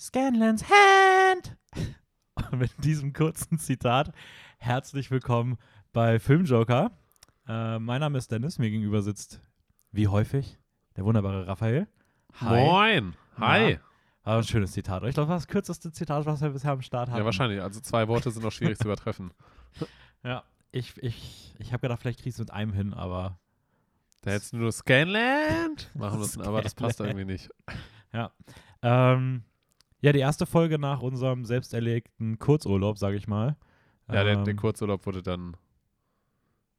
Scanlans Hand. Und mit diesem kurzen Zitat herzlich willkommen bei Filmjoker. Äh, mein Name ist Dennis, mir gegenüber sitzt, wie häufig, der wunderbare Raphael. Moin. Hi. Ja, war ein schönes Zitat. Ich glaube, das war das kürzeste Zitat, was wir bisher am Start hatten. Ja, wahrscheinlich. Also zwei Worte sind noch schwierig zu übertreffen. Ja, ich, ich, ich habe gedacht, vielleicht kriegst du mit einem hin, aber Da hättest du nur Scanland machen müssen, aber das passt irgendwie nicht. ja. Ähm, ja, die erste Folge nach unserem selbst erlegten Kurzurlaub, sage ich mal. Ja, der, der Ähm, Kurzurlaub wurde dann.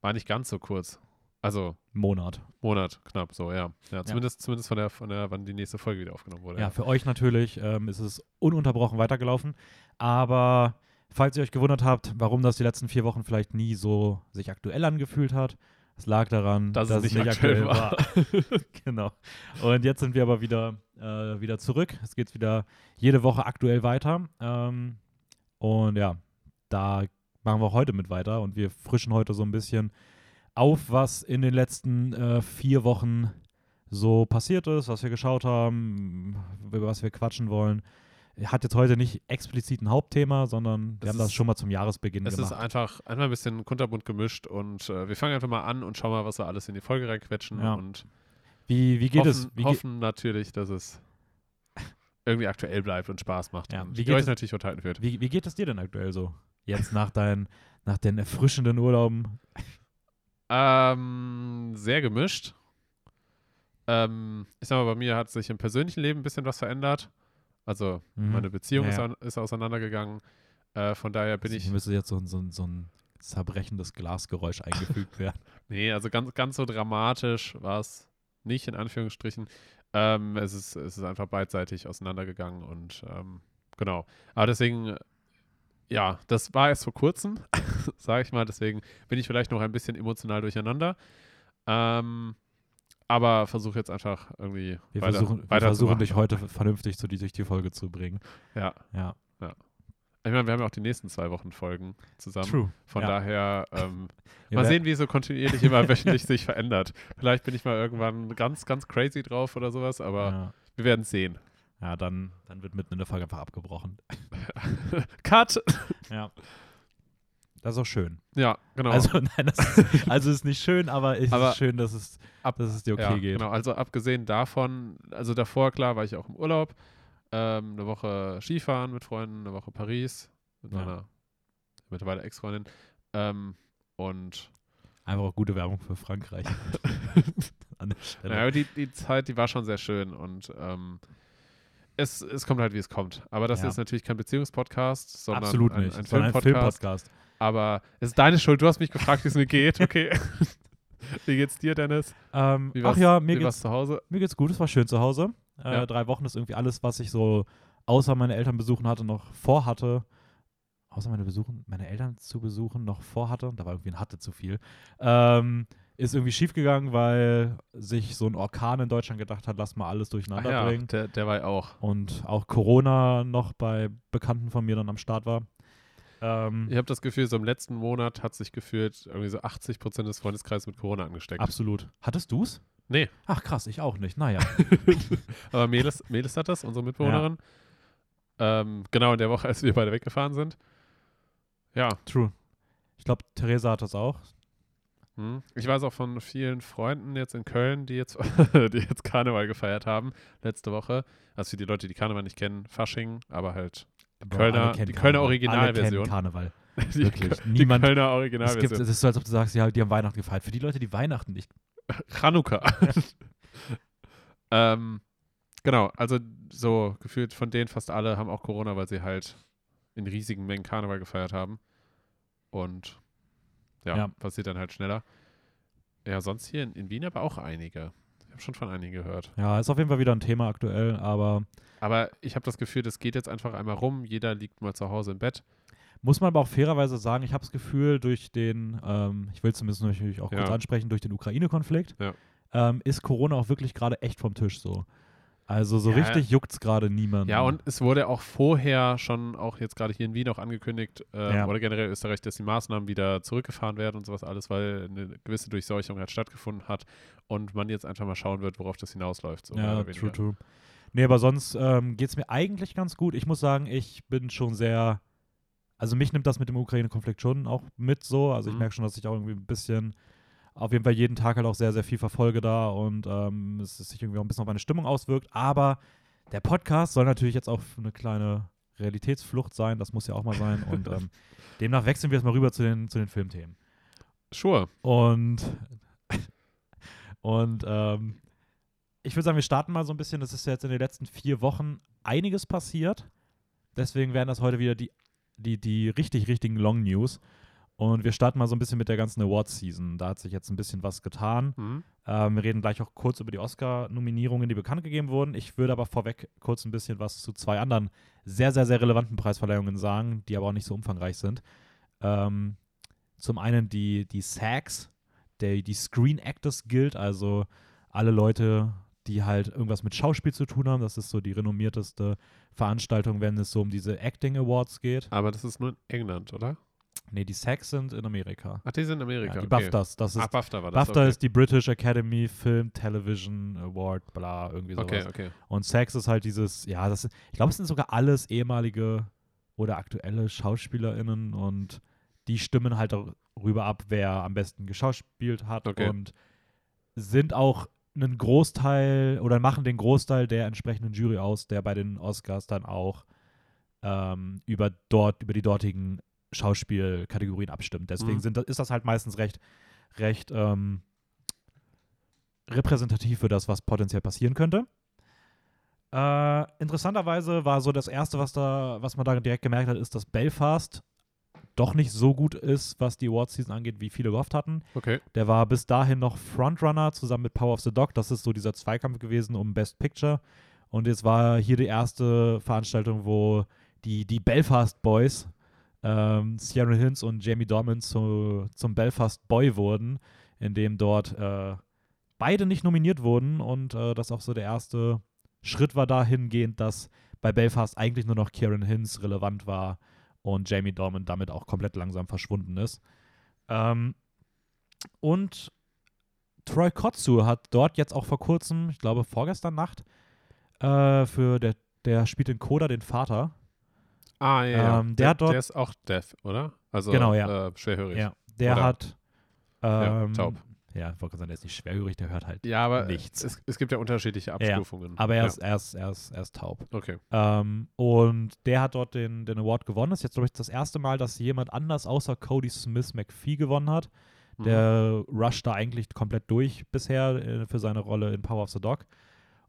War nicht ganz so kurz. Also Monat. Monat knapp so, ja. Ja, zumindest, zumindest von der, von der, wann die nächste Folge wieder aufgenommen wurde. Ja, für euch natürlich ähm, ist es ununterbrochen weitergelaufen. Aber falls ihr euch gewundert habt, warum das die letzten vier Wochen vielleicht nie so sich aktuell angefühlt hat, es lag daran, Dass dass, es nicht aktuell aktuell war. genau. Und jetzt sind wir aber wieder, äh, wieder zurück. Es geht wieder jede Woche aktuell weiter. Ähm, und ja, da machen wir auch heute mit weiter und wir frischen heute so ein bisschen auf, was in den letzten äh, vier Wochen so passiert ist, was wir geschaut haben, über was wir quatschen wollen. Hat jetzt heute nicht explizit ein Hauptthema, sondern wir Es haben das ist- schon mal zum Jahresbeginn Es ist gemacht. einfach, einfach ein bisschen kunterbunt gemischt und äh, wir fangen einfach mal an und schauen mal, was wir alles in die Folge reinquetschen Ja. und Wie, wie geht hoffen, es? Wie, ge hoffen natürlich, dass es irgendwie aktuell bleibt und Spaß macht Ja, und wie geht euch es- natürlich unterhalten wird. wie, wie geht es dir denn aktuell so? Jetzt nach, dein, nach den erfrischenden Urlauben? Ähm, sehr gemischt. Ähm, ich sag mal, bei mir hat sich im persönlichen Leben ein bisschen was verändert. Also Mhm. meine Beziehung Ja, ist, ist auseinandergegangen. Äh, von daher bin Also ich. Müsste jetzt so, ein- so, so ein zerbrechendes Glasgeräusch eingefügt werden. Nee, also ganz, ganz so dramatisch war es nicht, in Anführungsstrichen. Ähm, es, ist, es ist einfach beidseitig auseinandergegangen und ähm, genau. Aber deswegen, ja, das war erst vor kurzem, sage ich mal. Deswegen bin ich vielleicht noch ein bisschen emotional durcheinander. Ähm, aber versuche jetzt einfach irgendwie Wir weiter, versuchen, wir weiter versuchen dich heute vernünftig zu, durch die Folge zu bringen. Ja, Ja, ich meine, wir haben ja auch die nächsten zwei Wochen Folgen zusammen. true. Von Ja. daher, ähm, Ja, mal sehen, wie es so kontinuierlich immer wöchentlich sich verändert. Vielleicht bin ich mal irgendwann ganz, ganz crazy drauf oder sowas, aber Ja, wir werden sehen. ja dann, dann wird mitten in der Folge einfach abgebrochen. Cut! Ja. Das ist auch schön. Ja, genau. Also, nein, ist, also ist nicht schön, aber es Aber ist schön, dass es, ab, dass es dir okay ja, geht. Genau, also abgesehen davon, also davor, klar, war ich auch im Urlaub. Ähm, eine Woche Skifahren mit Freunden, eine Woche Paris mit Ja. meiner mittlerweile Ex-Freundin. Ähm, und Einfach auch gute Werbung für Frankreich. An der Stelle. naja, die, die Zeit, die war schon sehr schön und ähm, es, es kommt halt, wie es kommt. Aber das Ja. ist natürlich kein Beziehungspodcast, sondern Absolut ein, nicht. ein ein Filmpodcast. Filmpodcast. Aber es ist deine Schuld. Du hast mich gefragt, wie es mir geht. Okay. wie geht's dir, Dennis? Ähm, ach ja, mir geht's, zu Hause? mir geht's gut. Es war schön zu Hause. Äh, Ja. Drei Wochen ist irgendwie alles, was ich so außer meine Eltern besuchen hatte, noch vorhatte. Außer meine, besuchen, meine Eltern zu besuchen noch vorhatte. Da war irgendwie ein Hatte zu viel. Ähm, ist irgendwie schiefgegangen, weil sich so ein Orkan in Deutschland gedacht hat, lass mal alles Ach durcheinander ja, bringen. der, der war ja auch. Und auch Corona noch bei Bekannten von mir dann am Start war. Ähm, Ich habe das Gefühl, so im letzten Monat hat sich gefühlt irgendwie so 80 Prozent des Freundeskreises mit Corona angesteckt. Absolut. Hattest du's? Nee. Ach krass, ich auch nicht. Naja. Aber Melis, Melis hat das, unsere Mitbewohnerin. Ähm, genau in der Woche, als wir beide weggefahren sind. Ja. True. Ich glaube, Theresa hat das auch. Hm. Ich weiß auch von vielen Freunden jetzt in Köln, die jetzt, die jetzt Karneval gefeiert haben, letzte Woche. Also für die Leute, die Karneval nicht kennen, Fasching, aber halt Boah, Kölner- die Kölner. Originalversion. Karneval. die, Wirklich. die Niemand- Kölner Es, gibt, Originalversion. es ist so, als ob du sagst, ja, die haben Weihnachten gefeiert. Für die Leute, die Weihnachten nicht. Chanukka. ähm, genau, also so gefühlt von denen fast alle haben auch Corona, weil sie halt in riesigen Mengen Karneval gefeiert haben. Und ja, Ja. passiert dann halt schneller. Ja, sonst hier in, in Wien aber auch einige. Ich habe schon von einigen gehört. Ja, ist auf jeden Fall wieder ein Thema aktuell, aber Aber ich habe das Gefühl, das geht jetzt einfach einmal rum. Jeder liegt mal zu Hause im Bett. muss man aber auch fairerweise sagen, ich habe das Gefühl, durch den, ähm, ich will zumindest natürlich auch kurz Ja. ansprechen, durch den Ukraine-Konflikt, Ja. ähm, ist Corona auch wirklich gerade echt vom Tisch so. Also so Ja. richtig juckt es gerade niemanden. Ja, und es wurde auch vorher schon, auch jetzt gerade hier in Wien auch angekündigt, äh, Ja. oder generell Österreich, dass die Maßnahmen wieder zurückgefahren werden und sowas alles, weil eine gewisse Durchseuchung halt stattgefunden hat und man jetzt einfach mal schauen wird, worauf das hinausläuft. So Ja, true, true. Nee, aber sonst ähm, geht es mir eigentlich ganz gut. Ich muss sagen, ich bin schon sehr. Also mich nimmt das mit dem Ukraine-Konflikt schon auch mit so. Also ich Mhm. merke schon, dass ich auch irgendwie ein bisschen, auf jeden Fall jeden Tag halt auch sehr, sehr viel verfolge da und ähm, es sich irgendwie auch ein bisschen auf meine Stimmung auswirkt. Aber der Podcast soll natürlich jetzt auch eine kleine Realitätsflucht sein. Das muss ja auch mal sein. Und ähm, demnach wechseln wir jetzt mal rüber zu den, zu den Filmthemen. Sure. Und, und ähm, ich würde sagen, wir starten mal so ein bisschen. Es ist ja jetzt in den letzten vier Wochen einiges passiert. Deswegen werden das heute wieder die, die, die richtig, richtigen Long News. Und wir starten mal so ein bisschen mit der ganzen Awards-Season. Da hat sich jetzt ein bisschen was getan. Mhm. Ähm, wir reden gleich auch kurz über die Oscar-Nominierungen, die bekannt gegeben wurden. Ich würde aber vorweg kurz ein bisschen was zu zwei anderen sehr, sehr, sehr relevanten Preisverleihungen sagen, die aber auch nicht so umfangreich sind. Ähm, zum einen die, die SAGs, der, die Screen Actors Guild, also alle Leute, die halt irgendwas mit Schauspiel zu tun haben. Das ist so die renommierteste Veranstaltung, wenn es so um diese Acting Awards geht. Aber das ist nur in England, oder? Nee, die SAGs sind in Amerika. Ach, die sind in Amerika. Ja, die okay. BAFTAs, das ist Ach, BAFTA war das. BAFTA okay. ist die British Academy Film Television Award, bla, irgendwie sowas. Okay, okay. Und SAGs ist halt dieses, ja, das ich glaube, es sind sogar alles ehemalige oder aktuelle SchauspielerInnen und die stimmen halt darüber ab, wer am besten geschauspielt hat Okay. und sind auch einen Großteil oder machen den Großteil der entsprechenden Jury aus, der bei den Oscars dann auch ähm, über dort, über die dortigen Schauspielkategorien abstimmt. Deswegen Mhm. sind, ist das halt meistens recht, recht ähm, repräsentativ für das, was potenziell passieren könnte. Äh, interessanterweise war so das erste, was da, was man da direkt gemerkt hat, ist, dass Belfast doch nicht so gut ist, was die Awards-Season angeht, wie viele gehofft hatten. Okay. Der war bis dahin noch Frontrunner zusammen mit Power of the Dog. Das ist so dieser Zweikampf gewesen um Best Picture. Und jetzt war hier die erste Veranstaltung, wo die, die Belfast Boys, ähm, Sierra Hins und Jamie Dorman zu, zum Belfast Boy wurden, in dem dort äh, beide nicht nominiert wurden und äh, das auch so der erste Schritt war dahingehend, dass bei Belfast eigentlich nur noch Kieran Hins relevant war und Jamie Dorman damit auch komplett langsam verschwunden ist. Ähm, und Troy Kotsu hat dort jetzt auch vor kurzem, ich glaube vorgestern Nacht, äh, für der, der spielt in Coda den Vater. Ah, ja. ja. Ähm, der hat dort- der ist auch deaf, oder? Also Genau, ja. äh, schwerhörig. Ja, der Oder- hat Ja, ähm, taub. Ja, ich wollte sagen, der ist nicht schwerhörig, der hört halt. Ja, aber Nichts. Es, es gibt ja unterschiedliche Abstufungen. Aber er ja. ist, er ist, er ist, er ist taub. Okay. Ähm, und der hat dort den, den Award gewonnen. Das ist jetzt, glaube ich, das erste Mal, dass jemand anders außer Cody Smith McPhee gewonnen hat. Mhm. Der rusht da eigentlich komplett durch bisher äh, für seine Rolle in Power of the Dog.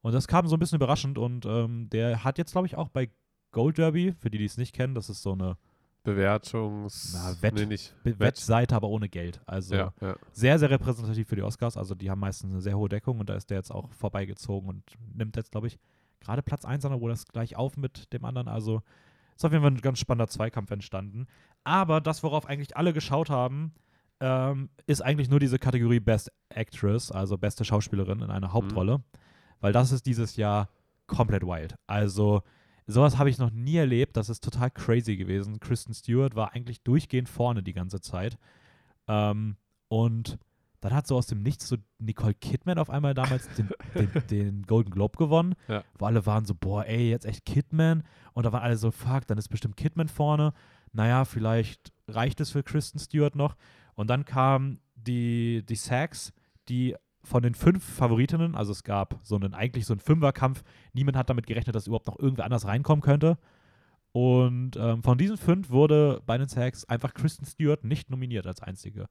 Und das kam so ein bisschen überraschend und ähm, der hat jetzt, glaube ich, auch bei Gold Derby, für die, die es nicht kennen, das ist so eine Bewertungs... Na, Wett- Nee, nicht. Be- Wettseite, aber ohne Geld. Also Ja, ja. sehr, sehr repräsentativ für die Oscars. Also die haben meistens eine sehr hohe Deckung und da ist der jetzt auch vorbeigezogen und nimmt jetzt, glaube ich, gerade Platz 1 an, obwohl das gleich auf mit dem anderen. Also ist auf jeden Fall ein ganz spannender Zweikampf entstanden. Aber das, worauf eigentlich alle geschaut haben, ähm, ist eigentlich nur diese Kategorie Best Actress, also beste Schauspielerin in einer Hauptrolle. Weil das ist dieses Jahr komplett wild. Also sowas habe ich noch nie erlebt. Das ist total crazy gewesen. Kristen Stewart war eigentlich durchgehend vorne die ganze Zeit. Ähm, und dann hat so aus dem Nichts so Nicole Kidman auf einmal damals den, den, den Golden Globe gewonnen, Ja. wo alle waren so, boah, ey, jetzt echt Kidman. Und da waren alle so, fuck, dann ist bestimmt Kidman vorne. Naja, vielleicht reicht es für Kristen Stewart noch. Und dann kamen die, die Sacks, die von den fünf Favoritinnen, also es gab so einen, eigentlich so einen Fünferkampf, niemand hat damit gerechnet, dass überhaupt noch irgendwer anders reinkommen könnte. Und ähm, von diesen fünf wurde bei den Sacks einfach Kristen Stewart nicht nominiert als einzige.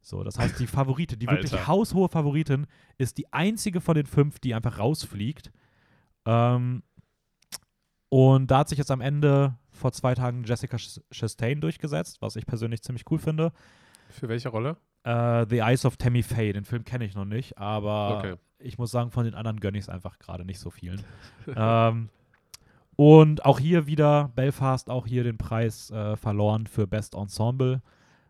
So, das heißt, die Favorite, die wirklich haushohe Favoritin, ist die einzige von den fünf, die einfach rausfliegt. Ähm, und da hat sich jetzt am Ende vor zwei Tagen Jessica Ch- Chastain durchgesetzt, was ich persönlich ziemlich cool finde. Für welche Rolle? Äh, The Eyes of Tammy Faye, den Film kenne ich noch nicht, aber Okay. ich muss sagen, von den anderen gönne ich es einfach gerade nicht so vielen. ähm, und auch hier wieder Belfast, auch hier den Preis äh, verloren für Best Ensemble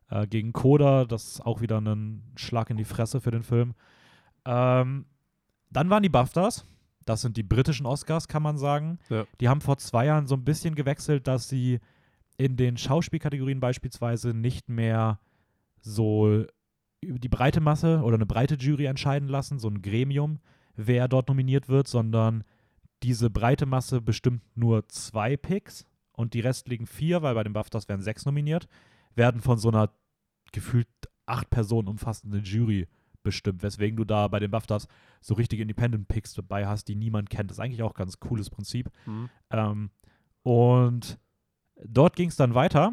äh, gegen Coda. Das ist auch wieder ein Schlag in die Fresse für den Film. Ähm, dann waren die BAFTAs. Das sind die britischen Oscars, kann man sagen. Ja. Die haben vor zwei Jahren so ein bisschen gewechselt, dass sie in den Schauspielkategorien beispielsweise nicht mehr so über die breite Masse oder eine breite Jury entscheiden lassen, so ein Gremium, wer dort nominiert wird, sondern diese breite Masse bestimmt nur zwei Picks und die restlichen vier, weil bei den BAFTAs werden sechs nominiert, werden von so einer gefühlt acht Personen umfassenden Jury bestimmt, weswegen du da bei den BAFTAs so richtige Independent-Picks dabei hast, die niemand kennt. Das ist eigentlich auch ein ganz cooles Prinzip. Mhm. Ähm, und dort ging es dann weiter.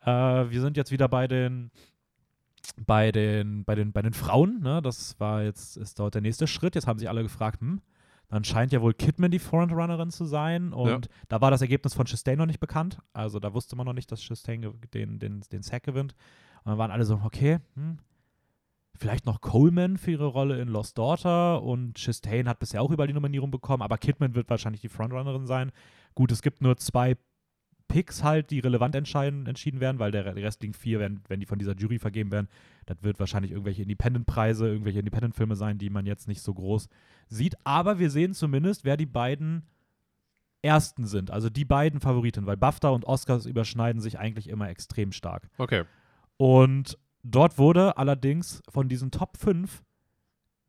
Äh, wir sind jetzt wieder bei den bei den, bei den, bei den Frauen, ne? das war jetzt, ist dort der nächste Schritt. Jetzt haben sich alle gefragt, hm, dann scheint ja wohl Kidman die Frontrunnerin zu sein. Und da war das Ergebnis von Chastain noch nicht bekannt. Also da wusste man noch nicht, dass Chastain den, den, den Sack gewinnt. Und dann waren alle so, okay, hm, vielleicht noch Coleman für ihre Rolle in Lost Daughter. Und Chastain hat bisher auch überall die Nominierung bekommen, aber Kidman wird wahrscheinlich die Frontrunnerin sein. Gut, es gibt nur zwei Picks halt, die relevant entscheiden, entschieden werden, weil der, restlichen vier, werden, wenn die von dieser Jury vergeben werden, das wird wahrscheinlich irgendwelche Independent-Preise, irgendwelche Independent-Filme sein, die man jetzt nicht so groß sieht. Aber wir sehen zumindest, wer die beiden Ersten sind, also die beiden Favoriten, weil BAFTA und Oscars überschneiden sich eigentlich immer extrem stark. Okay. Und dort wurde allerdings von diesen Top 5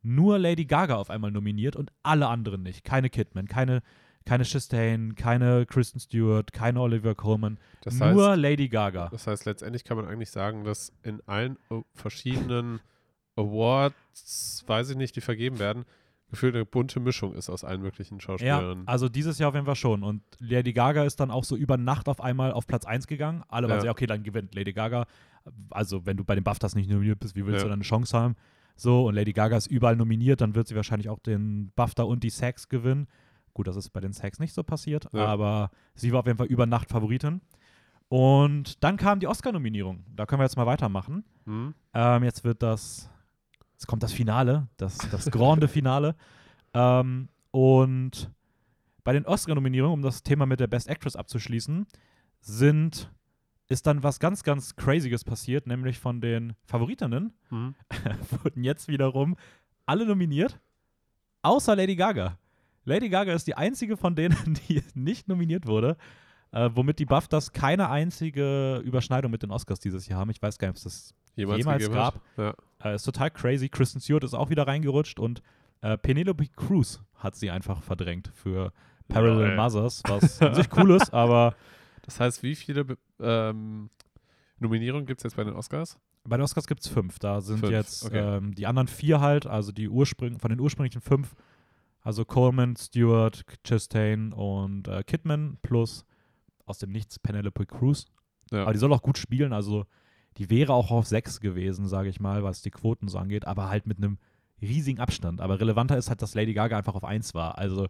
nur Lady Gaga auf einmal nominiert und alle anderen nicht. Keine Kidman, keine, keine Chastain, keine Kristen Stewart, keine Olivia Colman, Das heißt, nur Lady Gaga. das heißt, letztendlich kann man eigentlich sagen, dass in allen äh, verschiedenen Awards, weiß ich nicht, die vergeben werden, gefühlt eine bunte Mischung ist aus allen möglichen Ja, Schauspielerinnen. also dieses Jahr auf jeden Fall schon. Und Lady Gaga ist dann auch so über Nacht auf einmal auf Platz 1 gegangen. Alle waren Ja. so, ja, okay, dann gewinnt Lady Gaga. Also, wenn du bei den BAFTAs nicht nominiert bist, wie willst Ja. du dann eine Chance haben? So, und Lady Gaga ist überall nominiert, dann wird sie wahrscheinlich auch den BAFTA und die Sags gewinnen. Gut, das ist bei den Sags nicht so passiert, Ja. aber sie war auf jeden Fall über Nacht Favoritin. Und dann kam die Oscar-Nominierung. Da können wir jetzt mal weitermachen. Hm? Ähm, jetzt wird das, jetzt kommt das Finale, das, das grande Finale. Ähm, und bei den Oscar-Nominierungen, um das Thema mit der Best Actress abzuschließen, sind, ist dann was ganz, ganz Crazyes passiert, nämlich von den Favoritinnen Hm? wurden jetzt wiederum alle nominiert, außer Lady Gaga. Lady Gaga ist die einzige von denen, die nicht nominiert wurde, äh, womit die BAFTAs keine einzige Überschneidung mit den Oscars dieses Jahr haben. Ich weiß gar nicht, ob es das Jemals, gab. Ja. äh, ist total crazy. Kristen Stewart ist auch wieder reingerutscht und äh, Penelope Cruz hat sie einfach verdrängt für Parallel Lol. Mothers, was an sich cool ist, aber Das heißt, wie viele ähm, Nominierungen gibt es jetzt bei den Oscars? bei den Oscars gibt es fünf. Da sind Fünf, jetzt okay. ähm, die anderen vier halt, also die Ursprung von den ursprünglichen fünf, also Coleman, Stewart, Chastain und äh, Kidman plus aus dem Nichts Penelope Cruz. Ja. Aber die soll auch gut spielen, also die wäre auch auf sechs gewesen, sage ich mal, was die Quoten so angeht, aber halt mit einem riesigen Abstand. Aber relevanter ist halt, dass Lady Gaga einfach auf eins war. Also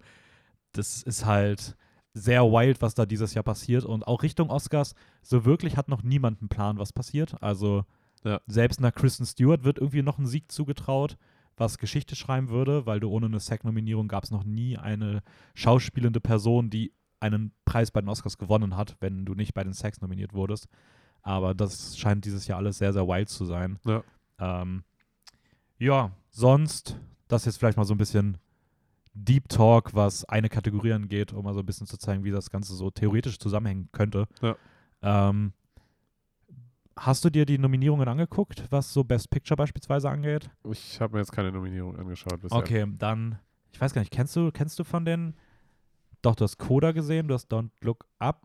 das ist halt sehr wild, was da dieses Jahr passiert. Und auch Richtung Oscars, so wirklich hat noch niemand einen Plan, was passiert. Also Ja. selbst nach Kristen Stewart wird irgendwie noch ein Sieg zugetraut, was Geschichte schreiben würde, weil du ohne eine SAG-Nominierung gab es noch nie eine schauspielende Person, die einen Preis bei den Oscars gewonnen hat, wenn du nicht bei den SAGs nominiert wurdest. Aber das scheint dieses Jahr alles sehr, sehr wild zu sein. Ja. Ähm, ja, sonst, das jetzt vielleicht mal so ein bisschen Deep Talk, was eine Kategorie angeht, um mal so ein bisschen zu zeigen, wie das Ganze so theoretisch zusammenhängen könnte. Ja. Ähm, hast du dir die Nominierungen angeguckt, was so Best Picture beispielsweise angeht? Ich habe mir jetzt keine Nominierung angeschaut bisher. Okay, dann, ich weiß gar nicht, kennst du, kennst du von den, doch, du hast Coda gesehen, du hast Don't Look Up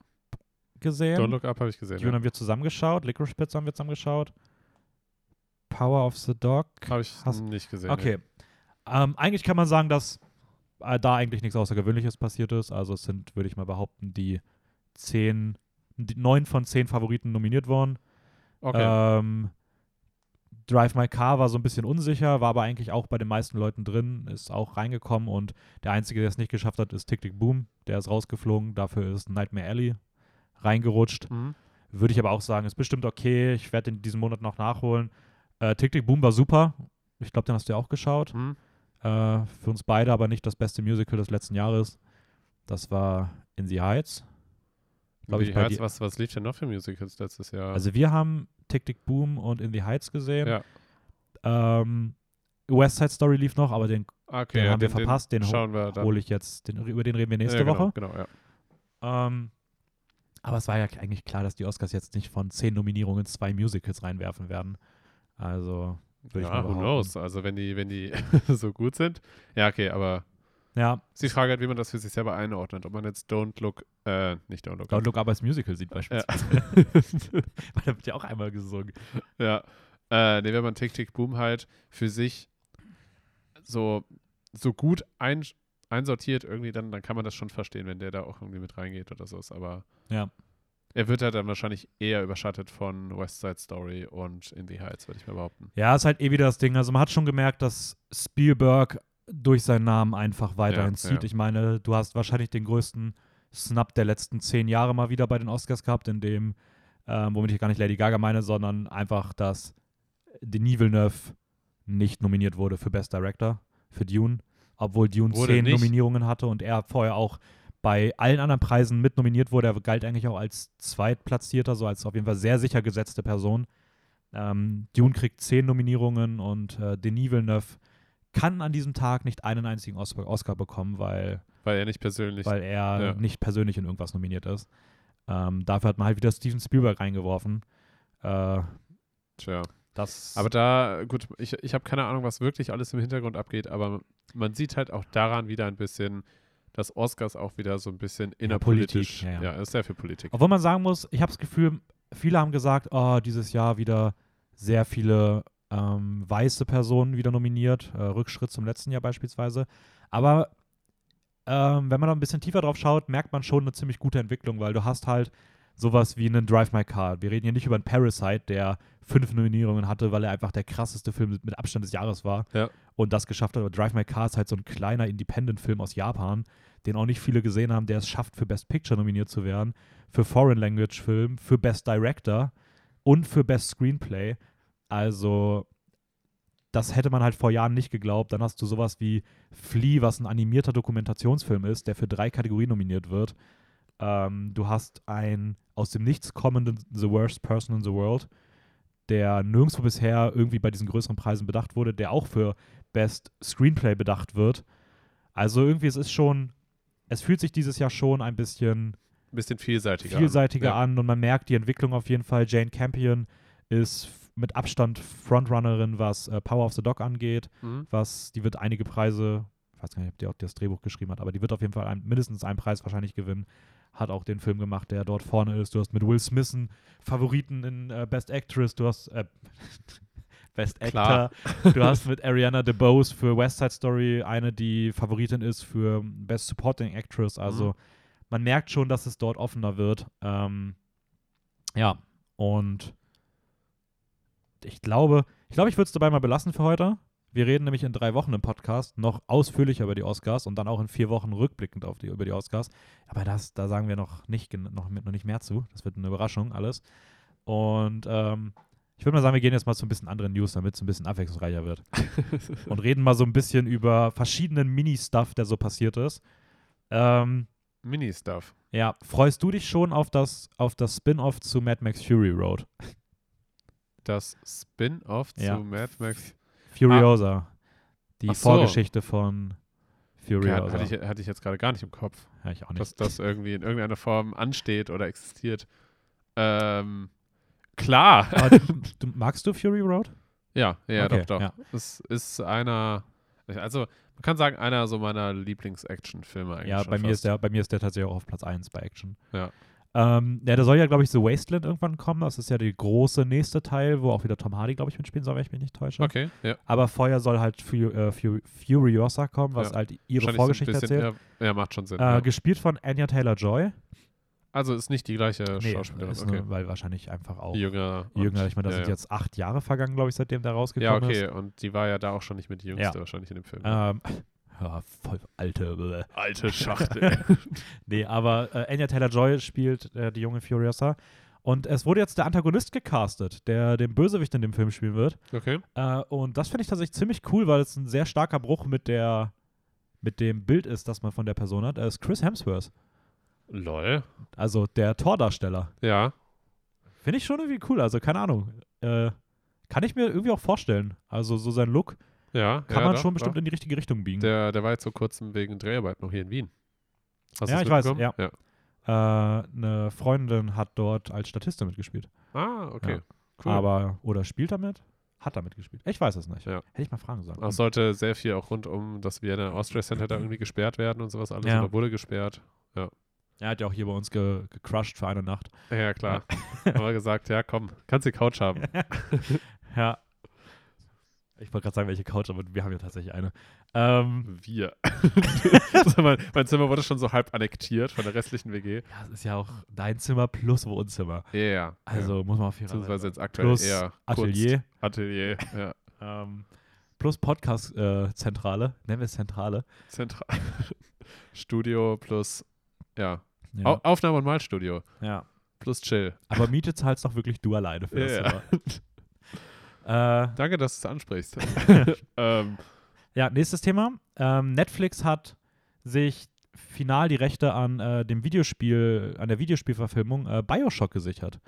gesehen. Don't Look Up habe ich gesehen. Dune Ja. haben wir zusammengeschaut, Licorice Pizza haben wir zusammengeschaut. Power of the Dog. Habe ich Hast- nicht gesehen. Okay. Ähm, eigentlich kann man sagen, dass äh, da eigentlich nichts Außergewöhnliches passiert ist. Also es sind, würde ich mal behaupten, die zehn, die neun von zehn Favoriten nominiert worden. Okay. Ähm, Drive My Car war so ein bisschen unsicher, war aber eigentlich auch bei den meisten Leuten drin, ist auch reingekommen und der Einzige, der es nicht geschafft hat, ist Tick Tick Boom. Der ist rausgeflogen, dafür ist Nightmare Alley reingerutscht. Mhm. Würde ich aber auch sagen, ist bestimmt okay. Ich werde den diesen Monat noch nachholen. Äh, Tick Tick Boom war super. Ich glaube, den hast du ja auch geschaut. Mhm. Äh, für uns beide aber nicht das beste Musical des letzten Jahres. Das war In the Heights. Glaub ich, dir- was, was lief denn noch für Musicals letztes Jahr? Also wir haben Tick Tick Boom und In the Heights gesehen. ja. Ähm, West Side Story lief noch, aber den Okay, den ja, haben wir verpasst, den ho- schauen wir dann. hole ich jetzt, den, über den reden wir nächste ja, genau, Woche. Genau, ja. Ähm, aber es war ja eigentlich klar, dass die Oscars jetzt nicht von zehn Nominierungen zwei Musicals reinwerfen werden. Also würde ich Ja, mal who knows? Also wenn die, wenn die so gut sind. Ja, okay, aber Ja, Ist die Frage halt, wie man das für sich selber einordnet. Ob man jetzt Don't Look, äh, nicht Don't Look Don't. Look Up als Musical sieht beispielsweise. Weil da wird ja auch einmal gesungen. Ja. Äh, nee, wenn man Tick Tick Boom halt für sich so, so gut ein, einsortiert irgendwie, dann, dann kann man das schon verstehen, wenn der da auch irgendwie mit reingeht oder so. Aber Ja. er wird halt dann wahrscheinlich eher überschattet von West Side Story und In the Heights, würde ich mal behaupten. Ja, ist halt eh wieder das Ding. Also man hat schon gemerkt, dass Spielberg durch seinen Namen einfach weiterhin Ja, zieht. ja. Ich meine, du hast wahrscheinlich den größten Snap der letzten zehn Jahre mal wieder bei den Oscars gehabt, in dem, ähm, womit ich gar nicht Lady Gaga meine, sondern einfach, dass Denis Villeneuve nicht nominiert wurde für Best Director, für Dune, obwohl Dune Wurde zehn nicht? Nominierungen hatte und er vorher auch bei allen anderen Preisen mit nominiert wurde. Er galt eigentlich auch als Zweitplatzierter, so als auf jeden Fall sehr sicher gesetzte Person. Ähm, Dune kriegt zehn Nominierungen und äh, Denis Villeneuve kann an diesem Tag nicht einen einzigen Oscar, bekommen, weil, Weil er nicht persönlich. weil er ja. nicht persönlich in irgendwas nominiert ist. Ähm, dafür hat man halt wieder Steven Spielberg reingeworfen. Äh, Tja. das Aber da, gut, ich, ich habe keine Ahnung, was wirklich alles im Hintergrund abgeht, aber man sieht halt auch daran wieder ein bisschen, dass Oscars auch wieder so ein bisschen innerpolitisch. Politik, ja, ja. ist sehr viel Politik. Obwohl man sagen muss, ich habe das Gefühl, viele haben gesagt, oh, dieses Jahr wieder sehr viele ähm, weiße Personen wieder nominiert, äh, Rückschritt zum letzten Jahr beispielsweise. Aber ähm, wenn man da ein bisschen tiefer drauf schaut, merkt man schon eine ziemlich gute Entwicklung, weil du hast halt sowas wie einen Drive My Car. Wir reden hier nicht über einen Parasite, der fünf Nominierungen hatte, weil er einfach der krasseste Film mit- Abstand des Jahres war Ja. und das geschafft hat. Aber Drive My Car ist halt so ein kleiner Independent-Film aus Japan, den auch nicht viele gesehen haben, der es schafft, für Best Picture nominiert zu werden, für Foreign Language Film, für Best Director und für Best Screenplay. Also, das hätte man halt vor Jahren nicht geglaubt. Dann hast du sowas wie Flea, was ein animierter Dokumentationsfilm ist, der für drei Kategorien nominiert wird. Ähm, du hast einen aus dem Nichts kommenden The Worst Person in the World, der nirgendwo bisher irgendwie bei diesen größeren Preisen bedacht wurde, der auch für Best Screenplay bedacht wird. Also irgendwie, es ist schon, es fühlt sich dieses Jahr schon ein bisschen Ein bisschen vielseitiger. vielseitiger ja. an und man merkt die Entwicklung auf jeden Fall. Jane Campion ist mit Abstand Frontrunnerin, was äh, Power of the Dog angeht, Mhm. was, die wird einige Preise, ich weiß gar nicht, ob die auch das Drehbuch geschrieben hat, aber die wird auf jeden Fall ein, mindestens einen Preis wahrscheinlich gewinnen. Hat auch den Film gemacht, der dort vorne ist. Du hast mit Will Smith einen Favoriten in äh, Best Actress, du hast äh, Best Actor, Klar. du hast mit Ariana DeBose für West Side Story eine, die Favoritin ist für Best Supporting Actress. Also Mhm. man merkt schon, dass es dort offener wird. Ähm, ja, und ich glaube, ich glaube, ich würde es dabei mal belassen für heute. Wir reden nämlich in drei Wochen im Podcast noch ausführlicher über die Oscars und dann auch in vier Wochen rückblickend auf die, über die Oscars. Aber das, da sagen wir noch nicht, noch, noch nicht mehr zu. Das wird eine Überraschung alles. Und ähm, ich würde mal sagen, wir gehen jetzt mal zu ein bisschen anderen News, damit es ein bisschen abwechslungsreicher wird. und reden mal so ein bisschen über verschiedenen Mini-Stuff, der so passiert ist. Ähm, Mini-Stuff. ja, freust du dich schon auf das, auf das Spin-off zu Mad Max Fury Road? Das Spin-off Ja. zu Mad Max. Furiosa. Die Ach so. Vorgeschichte von Furiosa. hatte, ich, hatte ich jetzt gerade gar nicht im Kopf, ja, ich auch nicht. dass das irgendwie in irgendeiner Form ansteht oder existiert. Ähm, klar. Du, du, magst du Fury Road? Ja, ja, Okay, doch, doch. ja. Es ist einer, also man kann sagen, einer so meiner Lieblings-Action-Filme eigentlich. Ja, bei mir, fast. ist der, bei mir ist der tatsächlich auch auf Platz 1 bei Action. Ja. Ähm, ja, da soll ja, glaube ich, The Wasteland irgendwann kommen. Das ist ja der große nächste Teil, wo auch wieder Tom Hardy, glaube ich, mitspielen soll, wenn ich mich nicht täusche. Okay, ja. Aber vorher soll halt Fu äh, Fu Furiosa kommen, was Ja. halt ihre Vorgeschichte bisschen, erzählt. Ja, ja, macht schon Sinn. Äh, ja. Gespielt von Anya Taylor-Joy. Also ist nicht die gleiche Nee, Schauspielerin. ist Okay. nur, weil wahrscheinlich einfach auch Jünger. jünger. Ich meine, das ja, sind ja. jetzt acht Jahre vergangen, glaube ich, seitdem der Ja, rausgekommen okay. ist. Und die war ja da auch schon nicht mit die Jüngste Ja. wahrscheinlich in dem Film. Ähm, ja, voll alte. bläh. Alte Schachtel. Nee, aber äh, Anya Taylor-Joy spielt äh, die junge Furiosa. Und es wurde jetzt der Antagonist gecastet, der den Bösewicht in dem Film spielen wird. okay. Äh, und das finde ich tatsächlich ziemlich cool, weil es ein sehr starker Bruch mit der mit dem Bild ist, das man von der Person hat. Er ist Chris Hemsworth, Lol. also der Tordarsteller. Ja. Finde ich schon irgendwie cool. Also keine Ahnung. Äh, kann ich mir irgendwie auch vorstellen. Also so sein Look Ja. kann ja, man doch, schon bestimmt doch. in die richtige Richtung biegen. Der, der war jetzt vor kurzem wegen Dreharbeit noch hier in Wien. Hast Ja, ich weiß, mitbekommen? ja. äh, eine Freundin hat dort als Statistin mitgespielt. Ah, okay. Ja. Cool. Aber, oder spielt damit? hat da mitgespielt. Ich weiß es nicht. Ja. Hätte ich mal fragen sollen. Es sollte sehr viel auch rund um das Vienna Austria Center da irgendwie gesperrt werden und sowas alles. Ja. Oder wurde gesperrt. Er hat ja auch hier bei uns ge gecrushed für eine Nacht. Ja, klar. Haben wir gesagt, ja, komm, kannst die Couch haben. Ja. Ich wollte gerade sagen, welche Couch, aber wir haben ja tatsächlich eine. Ähm, Wir. also mein, mein Zimmer wurde schon so halb annektiert von der restlichen WG. ja, es ist ja auch dein Zimmer plus Wohnzimmer. Ja, yeah, Also muss man auf jeden Fall. Beziehungsweise jetzt aktuell Plus eher Atelier. Kunst. Atelier, ja. Ähm, plus Podcast-Zentrale. Nennen wir es Zentrale. Zentral. Studio plus, ja. Ja. Au Aufnahme- und Malstudio ja. plus Chill. Aber Miete zahlst doch wirklich du alleine für das. Zimmer. Äh, Danke, dass du es ansprichst. ähm, Ja, nächstes Thema. Ähm, Netflix hat sich final die Rechte an äh, dem Videospiel, an der Videospielverfilmung äh, Bioshock gesichert.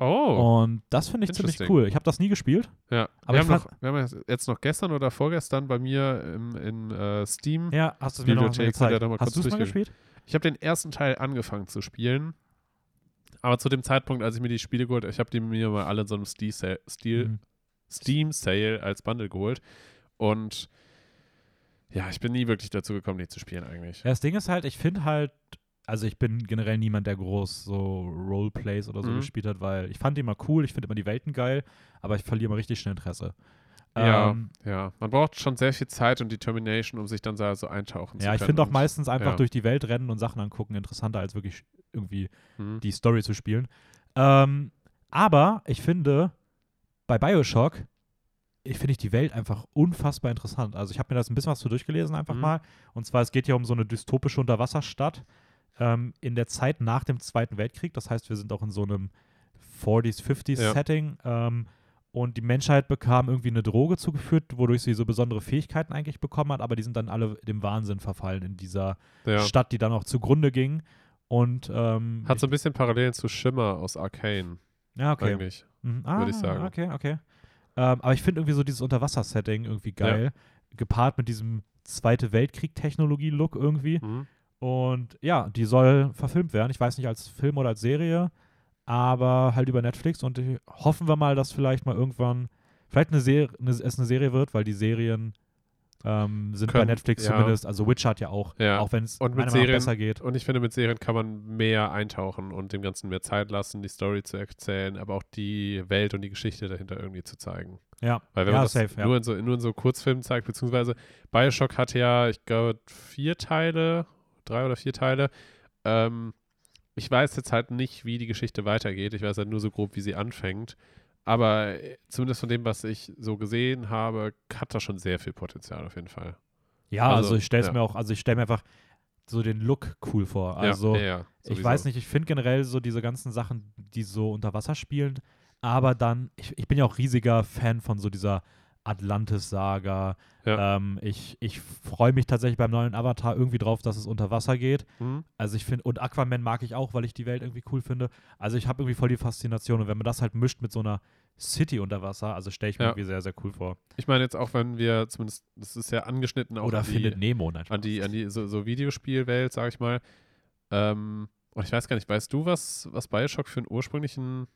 oh, Und das finde ich ziemlich cool. Ich habe das nie gespielt. ja. aber wir, haben noch, wir haben jetzt noch gestern oder vorgestern bei mir im, in äh, Steam. Ja, hast du es mir noch mal gezeigt. da mal Hast du es mal gespielt? Ich habe den ersten Teil angefangen zu spielen. Aber zu dem Zeitpunkt, als ich mir die Spiele geholt habe, ich habe die mir mal alle in so einem Steam Sale, Stil, Mhm. Steam Sale als Bundle geholt. Und ja, ich bin nie wirklich dazu gekommen, die zu spielen eigentlich. Ja, das Ding ist halt, ich finde halt, also ich bin generell niemand, der groß so Roleplays oder so Mhm. gespielt hat, weil ich fand die immer cool, ich finde immer die Welten geil, aber ich verliere immer richtig schnell Interesse. Ja, Ähm, ja. Man braucht schon sehr viel Zeit und Determination, um sich dann da so eintauchen zu ja, können. ich finde auch meistens einfach ja. durch die Welt rennen und Sachen angucken interessanter, als wirklich irgendwie Mhm. die Story zu spielen. Ähm, aber ich finde, bei Bioshock, ich finde ich die Welt einfach unfassbar interessant. Also ich habe mir das ein bisschen was zu durchgelesen einfach Mhm. mal. Und zwar, es geht ja um so eine dystopische Unterwasserstadt ähm, in der Zeit nach dem Zweiten Weltkrieg. Das heißt, wir sind auch in so einem 40s, 50s Ja. Setting. Ähm, und die Menschheit bekam irgendwie eine Droge zugeführt, wodurch sie so besondere Fähigkeiten eigentlich bekommen hat, aber die sind dann alle dem Wahnsinn verfallen in dieser ja. Stadt, die dann auch zugrunde ging. Und ähm, Hat so ein bisschen Parallelen zu Schimmer aus Arcane, ja, okay. eigentlich. Mhm. Ah, würd ich sagen. Okay, okay. Ähm, aber ich finde irgendwie so dieses Unterwasser-Setting irgendwie geil. Gepaart mit diesem Zweite Weltkrieg-Technologie-Look irgendwie. Mhm. Und ja, die soll verfilmt werden. Ich weiß nicht, als Film oder als Serie, aber halt über Netflix. Und hoffen wir mal, dass vielleicht mal irgendwann, vielleicht eine Serie, eine, es eine Serie wird, weil die Serien ähm, sind bei Können- Netflix ja. zumindest. Also Witcher hat ja auch, Ja. auch wenn es besser geht. Und ich finde, mit Serien kann man mehr eintauchen und dem Ganzen mehr Zeit lassen, die Story zu erzählen, aber auch die Welt und die Geschichte dahinter irgendwie zu zeigen. Ja, Weil wenn ja man das safe, nur, in so, nur in so Kurzfilmen zeigt, beziehungsweise Bioshock hat ja, ich glaube, vier Teile, drei oder vier Teile. Ähm, ich weiß jetzt halt nicht, wie die Geschichte weitergeht. Ich weiß halt nur so grob, wie sie anfängt. Aber äh, zumindest von dem, was ich so gesehen habe, hat da schon sehr viel Potenzial auf jeden Fall. Ja, also, Also, ich stelle es ja. mir auch, also ich stelle mir einfach so den Look cool vor. Also ja, ja, ich weiß nicht, ich finde generell so diese ganzen Sachen, die so unter Wasser spielen, aber dann, ich, ich bin ja auch riesiger Fan von so dieser Atlantis-Saga. Ja. Ähm, ich ich freue mich tatsächlich beim neuen Avatar irgendwie drauf, dass es unter Wasser geht. Hm? Also ich finde, und Aquaman mag ich auch, weil ich die Welt irgendwie cool finde. Also ich habe irgendwie voll die Faszination und wenn man das halt mischt mit so einer City unter Wasser, also stelle ich mir Ja. irgendwie sehr, sehr cool vor. Ich meine jetzt auch, wenn wir zumindest, das ist ja angeschnitten auch Oder an die, findet Nemo nein, an die, an die so, so Videospielwelt, sag ich mal. Ähm, und ich weiß gar nicht, weißt du, was, was Bioshock für einen ursprünglichen,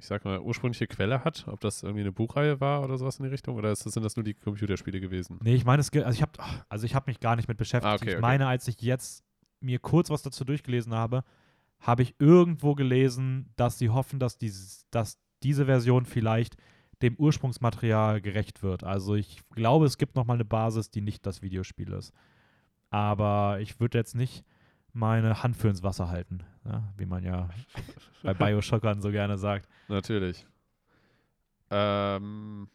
ich sag mal, ursprüngliche Quelle hat? Ob das irgendwie eine Buchreihe war oder sowas in die Richtung? Oder ist das, sind das nur die Computerspiele gewesen? Nee, ich meine, also ich habe also ich hab mich gar nicht mit beschäftigt. Ah, okay, ich okay. meine, als ich jetzt mir kurz was dazu durchgelesen habe, habe ich irgendwo gelesen, dass sie hoffen, dass, dies, dass diese Version vielleicht dem Ursprungsmaterial gerecht wird. Also ich glaube, es gibt nochmal eine Basis, die nicht das Videospiel ist. Aber ich würde jetzt nicht meine Hand für ins Wasser halten, ja, wie man ja bei Bioshockern so gerne sagt. Natürlich. Ähm,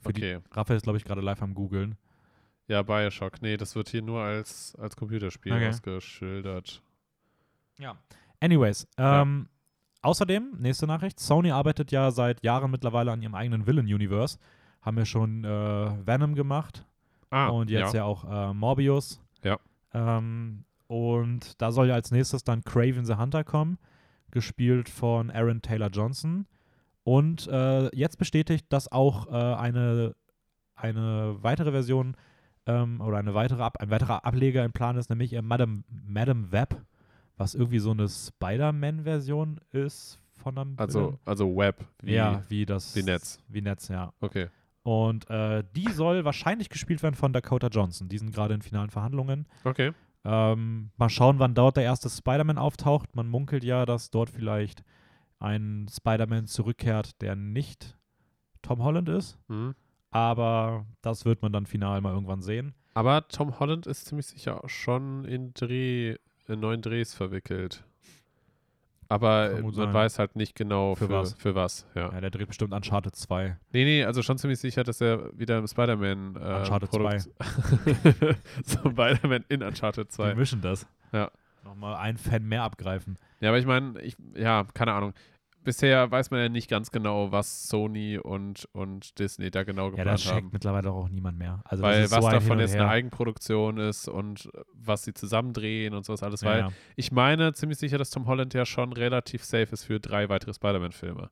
Für die- okay. Raphael ist, glaube ich, gerade live am googeln. Ja, Bioshock. Nee, das wird hier nur als, als Computerspiel Okay. ausgeschildert. Ja. Anyways, Ja. ähm, außerdem, nächste Nachricht, Sony arbeitet ja seit Jahren mittlerweile an ihrem eigenen Villain-Universe. Haben ja schon äh, Venom gemacht Ah, und jetzt ja, auch äh, Morbius. Ja. Ähm, und da soll ja als nächstes dann Craven the Hunter kommen, gespielt von Aaron Taylor Johnson. Und äh, jetzt bestätigt, dass auch äh, eine, eine weitere Version ähm, oder eine weitere Ab ein weiterer Ableger im Plan ist, nämlich äh, Madame, Madame Web, was irgendwie so eine Spider-Man-Version ist von einem Also, Film. also Web, wie, ja, wie das wie Netz. Wie Netz, ja. Okay. Und äh, die soll wahrscheinlich gespielt werden von Dakota Johnson. Die sind gerade in finalen Verhandlungen. Okay. Ähm, mal schauen, wann dort der erste Spider-Man auftaucht. Man munkelt ja, dass dort vielleicht ein Spider-Man zurückkehrt, der nicht Tom Holland ist. Mhm. Aber das wird man dann final mal irgendwann sehen. Aber Tom Holland ist ziemlich sicher auch schon in Dreh, in neuen Drehs verwickelt. Aber man sein. weiß halt nicht genau Für für, was. Für was ja. Ja, der dreht bestimmt Uncharted 2. Nee, nee, also schon ziemlich sicher, dass er wieder im Spider-Man äh, Uncharted Produkt- so Spider-Man in Uncharted Die 2. mischen das. Ja. Nochmal einen Fan mehr abgreifen. Ja, aber ich meine, ich, ja, keine Ahnung. Bisher weiß man ja nicht ganz genau, was Sony und, und Disney da genau Ja, geplant das checkt haben. mittlerweile auch niemand mehr. Also Weil was so davon jetzt her. eine Eigenproduktion ist und äh, was sie zusammendrehen und sowas alles. ja, Weil ja. ich meine ziemlich sicher, dass Tom Holland ja schon relativ safe ist für drei weitere Spider-Man-Filme.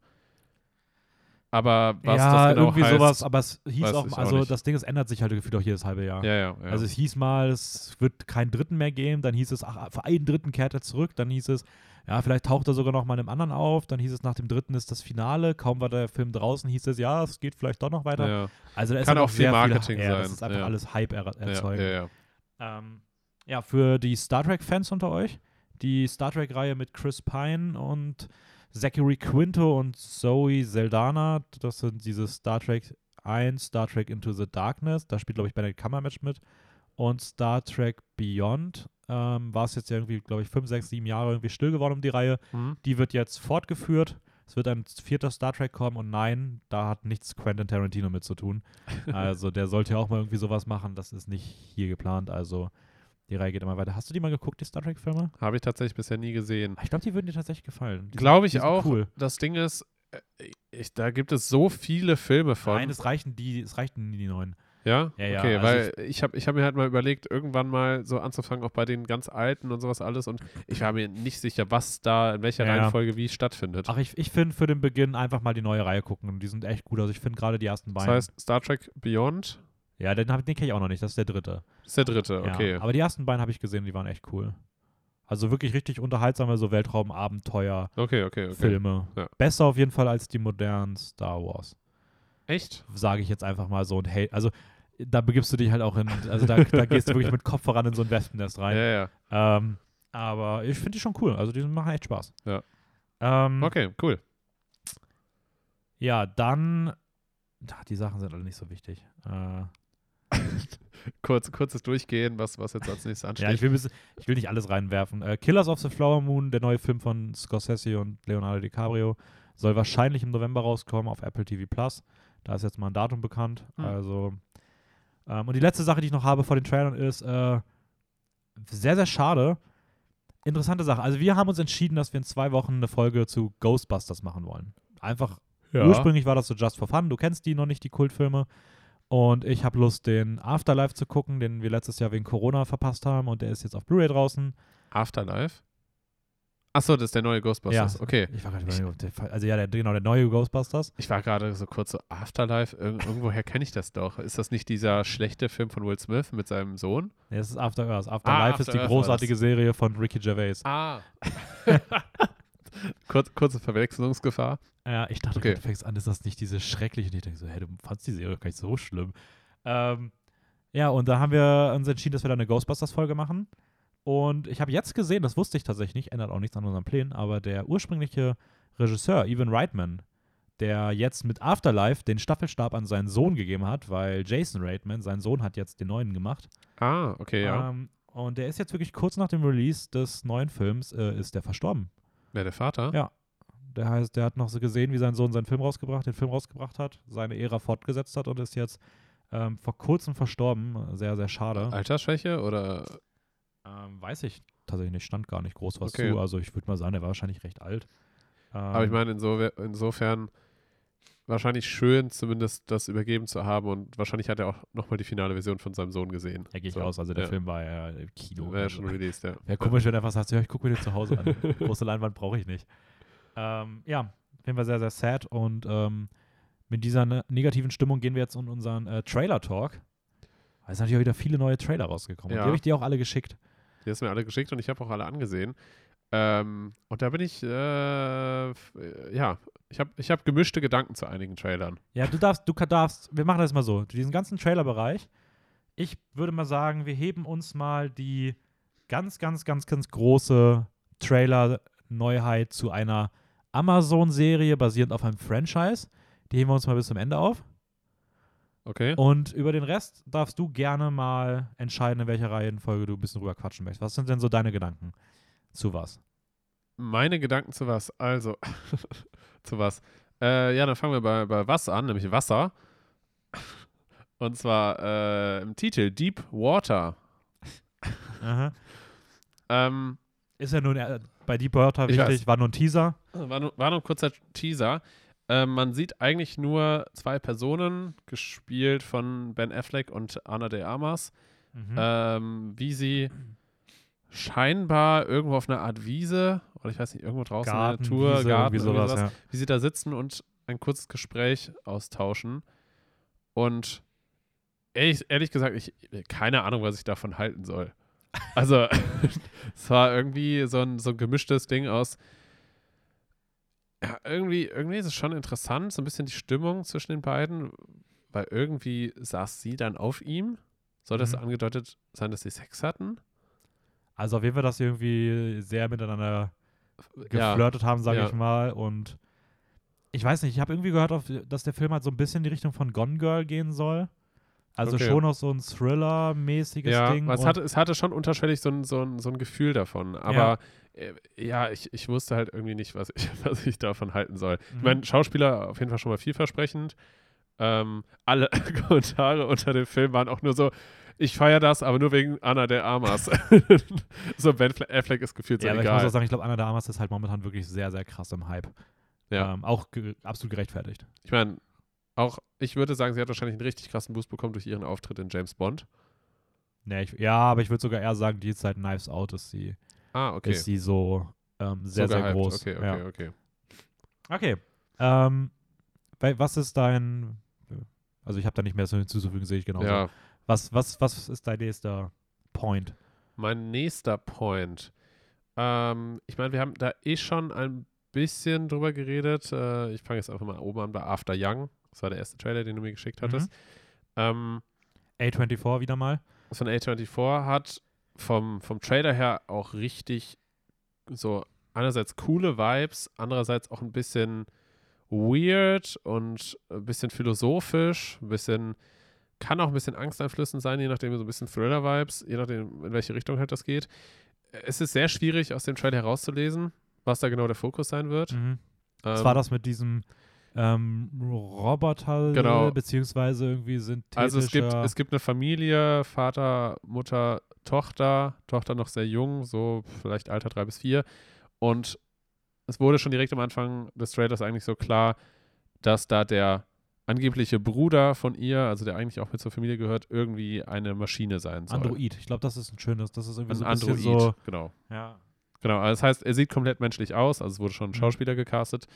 Aber was ja, das genau irgendwie heißt, sowas, aber es hieß auch, auch also nicht. das Ding, es ändert sich halt gefühlt auch jedes halbe Jahr. ja, ja, ja. Also es hieß mal, es wird keinen dritten mehr geben, dann hieß es, ach, für einen dritten kehrt er zurück, dann hieß es, ja, vielleicht taucht er sogar noch mal in einem anderen auf, dann hieß es, nach dem dritten ist das Finale, kaum war der Film draußen, hieß es, ja, es geht vielleicht doch noch weiter. ja. Also da ist Kann auch viel Marketing ja, Das sein, ist einfach alles Hype er erzeugen. ja, ja. Ähm, ja, für die Star Trek-Fans unter euch, die Star Trek-Reihe mit Chris Pine und Zachary Quinto und Zoe Saldana, das sind diese Star Trek 1, Star Trek Into the Darkness, da spielt, glaube ich, Benedict Cumberbatch mit und Star Trek Beyond, ähm, war es jetzt irgendwie, glaube ich, 5, 6, 7 Jahre irgendwie still geworden um die Reihe. Mhm. Die wird jetzt fortgeführt. Es wird ein vierter Star Trek kommen und nein, da hat nichts Quentin Tarantino mit zu tun. Also der sollte ja auch mal irgendwie sowas machen. Das ist nicht hier geplant. Also die Reihe geht immer weiter. Hast du die mal geguckt, die Star Trek-Filme? Habe ich tatsächlich bisher nie gesehen. Ich glaube, die würden dir tatsächlich gefallen. Glaube ich auch. Cool. Das Ding ist, äh, ich, da gibt es so viele Filme von. Nein, es reichen die, es reichten die neuen. Ja? Ja, ja, Okay, also weil ich habe ich hab mir halt mal überlegt, irgendwann mal so anzufangen, auch bei den ganz alten und sowas alles. Und ich war mir nicht sicher, was da, in welcher Ja, ja. Reihenfolge wie stattfindet. Ach, ich, ich finde für den Beginn einfach mal die neue Reihe gucken. Die sind echt gut. Also ich finde gerade die ersten das beiden. heißt, Star Trek Beyond ja, den, hab- den kenne ich auch noch nicht. Das ist der dritte. ist der dritte, okay. Ja, aber die ersten beiden habe ich gesehen, die waren echt cool. Also wirklich richtig unterhaltsame so Weltraumabenteuer. okay, okay, okay. Filme. Ja. Besser auf jeden Fall als die modernen Star Wars. Echt? Sage ich jetzt einfach mal so. Und hey, also da begibst du dich halt auch in, also da, da gehst du wirklich mit Kopf voran in so ein Wespennest Ja, rein. ja. Ähm, aber ich finde die schon cool. Also die machen echt Spaß. Ja. Ähm, Okay, cool. Ja, dann. Ach, die Sachen sind alle nicht so wichtig. Äh, Kurz, kurzes Durchgehen, was, was jetzt als nächstes ansteht. ja, ich will, bis- ich will nicht alles reinwerfen. Äh, Killers of the Flower Moon, der neue Film von Scorsese und Leonardo DiCaprio, soll wahrscheinlich im November rauskommen auf Apple TV Plus. Da ist jetzt mal ein Datum bekannt. Hm. Also. Ähm, und die letzte Sache, die ich noch habe vor den Trailern, ist äh, sehr, sehr schade. Interessante Sache. Also, wir haben uns entschieden, dass wir in zwei Wochen eine Folge zu Ghostbusters machen wollen. Einfach ja. Ursprünglich war das so Just for Fun. Du kennst die noch nicht, die Kultfilme. Und ich habe Lust, den Afterlife zu gucken, den wir letztes Jahr wegen Corona verpasst haben. Und der ist jetzt auf Blu-ray draußen. Afterlife? Achso, das ist der neue Ghostbusters. Okay. Ich war gerade also ja, der, genau, der neue Ghostbusters. Ich war gerade so kurz so, Afterlife, irg irgendwoher kenne ich das doch. Ist das nicht dieser schlechte Film von Will Smith mit seinem Sohn? Nee, das ist After Earth. Afterlife ist After die Earth war großartige. Serie von Ricky Gervais. Ah. Kurz, kurze Verwechslungsgefahr. Ja, ich dachte, Okay. du fängst an, ist das nicht diese schreckliche? Und ich denke so, hey, du fandst die Serie gar nicht so schlimm. Ähm, ja, und da haben wir uns entschieden, dass wir da eine Ghostbusters-Folge machen. Und ich habe jetzt gesehen, das wusste ich tatsächlich nicht, ändert auch nichts an unseren Plänen, aber der ursprüngliche Regisseur, Evan Reitman, der jetzt mit Afterlife den Staffelstab an seinen Sohn gegeben hat, weil Jason Reitman, sein Sohn, hat jetzt den neuen gemacht. Ah, okay, ja. Ähm, und der ist jetzt wirklich kurz nach dem Release des neuen Films, äh, ist der verstorben. Wer der Vater? Ja. Der heißt, der hat noch so gesehen, wie sein Sohn seinen Film rausgebracht, den Film rausgebracht hat, seine Ära fortgesetzt hat und ist jetzt ähm, vor kurzem verstorben. Sehr, sehr schade. Altersschwäche oder? Ähm, weiß ich tatsächlich nicht, stand gar nicht groß was Okay. zu. Also ich würde mal sagen, der war wahrscheinlich recht alt. Ähm, Aber ich meine, inso, insofern wahrscheinlich schön, zumindest das übergeben zu haben und wahrscheinlich hat er auch nochmal die finale Version von seinem Sohn gesehen. da gehe ich So, aus. Also der ja. Film war ja im Kino. Wäre ja also. schon released, ja. Wäre komisch, wenn er einfach sagt, ja, ich gucke mir den zu Hause an. Große Leinwand brauche ich nicht. Ähm, ja, auf jeden Fall sehr, sehr sad. Und ähm, mit dieser ne negativen Stimmung gehen wir jetzt in unseren äh, Trailer-Talk. Da sind natürlich auch wieder viele neue Trailer rausgekommen. Und Ja. die habe ich dir auch alle geschickt. Die hast du mir alle geschickt und ich habe auch alle angesehen. Ähm, und da bin ich, äh, äh, ja, ich habe ich hab gemischte Gedanken zu einigen Trailern. Ja, du darfst, du darfst, wir machen das mal so, diesen ganzen Trailer-Bereich, ich würde mal sagen, wir heben uns mal die ganz, ganz, ganz, ganz große Trailer-Neuheit zu einer Amazon-Serie basierend auf einem Franchise. Die heben wir uns mal bis zum Ende auf. Okay. Und über den Rest darfst du gerne mal entscheiden, in welcher Reihenfolge du ein bisschen rüber quatschen möchtest. Was sind denn so deine Gedanken zu was? Meine Gedanken zu was? Also, zu was? Äh, ja, dann fangen wir bei, bei was an, nämlich Wasser. Und zwar äh, im Titel Deep Water. Aha. Ähm, Ist ja nun äh, bei Deep Water Ich wichtig, war nur ein Teaser. war, nur, war nur ein kurzer Teaser. Ähm, man sieht eigentlich nur zwei Personen, gespielt von Ben Affleck und Ana de Armas, Mhm. ähm, wie sie scheinbar irgendwo auf einer Art Wiese, oder ich weiß nicht, irgendwo draußen in Garten, der Natur, Wiese, Garten, irgendwie sowas, ja. wie sie da sitzen und ein kurzes Gespräch austauschen. Und ehrlich, ehrlich gesagt, ich keine Ahnung, was ich davon halten soll. Also, es war irgendwie so ein, so ein gemischtes Ding aus. Ja, irgendwie, irgendwie ist es schon interessant, so ein bisschen die Stimmung zwischen den beiden, weil irgendwie saß sie dann auf ihm. Soll das Mhm. angedeutet sein, dass sie Sex hatten? Also auf jeden Fall, dass sie irgendwie sehr miteinander Ja, geflirtet haben, sage ja. ich mal. Und ich weiß nicht, ich habe irgendwie gehört, dass der Film halt so ein bisschen in die Richtung von Gone Girl gehen soll. Also Okay. schon noch so ein Thriller-mäßiges ja, Ding. es hatte, es hatte schon unterschwellig so ein, so ein, so ein Gefühl davon. Aber äh, ja, ich, ich wusste halt irgendwie nicht, was ich, was ich davon halten soll. Ich Mhm. meine, Schauspieler auf jeden Fall schon mal vielversprechend. Ähm, alle Kommentare unter dem Film waren auch nur so, ich feiere das, aber nur wegen Anna der Armas. so Ben Fle- Affleck ist gefühlt so ja, aber ich muss egal. auch sagen, ich glaube, Anna de Armas ist halt momentan wirklich sehr, sehr krass im Hype. Ja. Ähm, auch ge absolut gerechtfertigt. Ich meine, auch ich würde sagen, sie hat wahrscheinlich einen richtig krassen Boost bekommen durch ihren Auftritt in James Bond. Nee, ich, ja, aber ich würde sogar eher sagen, die Zeit Knives Out ist sie, Ah, okay. ist sie so ähm, sehr, so sehr groß. Okay, okay, ja. okay. Okay. Ähm, was ist dein. Also, ich habe da nicht mehr so hinzuzufügen, sehe ich genauso. Ja, Was, was, was ist dein nächster Point? Mein nächster Point. Ähm, ich meine, wir haben da eh schon ein bisschen drüber geredet. Äh, ich fange jetzt einfach mal oben an bei After Young. Das war der erste Trailer, den du mir geschickt hattest. Ähm, A24 wieder mal. von A24 hat vom, vom Trailer her auch richtig so einerseits coole Vibes, andererseits auch ein bisschen weird und ein bisschen philosophisch, ein bisschen kann auch ein bisschen angsteinflößend sein, je nachdem so ein bisschen Thriller-Vibes, je nachdem, in welche Richtung halt das geht. Es ist sehr schwierig, aus dem Trailer herauszulesen, was da genau der Fokus sein wird. Mhm. Das Ähm, war das mit diesem ähm, Roboter, Genau. beziehungsweise irgendwie synthetischer. Also es gibt, es gibt eine Familie, Vater, Mutter, Tochter, Tochter noch sehr jung, so vielleicht Alter drei bis vier. Und es wurde schon direkt am Anfang des Trailers eigentlich so klar, dass da der angebliche Bruder von ihr, also der eigentlich auch mit zur Familie gehört, irgendwie eine Maschine sein soll. Android. Ich glaube, das ist ein schönes, das ist irgendwie Ein so ein Android, so. genau. Ja. Genau, also das heißt, er sieht komplett menschlich aus, also es wurde schon ein Mhm. Schauspieler gecastet,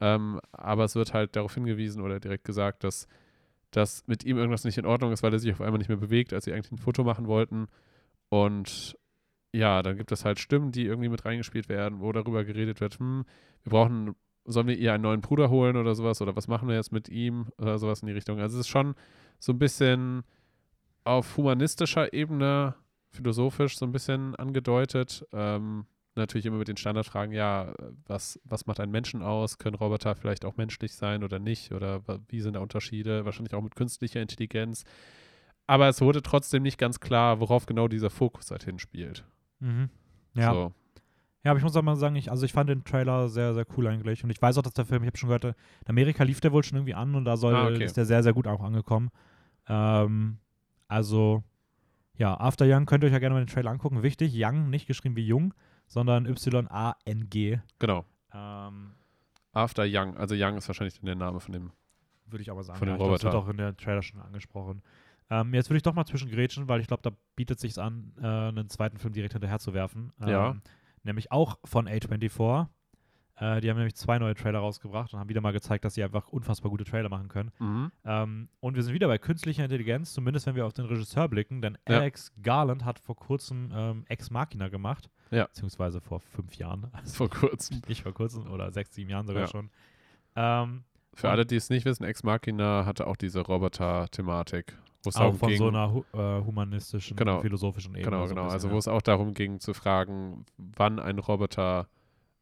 ähm, aber es wird halt darauf hingewiesen oder direkt gesagt, dass, dass mit ihm irgendwas nicht in Ordnung ist, weil er sich auf einmal nicht mehr bewegt, als sie eigentlich ein Foto machen wollten. Und ja, dann gibt es halt Stimmen, die irgendwie mit reingespielt werden, wo darüber geredet wird, hm, wir brauchen, sollen wir ihr einen neuen Bruder holen oder sowas, oder was machen wir jetzt mit ihm oder sowas in die Richtung. Also es ist schon so ein bisschen auf humanistischer Ebene, philosophisch so ein bisschen angedeutet. Ähm, natürlich immer mit den Standardfragen, ja, was, was macht einen Menschen aus? Können Roboter vielleicht auch menschlich sein oder nicht? Oder wie sind da Unterschiede? Wahrscheinlich auch mit künstlicher Intelligenz. Aber es wurde trotzdem nicht ganz klar, worauf genau dieser Fokus halt hinspielt. Mhm. Ja. So. Ja, aber ich muss auch mal sagen, ich, also ich fand den Trailer sehr, sehr cool eigentlich. Und ich weiß auch, dass der Film, ich habe schon gehört, in Amerika lief der wohl schon irgendwie an und da soll, Ah, okay. ist der sehr, sehr gut auch angekommen. Ähm, also, ja, After Young könnt ihr euch ja gerne mal den Trailer angucken. Wichtig, Young, nicht geschrieben wie Jung, sondern Y-A-N-G. Genau. Ähm, After Young. Also Young ist wahrscheinlich der Name von dem. würde ich aber sagen. Von dem ja, ich glaub, das wird Roboter. auch in der Trailer schon angesprochen. Ähm, jetzt würde ich doch mal zwischengrätschen, weil ich glaube, da bietet sich an, äh, einen zweiten Film direkt hinterher zu werfen. Ähm, Ja. Nämlich auch von A24. Äh, die haben nämlich zwei neue Trailer rausgebracht und haben wieder mal gezeigt, dass sie einfach unfassbar gute Trailer machen können. Mhm. Ähm, und wir sind wieder bei künstlicher Intelligenz, zumindest wenn wir auf den Regisseur blicken, denn Ja. Alex Garland hat vor kurzem ähm, Ex Machina gemacht. Ja. Beziehungsweise vor fünf Jahren. Also Vor kurzem. nicht vor kurzem oder sechs, sieben Jahren sogar Ja. schon. Ähm, Für alle, die es nicht wissen, Ex Machina hatte auch diese Roboter-Thematik. Auch von ging, so einer hu äh, humanistischen, Genau. philosophischen Ebene. Genau, so genau. Also ja. wo es auch darum ging zu fragen, wann ein Roboter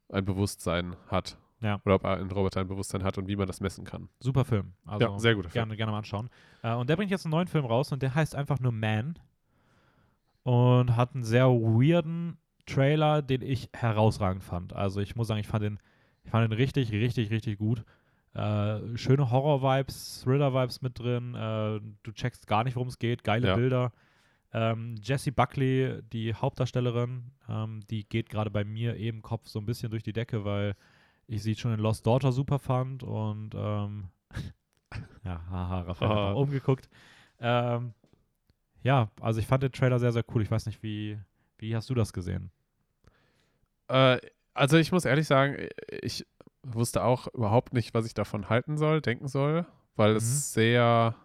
ein Bewusstsein hat. Ja. Oder ob ein Roboter ein Bewusstsein hat und wie man das messen kann. Super Film. Also ja, sehr guter Film. gerne, gerne mal anschauen. Äh, und der bringt jetzt einen neuen Film raus und der heißt einfach nur Man. Und hat einen sehr weirden Trailer, den ich herausragend fand. Also ich muss sagen, ich fand den, ich fand den richtig, richtig, richtig gut. Äh, schöne Horror-Vibes, Thriller-Vibes mit drin. Äh, du checkst gar nicht, worum es geht. Geile Ja. Bilder. Ähm, Jessie Buckley, die Hauptdarstellerin, ähm, die geht gerade bei mir eben Kopf so ein bisschen durch die Decke, weil ich sie schon in Lost Daughter super fand und ähm, ja, haha, Raphael hat auch umgeguckt. Ähm, ja, also ich fand den Trailer sehr, sehr cool. Ich weiß nicht, wie, wie hast du das gesehen? Äh, also ich muss ehrlich sagen, ich wusste auch überhaupt nicht, was ich davon halten soll, denken soll, weil Mhm. es sehr,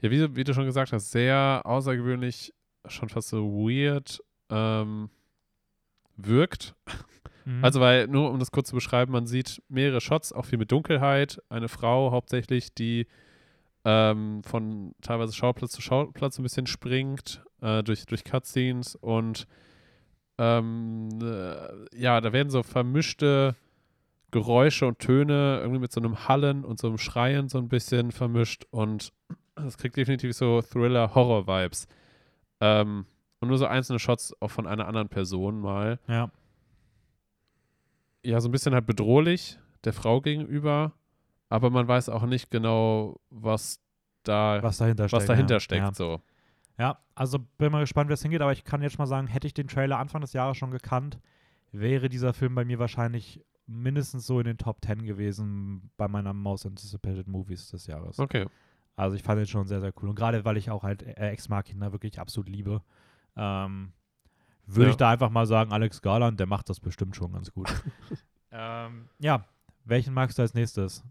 ja, wie, du- wie du schon gesagt hast, sehr außergewöhnlich, schon fast so weird ähm, wirkt. Mhm. Also, weil, nur um das kurz zu beschreiben, man sieht mehrere Shots, auch viel mit Dunkelheit. Eine Frau hauptsächlich, die ähm, von teilweise Schauplatz zu Schauplatz ein bisschen springt, äh, durch, durch Cutscenes und ähm, äh, ja, da werden so vermischte Geräusche und Töne irgendwie mit so einem Hallen und so einem Schreien so ein bisschen vermischt und es kriegt definitiv so Thriller-Horror-Vibes. Ähm, und nur so einzelne Shots auch von einer anderen Person mal ja, ja, so ein bisschen halt bedrohlich der Frau gegenüber, aber man weiß auch nicht genau, was da, was dahinter was steckt. dahinter ja. steckt. Ja. So. Ja, also bin mal gespannt, wie es hingeht, aber ich kann jetzt mal sagen, hätte ich den Trailer Anfang des Jahres schon gekannt, wäre dieser Film bei mir wahrscheinlich mindestens so in den Top 10 gewesen bei meiner Most Anticipated Movies des Jahres. Okay. Also ich fand den schon sehr, sehr cool. Und gerade weil ich auch halt äh, Ex Machina wirklich absolut liebe, ähm, würde Ja. ich da einfach mal sagen, Alex Garland, der macht das bestimmt schon ganz gut. ähm, ja, welchen magst du als nächstes?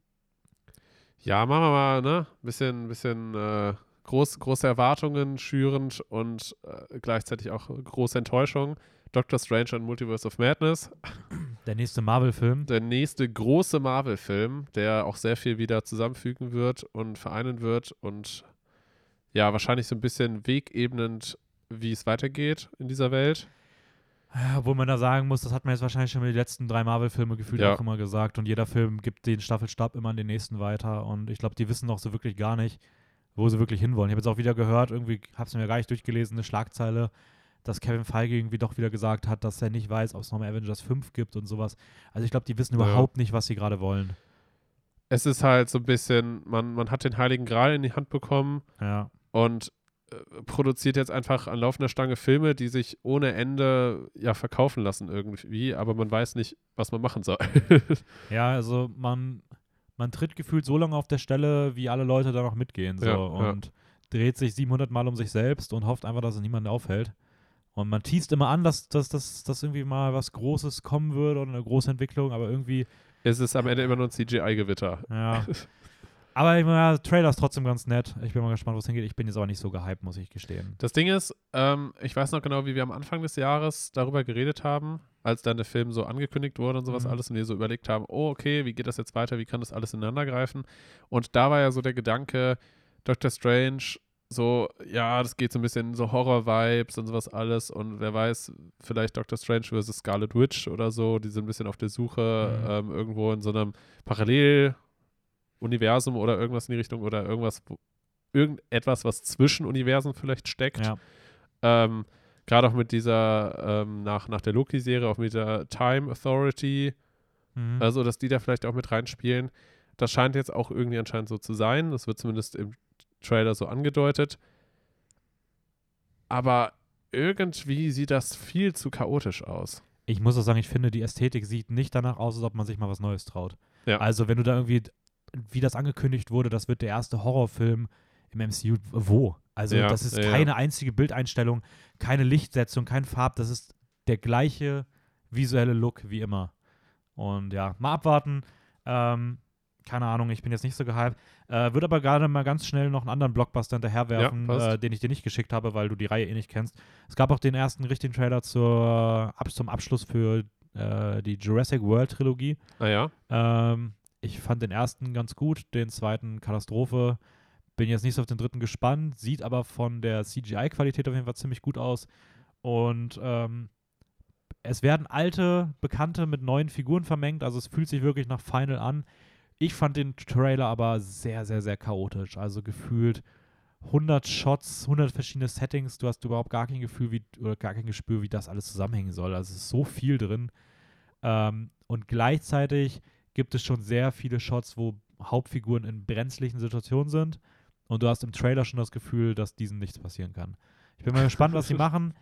Ja, machen wir mal, ne? Bisschen, bisschen äh, groß, große Erwartungen schürend und äh, gleichzeitig auch große Enttäuschung. Doctor Strange und Multiverse of Madness. Der nächste Marvel-Film. Der nächste große Marvel-Film, der auch sehr viel wieder zusammenfügen wird und vereinen wird und ja, wahrscheinlich so ein bisschen wegebnend, wie es weitergeht in dieser Welt. Obwohl man da sagen muss, das hat man jetzt wahrscheinlich schon mit den letzten drei Marvel-Filme gefühlt Ja. auch immer gesagt. Und jeder Film gibt den Staffelstab immer an den nächsten weiter. Und ich glaube, die wissen noch so wirklich gar nicht, wo sie wirklich hinwollen. Ich habe jetzt auch wieder gehört, irgendwie habe es mir gar nicht durchgelesen, eine Schlagzeile, dass Kevin Feige irgendwie doch wieder gesagt hat, dass er nicht weiß, ob es nochmal Avengers 5 gibt und sowas. Also ich glaube, die wissen Ja. überhaupt nicht, was sie gerade wollen. Es ist halt so ein bisschen, man, man hat den Heiligen Gral in die Hand bekommen Ja. und äh, produziert jetzt einfach an laufender Stange Filme, die sich ohne Ende ja verkaufen lassen irgendwie, aber man weiß nicht, was man machen soll. Ja, also man, man tritt gefühlt so lange auf der Stelle, wie alle Leute da noch mitgehen. So, Ja, ja. und dreht sich 700 Mal um sich selbst und hofft einfach, dass es niemanden aufhält. Und man teast immer an, dass, dass, dass, dass irgendwie mal was Großes kommen würde oder eine große Entwicklung, aber irgendwie, es ist am Ende immer nur ein CGI-Gewitter. ja. aber ich meine, ja, Trailer ist trotzdem ganz nett. Ich bin mal gespannt, wo es hingeht. Ich bin jetzt aber nicht so gehypt, muss ich gestehen. Das Ding ist, ähm, ich weiß noch genau, wie wir am Anfang des Jahres darüber geredet haben, als dann der Film so angekündigt wurde und sowas Mhm. alles und wir so überlegt haben, oh, okay, wie geht das jetzt weiter, wie kann das alles ineinander greifen? Und da war ja so der Gedanke, Doctor Strange, so, ja, das geht so ein bisschen in so Horror-Vibes und sowas alles und wer weiß, vielleicht Doctor Strange versus Scarlet Witch oder so, die sind ein bisschen auf der Suche Mhm. ähm, irgendwo in so einem Parallel-Universum oder irgendwas in die Richtung oder irgendwas, irgendetwas, was zwischen Universen vielleicht steckt. Ja. Ähm, Gerade auch mit dieser, ähm, nach, nach der Loki-Serie, auch mit der Time Authority, Mhm. also dass die da vielleicht auch mit reinspielen. Das scheint jetzt auch irgendwie anscheinend so zu sein. Das wird zumindest im Trailer so angedeutet. Aber irgendwie sieht das viel zu chaotisch aus. Ich muss auch sagen, ich finde, die Ästhetik sieht nicht danach aus, als ob man sich mal was Neues traut. Ja. Also, wenn du da irgendwie, wie das angekündigt wurde, das wird der erste Horrorfilm im MCU, wo? Also, Ja, das ist ja, keine einzige Bildeinstellung, keine Lichtsetzung, kein Farb, das ist der gleiche visuelle Look wie immer. Und ja, mal abwarten. Ähm, keine Ahnung, ich bin jetzt nicht so gehypt. Äh, Würde aber gerade mal ganz schnell noch einen anderen Blockbuster hinterherwerfen, Ja, äh, den ich dir nicht geschickt habe, weil du die Reihe eh nicht kennst. Es gab auch den ersten richtigen Trailer zur, ab, zum Abschluss für äh, die Jurassic World Trilogie. Naja, Ähm, ich fand den ersten ganz gut, den zweiten Katastrophe. Bin jetzt nicht so auf den dritten gespannt, sieht aber von der CGI-Qualität auf jeden Fall ziemlich gut aus. Und ähm, es werden alte Bekannte mit neuen Figuren vermengt, also es fühlt sich wirklich nach Final an. Ich fand den Trailer aber sehr, sehr, sehr chaotisch. Also gefühlt 100 Shots, 100 verschiedene Settings. Du hast überhaupt gar kein Gefühl, wie, oder gar kein Gespür, wie das alles zusammenhängen soll. Also es ist so viel drin. Ähm, und gleichzeitig gibt es schon sehr viele Shots, wo Hauptfiguren in brenzlichen Situationen sind. Und du hast im Trailer schon das Gefühl, dass diesen nichts passieren kann. Ich bin mal gespannt, was sie machen.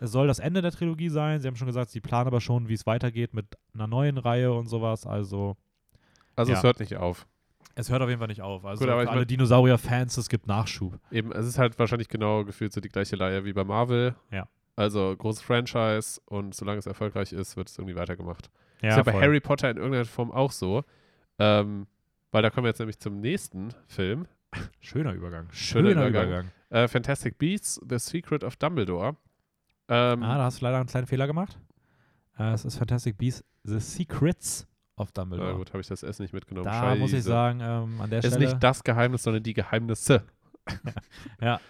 Es soll das Ende der Trilogie sein. Sie haben schon gesagt, sie planen aber schon, wie es weitergeht mit einer neuen Reihe und sowas. Also also Ja. es hört nicht auf. es hört auf jeden Fall nicht auf. Also Gut, für alle Dinosaurier-Fans, es gibt Nachschub. Eben, es ist halt wahrscheinlich genau gefühlt so die gleiche Leier wie bei Marvel. Ja. Also großes Franchise und solange es erfolgreich ist, wird es irgendwie weitergemacht. Ja, ist ja bei voll. Harry Potter in irgendeiner Form auch so. Ähm, weil da kommen wir jetzt nämlich zum nächsten Film. Schöner Übergang. Schöner Schöner, Übergang. Übergang. Äh, Fantastic Beasts, The Secret of Dumbledore. Ähm, Ah, da hast du leider einen kleinen Fehler gemacht. Äh, es ist Fantastic Beasts The Secrets na Dumbledore. gut, habe ich das S nicht mitgenommen. da muss ich Scheiße. sagen, ähm, an der ist Stelle. nicht das Geheimnis, sondern die Geheimnisse. Ja.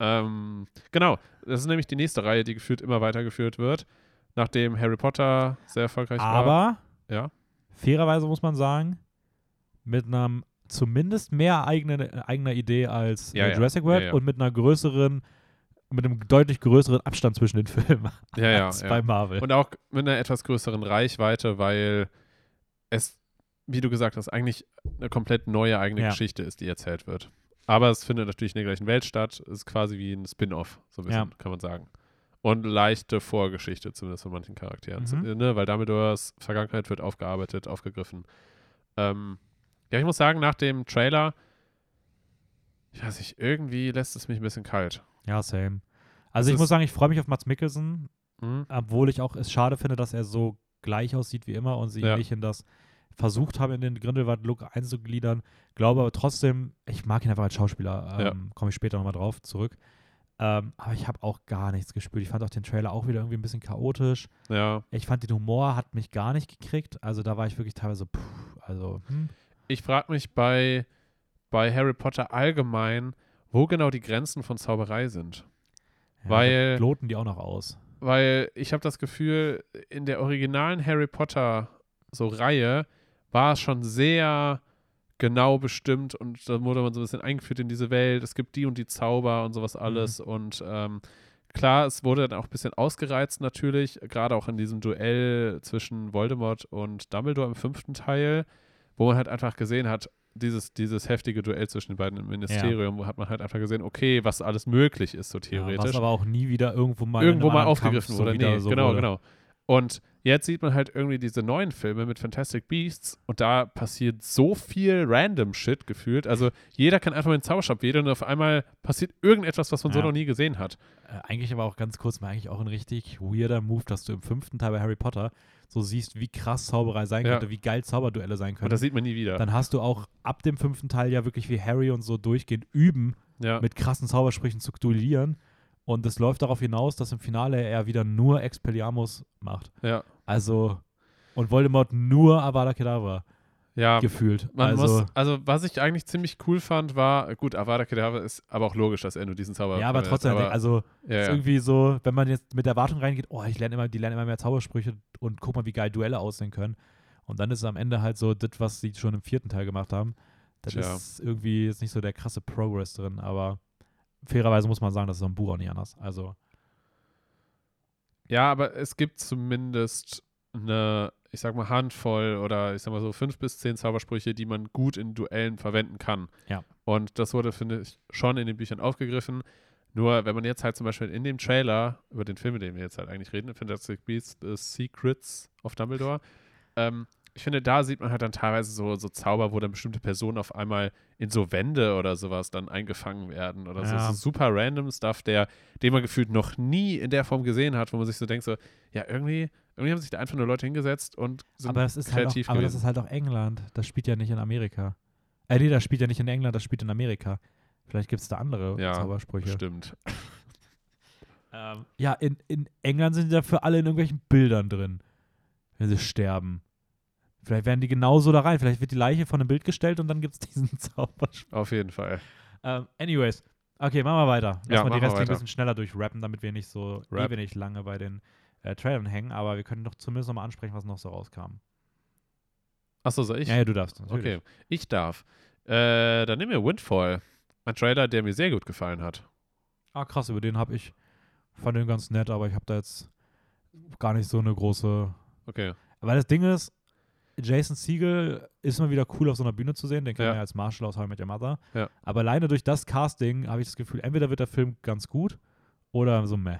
Ähm, genau, das ist nämlich die nächste Reihe, die geführt immer weitergeführt wird. Nachdem Harry Potter sehr erfolgreich war. aber Ja. fairerweise muss man sagen, mit einem zumindest mehr eigene, eigener Idee als Ja, ja. Jurassic World Ja, und mit einer größeren, mit einem deutlich größeren Abstand zwischen den Filmen als bei Marvel. Und auch mit einer etwas größeren Reichweite, weil es, wie du gesagt hast, eigentlich eine komplett neue eigene Ja. Geschichte ist, die erzählt wird. Aber es findet natürlich in der gleichen Welt statt. Es ist quasi wie ein Spin-off, so ein bisschen, Ja. kann man sagen. Und leichte Vorgeschichte, zumindest von manchen Charakteren. Mhm. Ne? Weil Dumbledores Vergangenheit wird aufgearbeitet, aufgegriffen. Ähm, ja, ich muss sagen, nach dem Trailer, ich weiß nicht, irgendwie lässt es mich ein bisschen kalt. ja, same. Also Es ich muss sagen, ich freue mich auf Mats Mikkelsen, Hm? obwohl ich auch es schade finde, dass er so gleich aussieht wie immer und sie Ja. nicht in das versucht haben, in den Grindelwald-Look einzugliedern. Glaube aber trotzdem, ich mag ihn einfach als Schauspieler. Ja. Ähm, Komme ich später nochmal drauf zurück. Ähm, aber ich habe auch gar nichts gespürt. Ich fand auch den Trailer auch wieder irgendwie ein bisschen chaotisch. Ja. Ich fand den Humor hat mich gar nicht gekriegt. Also da war ich wirklich teilweise, puh, also, hm. ich frage mich bei, bei Harry Potter allgemein, wo genau die Grenzen von Zauberei sind. Ja, Weil- loten die auch noch aus. Weil ich habe das Gefühl, in der originalen Harry Potter so Reihe war es schon sehr genau bestimmt und da wurde man so ein bisschen eingeführt in diese Welt. Es gibt die und die Zauber und sowas alles. Und ähm, klar, es wurde dann auch ein bisschen ausgereizt natürlich, gerade auch in diesem Duell zwischen Voldemort und Dumbledore im fünften Teil, wo man halt einfach gesehen hat, dieses, dieses heftige Duell zwischen den beiden im Ministerium, wo hat man halt einfach gesehen, okay, was alles möglich ist, so Ja, theoretisch was aber auch nie wieder irgendwo mal irgendwo mal aufgegriffen so wurde. wieder Nee, so genau, wurde. genau. Und jetzt sieht man halt irgendwie diese neuen Filme mit Fantastic Beasts und da passiert so viel random Shit gefühlt. Also jeder kann einfach mal in den Zauberstab wählen und auf einmal passiert irgendetwas, was man so Ja. noch nie gesehen hat. Äh, eigentlich aber auch ganz kurz mal eigentlich auch ein richtig weirder Move, dass du im fünften Teil bei Harry Potter so siehst, wie krass Zauberei sein Ja. könnte, wie geil Zauberduelle sein Und können. das sieht man nie wieder. Dann hast du auch ab dem fünften Teil ja wirklich wie Harry und so durchgehend üben, ja. mit krassen Zaubersprüchen zu duellieren. Und es läuft darauf hinaus, dass im Finale er wieder nur Expelliarmus macht. ja. Also, und Voldemort nur Avada Kedavra Ja. gefühlt. Man also, muss, also was ich eigentlich ziemlich cool fand, war, gut, Avada Kedavra ist aber auch logisch, dass er nur diesen Zauber ja, aber trotzdem, aber, also ja, ist ja. irgendwie so, wenn man jetzt mit der Erwartung reingeht, oh, ich lerne immer, die lernen immer mehr Zaubersprüche und guck mal, wie geil Duelle aussehen können. Und dann ist es am Ende halt so das, was sie schon im vierten Teil gemacht haben. Das Tja. ist irgendwie jetzt nicht so der krasse Progress drin, aber fairerweise muss man sagen, das ist am Buch auch nicht anders. Also, Ja, aber es gibt zumindest eine, ich sag mal, Handvoll oder ich sag mal so fünf bis zehn Zaubersprüche, die man gut in Duellen verwenden kann. Ja. Und das wurde, finde ich, schon in den Büchern aufgegriffen. Nur, wenn man jetzt halt zum Beispiel in dem Trailer über den Film, über den wir jetzt halt eigentlich reden, Fantastic Beasts, The Secrets of Dumbledore, ähm, ich finde, da sieht man halt dann teilweise so, so Zauber, wo dann bestimmte Personen auf einmal in so Wände oder sowas dann eingefangen werden oder so, Ja. so super random Stuff, der, den man gefühlt noch nie in der Form gesehen hat, wo man sich so denkt, so, ja, irgendwie Irgendwie haben sich da einfach nur Leute hingesetzt und sind aber das ist halt auch, kreativ aber das gewesen. ist halt auch England. Das spielt ja nicht in Amerika. Äh, nee, das spielt ja nicht in England, das spielt in Amerika. Vielleicht gibt es da andere Ja, Zaubersprüche. Stimmt. Ähm, ja, in, in England sind die dafür alle in irgendwelchen Bildern drin, wenn sie sterben. Vielleicht werden die genauso da rein. Vielleicht wird die Leiche von einem Bild gestellt und dann gibt es diesen Zauberspruch. Auf jeden Fall. Ähm, anyways, okay, machen wir weiter. Lass Ja, mal die Restlichen ein bisschen schneller durchrappen, damit wir nicht so Rap. ewig lange bei den äh, Trailern hängen. Aber wir können doch zumindest nochmal ansprechen, was noch so rauskam. Achso, soll ich? ja, ja, du darfst. natürlich. okay, ich darf. Äh, dann nehmen wir Windfall. Ein Trailer, der mir sehr gut gefallen hat. Ah, krass, über den habe ich, fand den ganz nett, aber ich habe da jetzt gar nicht so eine große. Okay. Weil das Ding ist, Jason Siegel ist immer wieder cool auf so einer Bühne zu sehen, den kennen Ja. wir als Marshall aus How I Met Your Mother. Ja. Aber alleine durch das Casting habe ich das Gefühl, entweder wird der Film ganz gut oder so meh.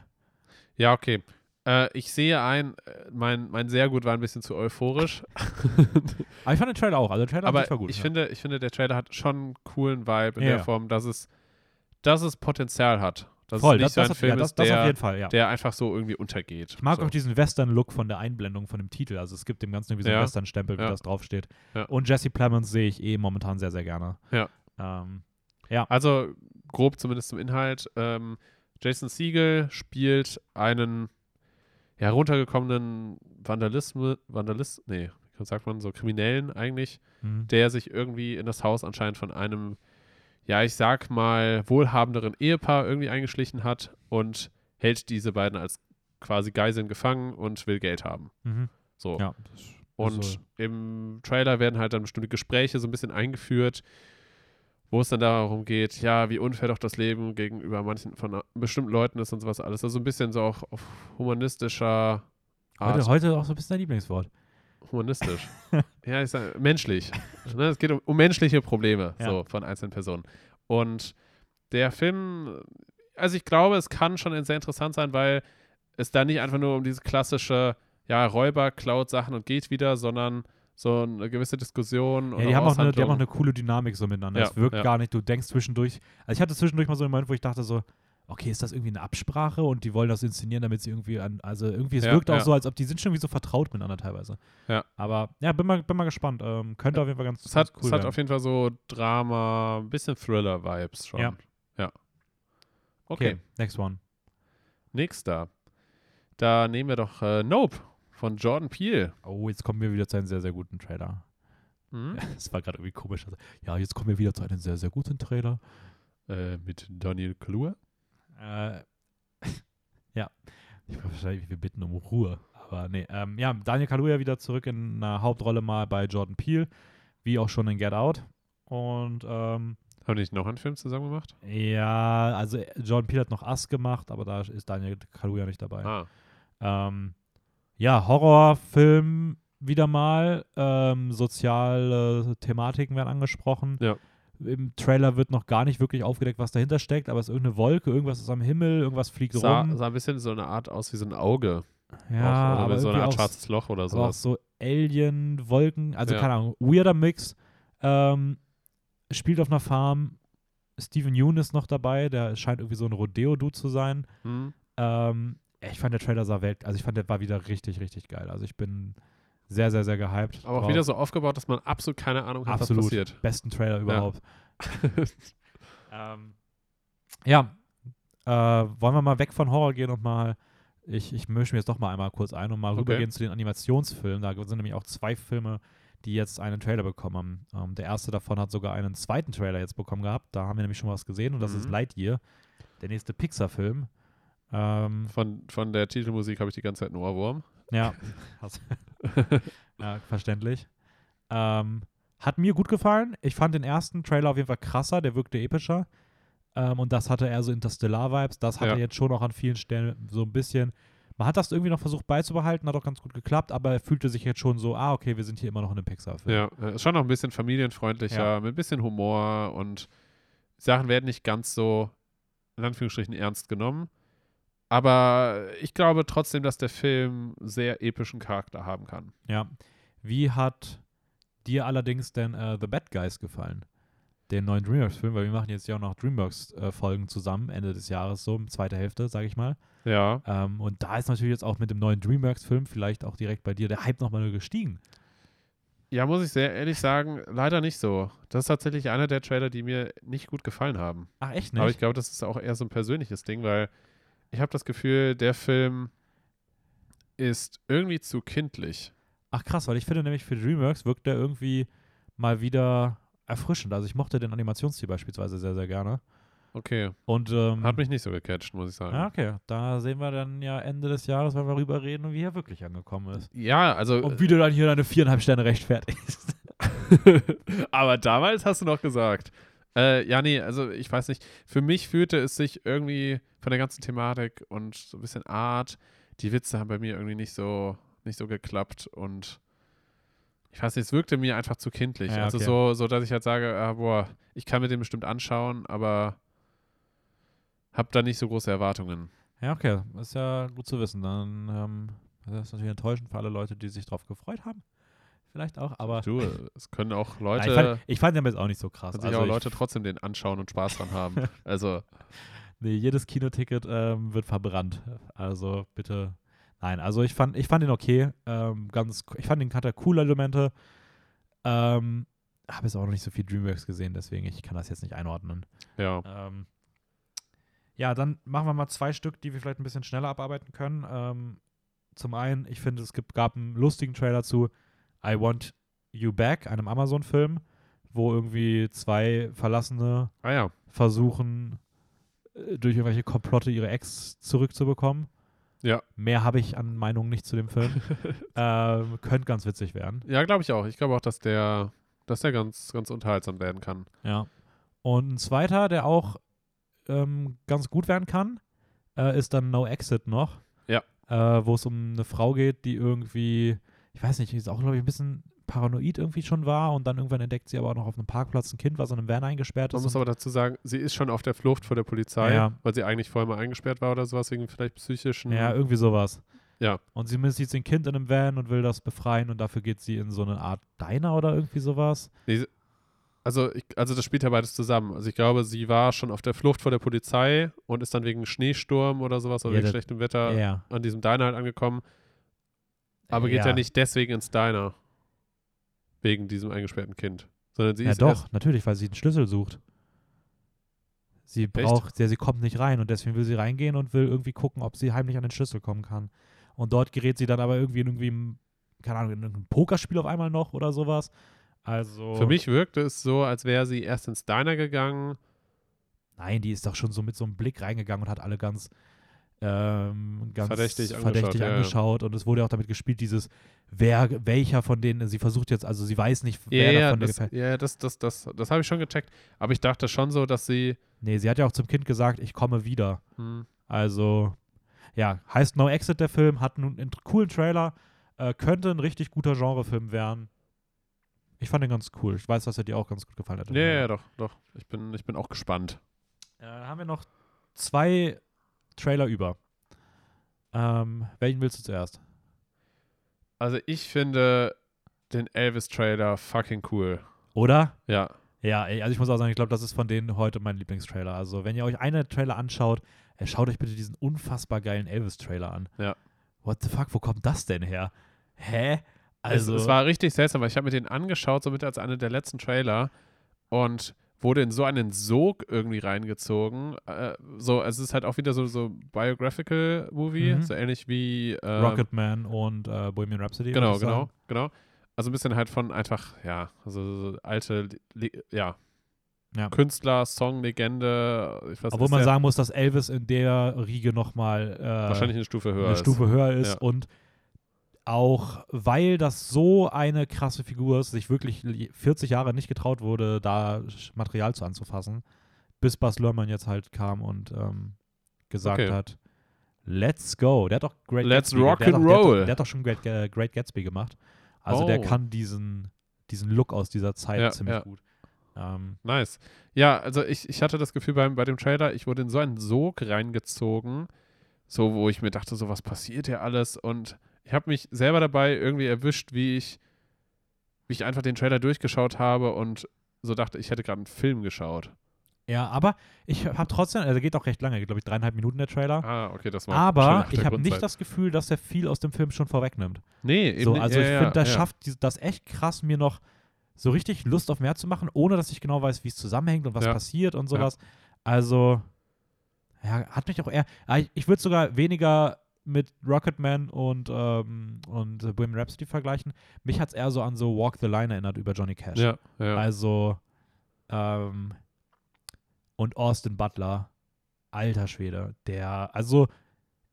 Ja, okay. Äh, ich sehe ein, äh, mein, mein sehr gut war ein bisschen zu euphorisch. Aber ich fand den Trailer auch, also der Trailer Aber war gut. ich, ja. finde, ich finde, der Trailer hat schon einen coolen Vibe in der. Form, dass es, dass es Potenzial hat. Dass Voll, es nicht das, so das, ein auf, Film ja, das, ist, das auf der, jeden Fall, ja. der einfach so irgendwie untergeht. Ich mag so. auch diesen Western-Look von der Einblendung von dem Titel. Also es gibt dem Ganzen irgendwie so einen Ja. Western-Stempel, wie Ja. das draufsteht. Ja. Und Jesse Plemons sehe ich eh momentan sehr, sehr gerne. Ja. Ähm, Also grob zumindest zum Inhalt. Ähm, Jason Siegel spielt einen heruntergekommenen Vandalismus, Vandalist, nee, wie sagt man so, Kriminellen eigentlich, hm. der sich irgendwie in das Haus anscheinend von einem, ja, ich sag mal, wohlhabenderen Ehepaar irgendwie eingeschlichen hat und hält diese beiden als quasi Geiseln gefangen und will Geld haben. Mhm. So. Ja. Und also- im Trailer werden halt dann bestimmte Gespräche so ein bisschen eingeführt, wo es dann darum geht, ja, wie unfair doch das Leben gegenüber manchen von bestimmten Leuten ist und sowas alles. Also so ein bisschen so auch auf humanistischer Art. Heute, heute auch so ein bisschen dein Lieblingswort. Humanistisch. ja, ich sag, menschlich. ne, es geht um, um menschliche Probleme Ja. so, von einzelnen Personen. Und der Film, also ich glaube, es kann schon sehr interessant sein, weil es da nicht einfach nur um diese klassische, ja, Räuber klaut Sachen und geht wieder, sondern so eine gewisse Diskussion Ja, die haben, auch eine, die haben auch eine coole Dynamik so miteinander. Ja, es wirkt ja. gar nicht, du denkst zwischendurch, also ich hatte zwischendurch mal so einen Moment, wo ich dachte so, okay, ist das irgendwie eine Absprache und die wollen das inszenieren, damit sie irgendwie an, also irgendwie, es Ja, wirkt auch ja. so, als ob die sind schon irgendwie so vertraut miteinander teilweise. Ja. Aber ja, bin mal, bin mal gespannt. Ähm, könnte auf jeden Fall ganz, es hat, ganz cool es hat werden. auf jeden Fall so Drama, ein bisschen Thriller-Vibes schon. Ja. ja. okay. Okay, next one. nächster. Da nehmen wir doch äh, Nope von Jordan Peele. Oh, jetzt kommen wir wieder zu einem sehr, sehr guten Trailer. Mhm. Das war gerade irgendwie komisch. Also, ja, jetzt kommen wir wieder zu einem sehr, sehr guten Trailer. Äh, mit Daniel Kaluuya. Äh, ja, ich glaube wahrscheinlich, wir bitten um Ruhe. Aber nee, ähm, ja, Daniel Kaluuya wieder zurück in einer Hauptrolle mal bei Jordan Peele, wie auch schon in Get Out. Und ähm, Haben die nicht noch einen Film zusammen gemacht? ja, also Jordan Peele hat noch Ass gemacht, aber da ist Daniel Kaluuya nicht dabei. Ah, Ähm, ja, Horrorfilm wieder mal. Ähm, soziale Thematiken werden angesprochen. Ja. Im Trailer wird noch gar nicht wirklich aufgedeckt, was dahinter steckt, aber es ist irgendeine Wolke, irgendwas ist am Himmel, irgendwas fliegt sah, rum. sah ein bisschen so eine Art aus wie so ein Auge. ja, auch, oder aber so eine Art schwarzes Loch oder aber auch sowas. so Alien-Wolken, also Ja. keine Ahnung, weirder Mix. Ähm, spielt auf einer Farm. Steven Yeun ist noch dabei, der scheint irgendwie so ein Rodeo-Dude zu sein. Hm? Ähm, ich fand der Trailer sah Welt, also ich fand der war wieder richtig, richtig geil. Also ich bin sehr, sehr, sehr gehypt. Aber auch drauf. wieder so aufgebaut, dass man absolut keine Ahnung hat, Absolut. was passiert. besten Trailer überhaupt. ähm, ja, äh, wollen wir mal weg von Horror gehen und mal, ich, ich mische mir jetzt doch mal einmal kurz ein und mal Okay. rübergehen zu den Animationsfilmen. Da sind nämlich auch zwei Filme, die jetzt einen Trailer bekommen haben. Ähm, der erste davon hat sogar einen zweiten Trailer jetzt bekommen gehabt. Da haben wir nämlich schon was gesehen und das ist Mhm. Lightyear, der nächste Pixar-Film. Ähm, Von, von der Titelmusik habe ich die ganze Zeit einen Ohrwurm. Ja, ja, verständlich. Ähm, hat mir gut gefallen. Ich fand den ersten Trailer auf jeden Fall krasser, der wirkte epischer. Ähm, und das hatte eher so Interstellar-Vibes. Das hatte Ja. jetzt schon auch an vielen Stellen so ein bisschen. Man hat das irgendwie noch versucht beizubehalten, hat auch ganz gut geklappt, aber er fühlte sich jetzt schon so, ah, okay, wir sind hier immer noch in einem Pixar-Film. Ja, äh, ist schon noch ein bisschen familienfreundlicher, Ja. mit ein bisschen Humor und Sachen werden nicht ganz so, in Anführungsstrichen, ernst genommen. Aber ich glaube trotzdem, dass der Film sehr epischen Charakter haben kann. Ja. Wie hat dir allerdings denn äh, The Bad Guys gefallen? den neuen DreamWorks-Film, weil wir machen jetzt ja auch noch DreamWorks-Folgen zusammen, Ende des Jahres, so, zweite Hälfte, sage ich mal. Ja. Ähm, und da ist natürlich jetzt auch mit dem neuen DreamWorks-Film, vielleicht auch direkt bei dir, der Hype nochmal gestiegen. Ja, muss ich sehr ehrlich sagen, leider nicht so. Das ist tatsächlich einer der Trailer, die mir nicht gut gefallen haben. Ach, echt nicht? Aber ich glaube, das ist auch eher so ein persönliches Ding, weil ich habe das Gefühl, der Film ist irgendwie zu kindlich. Ach krass, weil ich finde nämlich für DreamWorks wirkt der irgendwie mal wieder erfrischend. Also ich mochte den Animationsstil beispielsweise sehr, sehr gerne. Okay. Und ähm, Hat mich nicht so gecatcht, muss ich sagen. ja, okay. Da sehen wir dann ja Ende des Jahres, wenn wir darüber reden, wie er wirklich angekommen ist. Ja, also. Und wie du dann hier deine viereinhalb Sterne rechtfertigst. Aber damals hast du noch gesagt. Äh, ja, nee, also ich weiß nicht. Für mich fühlte es sich irgendwie von der ganzen Thematik und so ein bisschen Art, die Witze haben bei mir irgendwie nicht so, nicht so geklappt und ich weiß nicht, es wirkte mir einfach zu kindlich. Ja, Also okay. so, so, dass ich halt sage, ah, boah, ich kann mir den bestimmt anschauen, aber hab da nicht so große Erwartungen. Ja, okay. Ist ja gut zu wissen. Dann ähm, das ist natürlich enttäuschend für alle Leute, die sich drauf gefreut haben. Vielleicht auch, aber Du, es können auch Leute, ich, fand, ich fand den jetzt auch nicht so krass. können sich Also auch Leute trotzdem den anschauen und Spaß dran haben. Also, Nee, jedes Kinoticket ähm, wird verbrannt. Also bitte. Nein, also ich fand, ich fand ihn okay. Ähm, ganz, ich fand ihn hatte coole Elemente. Ähm, habe jetzt auch noch nicht so viel Dreamworks gesehen, deswegen ich kann das jetzt nicht einordnen. ja. Ähm, ja, dann machen wir mal zwei Stück, die wir vielleicht ein bisschen schneller abarbeiten können. Ähm, zum einen, ich finde, es gibt, gab einen lustigen Trailer zu I Want You Back, einem Amazon-Film, wo irgendwie zwei Verlassene Ah ja. versuchen, äh, durch irgendwelche Komplotte ihre Ex zurückzubekommen. Ja. Mehr habe ich an Meinungen nicht zu dem Film. ähm, könnte ganz witzig werden. Ja, glaube ich auch. Ich glaube auch, dass der, dass der ganz, ganz unterhaltsam werden kann. Ja. Und ein zweiter, der auch ähm, ganz gut werden kann, äh, ist dann No Exit noch. Ja. Äh, wo es um eine Frau geht, die irgendwie, ich weiß nicht, ist auch, glaube ich, ein bisschen paranoid irgendwie schon war und dann irgendwann entdeckt sie aber auch noch auf einem Parkplatz ein Kind, was in einem Van eingesperrt Man ist. muss und- aber dazu sagen, sie ist schon auf der Flucht vor der Polizei, Ja. weil sie eigentlich vorher mal eingesperrt war oder sowas, wegen vielleicht psychischen. Ja, irgendwie sowas. Ja. Und sie sieht ein Kind in einem Van und will das befreien und dafür geht sie in so eine Art Diner oder irgendwie sowas. Also, ich, also das spielt ja beides zusammen. Also ich glaube, sie war schon auf der Flucht vor der Polizei und ist dann wegen Schneesturm oder sowas oder Ja, wegen schlechtem Wetter Ja. an diesem Diner halt angekommen. Aber geht ja. nicht deswegen ins Diner. Wegen diesem eingesperrten Kind. Sondern sie Ja, ist doch, natürlich, weil sie den Schlüssel sucht. Sie braucht, ja, sie kommt nicht rein und deswegen will sie reingehen und will irgendwie gucken, ob sie heimlich an den Schlüssel kommen kann. Und dort gerät sie dann aber irgendwie in irgendwie, keine Ahnung, in irgendein Pokerspiel auf einmal noch oder sowas. Also. Für mich wirkte es so, als wäre sie erst ins Diner gegangen. Nein, die ist doch schon so mit so einem Blick reingegangen und hat alle ganz, ähm, ganz Verdächtig verdächtig angeschaut, ja, ja. angeschaut. Und es wurde ja auch damit gespielt, dieses, wer, welcher von denen, sie versucht jetzt, also sie weiß nicht, wer Ja, davon das, gefällt. ja, das, das, das, das habe ich schon gecheckt. Aber ich dachte schon so, dass sie. Nee, sie hat ja auch zum Kind gesagt, ich komme wieder. Hm, Also, ja, heißt No Exit der Film, hat nun einen coolen Trailer, äh, könnte ein richtig guter Genrefilm werden. Ich fand den ganz cool. Ich weiß, dass er dir auch ganz gut gefallen hat. ja, ja, doch, doch. Ich bin, ich bin auch gespannt. Äh, haben wir noch zwei Trailer über. Ähm, welchen willst du zuerst? Also ich finde den Elvis-Trailer fucking cool. Oder? Ja. Ja, also ich muss auch sagen, ich glaube, das ist von denen heute mein Lieblingstrailer. Also, wenn ihr euch einen Trailer anschaut, äh, schaut euch bitte diesen unfassbar geilen Elvis-Trailer an. Ja. What the fuck, wo kommt das denn her? Hä? Also, es, es war richtig seltsam, weil ich habe mir den angeschaut, somit als einer der letzten Trailer und wurde in so einen Sog irgendwie reingezogen. Äh, so, es ist halt auch wieder so so Biographical Movie, Mhm. so ähnlich wie äh, Rocketman und äh, Bohemian Rhapsody. Genau, genau, genau. Also ein bisschen halt von einfach, ja, also so alte, ja, Ja. Künstler, Song, Legende. Ich weiß, Obwohl man der sagen muss, dass Elvis in der Riege nochmal äh, wahrscheinlich eine Stufe höher eine ist. Stufe höher ist Ja. und auch weil das so eine krasse Figur ist, sich wirklich li- 40 Jahre nicht getraut wurde, da Material zu anzufassen, bis Bas Luhrmann jetzt halt kam und ähm, gesagt Okay. hat, let's go. Der hat doch Great Let's Gatsby, rock der, and doch- der, roll. der hat doch schon Great, äh, Great Gatsby gemacht. Also der Oh. kann diesen, diesen Look aus dieser Zeit Ja, ziemlich ja. gut. Ähm, Nice. Ja, also ich, ich hatte das Gefühl beim, bei dem Trailer, ich wurde in so einen Sog reingezogen, so wo ich mir dachte, so was passiert hier alles und ich habe mich selber dabei irgendwie erwischt, wie ich, wie ich einfach den Trailer durchgeschaut habe und so dachte, ich hätte gerade einen Film geschaut. Ja, aber ich habe trotzdem, also geht auch recht lange, glaube ich dreieinhalb Minuten der Trailer. Ah, okay, das war Aber ich habe nicht das Gefühl, dass er viel aus dem Film schon vorwegnimmt. Nee, eben So, nicht. also ja, ich ja, finde, das ja. schafft das echt krass, mir noch so richtig Lust auf mehr zu machen, ohne dass ich genau weiß, wie es zusammenhängt und was Ja. passiert und sowas. Also, ja, hat mich auch eher. ah, ich würde sogar weniger mit Rocketman und, ähm, und Bohemian Rhapsody vergleichen. Mich hat es eher so an so Walk the Line erinnert über Johnny Cash. Ja, ja. Also, ähm, und Austin Butler, alter Schwede, der, also,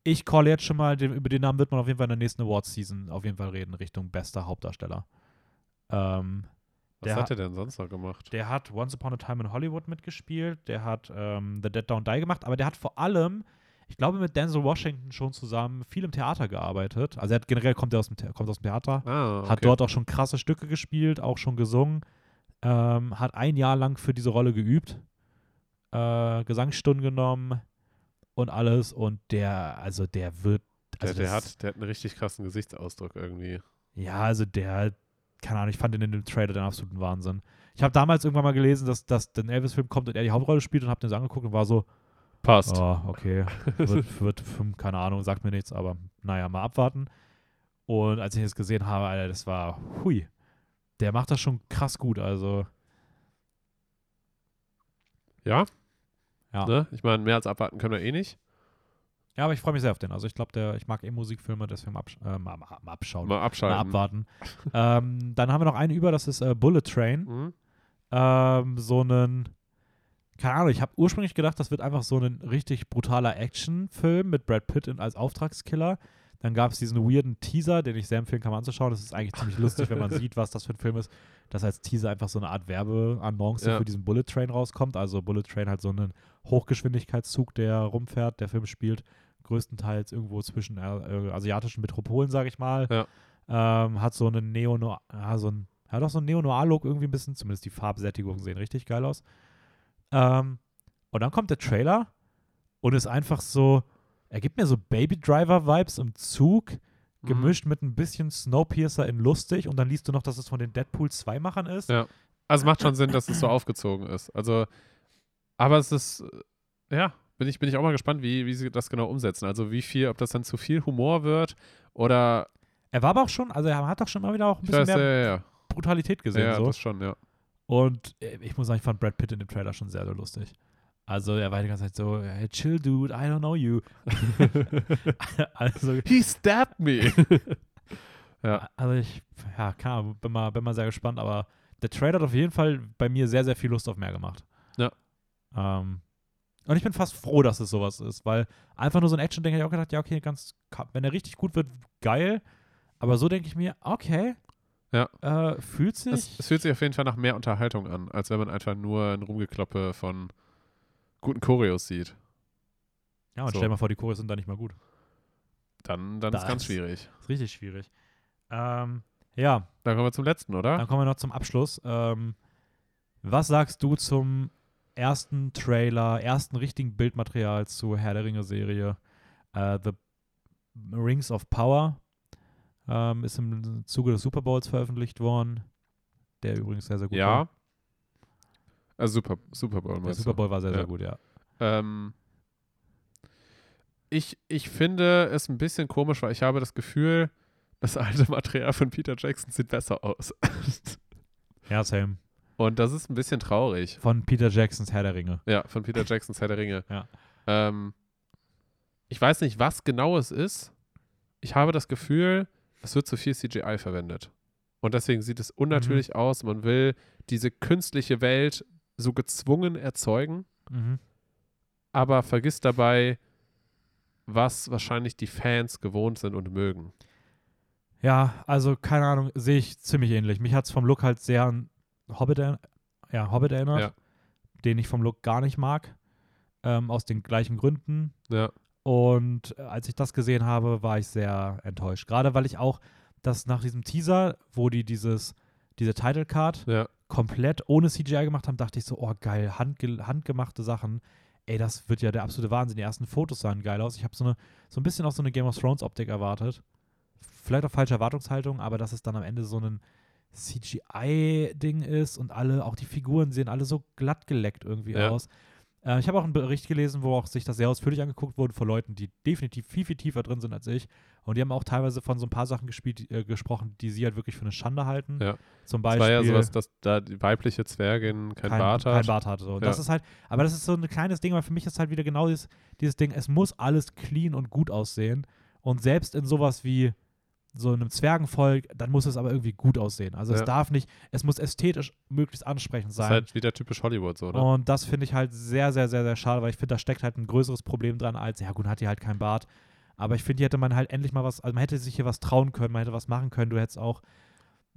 ich call jetzt schon mal, den, über den Namen wird man auf jeden Fall in der nächsten Awards-Season auf jeden Fall reden, Richtung bester Hauptdarsteller. Ähm, Was hat hat- er denn sonst noch gemacht? der hat Once Upon a Time in Hollywood mitgespielt, der hat ähm, The Dead Don't Die gemacht, aber der hat vor allem, ich glaube, mit Denzel Washington schon zusammen viel im Theater gearbeitet. Also er hat generell kommt er aus dem, The kommt aus dem Theater, Ah, okay. hat dort auch schon krasse Stücke gespielt, auch schon gesungen, ähm, hat ein Jahr lang für diese Rolle geübt, äh, Gesangsstunden genommen und alles und der, also der wird, also der, der, das- hat, der hat einen richtig krassen Gesichtsausdruck irgendwie. ja, also der, keine Ahnung, ich fand ihn in dem Trailer den absoluten Wahnsinn. Ich habe damals irgendwann mal gelesen, dass, dass der Elvis-Film kommt und er die Hauptrolle spielt und habe den so angeguckt und war so, Passt. oh, okay, wird, wird, hm, keine Ahnung, sagt mir nichts, aber naja, mal abwarten. Und als ich das gesehen habe, Alter, das war, hui, der macht das schon krass gut, also, Ja? Ja. Ne? Ich meine, mehr als abwarten können wir eh nicht. ja, aber ich freue mich sehr auf den. Also ich glaube, der, ich mag eh Musikfilme, deswegen mal, absch äh, mal, mal, mal abschauen, Mal mal abschalten. abwarten. ähm, dann haben wir noch einen über, das ist äh, Bullet Train. Mhm. ähm, so einen, keine Ahnung, ich habe ursprünglich gedacht, das wird einfach so ein richtig brutaler Actionfilm mit Brad Pitt als Auftragskiller. Dann gab es diesen weirden Teaser, den ich sehr empfehlen kann, mal anzuschauen. Das ist eigentlich ziemlich lustig, wenn man sieht, was das für ein Film ist. Dass als Teaser einfach so eine Art Werbeannonce Ja. für diesen Bullet Train rauskommt. Also Bullet Train halt so einen Hochgeschwindigkeitszug, der rumfährt. Der Film spielt größtenteils irgendwo zwischen äh, äh, asiatischen Metropolen, sage ich mal. Ja. Ähm, hat so einen neo ja, so ein, hat auch so einen Neo-Noir-Look irgendwie ein bisschen, zumindest die Farbsättigungen sehen richtig geil aus. Ähm, und dann kommt der Trailer und ist einfach so, er gibt mir so Baby Driver-Vibes im Zug, Mhm. gemischt mit ein bisschen Snowpiercer in lustig und dann liest du noch, dass es von den Deadpool 2-Machern ist. Ja. Also es macht schon Sinn, dass es so aufgezogen ist. Also, aber es ist, äh, ja, bin ich, bin ich auch mal gespannt, wie, wie sie das genau umsetzen. Also wie viel, ob das dann zu viel Humor wird oder Er war aber auch schon, also er hat doch schon mal wieder auch ein bisschen weiß, mehr ja, ja. Brutalität gesehen. ja, so. das schon, ja. Und äh, ich muss sagen, ich fand Brad Pitt in dem Trailer schon sehr, sehr lustig. Also er war die ganze Zeit so, hey, chill, dude, I don't know you. also, He stabbed me. Ja. also ich, ja, Ahnung, bin mal, bin mal sehr gespannt, aber der Trailer hat auf jeden Fall bei mir sehr, sehr viel Lust auf mehr gemacht. Ja. Ähm, und ich bin fast froh, dass es sowas ist, weil einfach nur so ein Action-Ding hätte ich auch gedacht, ja, okay, ganz, wenn er richtig gut wird, geil. Aber so denke ich mir, okay, Ja. äh, fühlt sich. es, es fühlt sich auf jeden Fall nach mehr Unterhaltung an, als wenn man einfach nur ein Rumgekloppe von guten Choreos sieht. ja, und so. stell mal vor, die Chores sind da nicht mal gut. Dann, dann Das- ist ganz schwierig. ist richtig schwierig. Ähm, ja, Dann kommen wir zum letzten, oder? dann kommen wir noch zum Abschluss. Ähm, was sagst du zum ersten Trailer, ersten richtigen Bildmaterial zur Herr der Ringe-Serie? Äh, The Rings of Power ähm, ist im Zuge des Super Bowls veröffentlicht worden, der übrigens sehr, sehr gut ja. war. Also Super, Super Bowl, Der Super? Bowl war sehr, Ja. sehr gut, ja. Ähm, ich, ich finde es ein bisschen komisch, weil ich habe das Gefühl, das alte Material von Peter Jackson sieht besser aus. Ja, same. Und das ist ein bisschen traurig. Von Peter Jacksons Herr der Ringe. Ja, von Peter Jacksons Herr der Ringe. Ja. Ähm, ich weiß nicht, was genau es ist. Ich habe das Gefühl, es wird zu viel CGI verwendet. Und deswegen sieht es unnatürlich Mhm. aus. Man will diese künstliche Welt so gezwungen erzeugen, Mhm. aber vergisst dabei, was wahrscheinlich die Fans gewohnt sind und mögen. Ja, also keine Ahnung, sehe ich ziemlich ähnlich. Mich hat es vom Look halt sehr an Hobbit, ja, Hobbit erinnert, Ja. den ich vom Look gar nicht mag, ähm, aus den gleichen Gründen. Ja, Und äh, als ich das gesehen habe, war ich sehr enttäuscht. Gerade weil ich auch das nach diesem Teaser, wo die dieses, diese Title Card ja, komplett ohne CGI gemacht haben, dachte ich so, oh geil, handge handgemachte Sachen. Ey, das wird ja der absolute Wahnsinn. Die ersten Fotos sahen geil aus. Ich habe so, eine, so ein bisschen auch so eine Game of Thrones Optik erwartet. Vielleicht auch falsche Erwartungshaltung, aber dass es dann am Ende so ein CGI-Ding ist und alle, auch die Figuren sehen alle so glatt geleckt irgendwie Ja. aus. Äh, ich habe auch einen Bericht gelesen, wo auch sich das sehr ausführlich angeguckt wurde von Leuten, die definitiv viel, viel tiefer drin sind als ich. Und die haben auch teilweise von so ein paar Sachen gespielt, äh, gesprochen, die sie halt wirklich für eine Schande halten. Ja. Zum Beispiel war ja sowas, dass da die weibliche Zwergin kein, Bart hat. kein Bart hatte. So. Und Das Ja. ist halt, aber das ist so ein kleines Ding, weil für mich ist halt wieder genau dieses, dieses Ding, es muss alles clean und gut aussehen. Und selbst in sowas wie so einem Zwergenvolk, dann muss es aber irgendwie gut aussehen. Also es Ja. darf nicht, es muss ästhetisch möglichst ansprechend Das sein. ist halt wieder typisch Hollywood so, ne? Und das finde ich halt sehr, sehr, sehr, sehr schade, weil ich finde, da steckt halt ein größeres Problem dran als, ja gut, hat die halt kein Bart. Aber ich finde, hier hätte man halt endlich mal was, also man hätte sich hier was trauen können, man hätte was machen können. Du hättest auch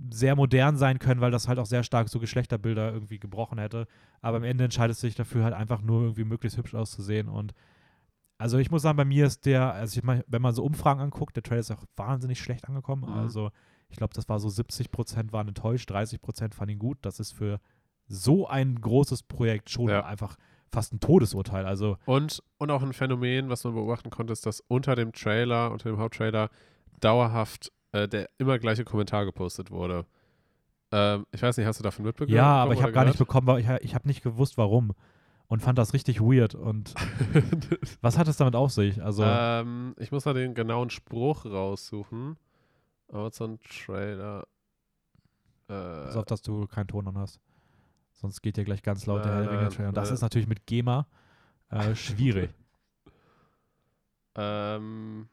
sehr modern sein können, weil das halt auch sehr stark so Geschlechterbilder irgendwie gebrochen hätte. Aber am Ende entscheidest du dich dafür halt einfach nur irgendwie möglichst hübsch auszusehen. Und also ich muss sagen, bei mir ist der, also ich mein, wenn man so Umfragen anguckt, der Trailer ist auch wahnsinnig schlecht angekommen. Mhm. Also ich glaube, das war so 70 Prozent waren enttäuscht, 30 Prozent fanden ihn gut. Das ist für so ein großes Projekt schon Ja. einfach fast ein Todesurteil. Also Und, und auch ein Phänomen, was man beobachten konnte, ist, dass unter dem Trailer, unter dem Haupttrailer, dauerhaft äh, der immer gleiche Kommentar gepostet wurde. Ähm, ich weiß nicht, hast du davon mitbekommen? ja, aber ich habe gar nicht bekommen, weil ich, ich habe nicht gewusst, warum. Und fand das richtig weird. Und was hat es damit auf sich? Also, ähm, ich muss mal den genauen Spruch raussuchen. Amazon Trailer. Äh, pass auf, dass du keinen Ton an hast. Sonst geht dir gleich ganz laut der Nein, Herr der nein, Trailer. Und das nein. ist natürlich mit GEMA äh, schwierig. Ähm,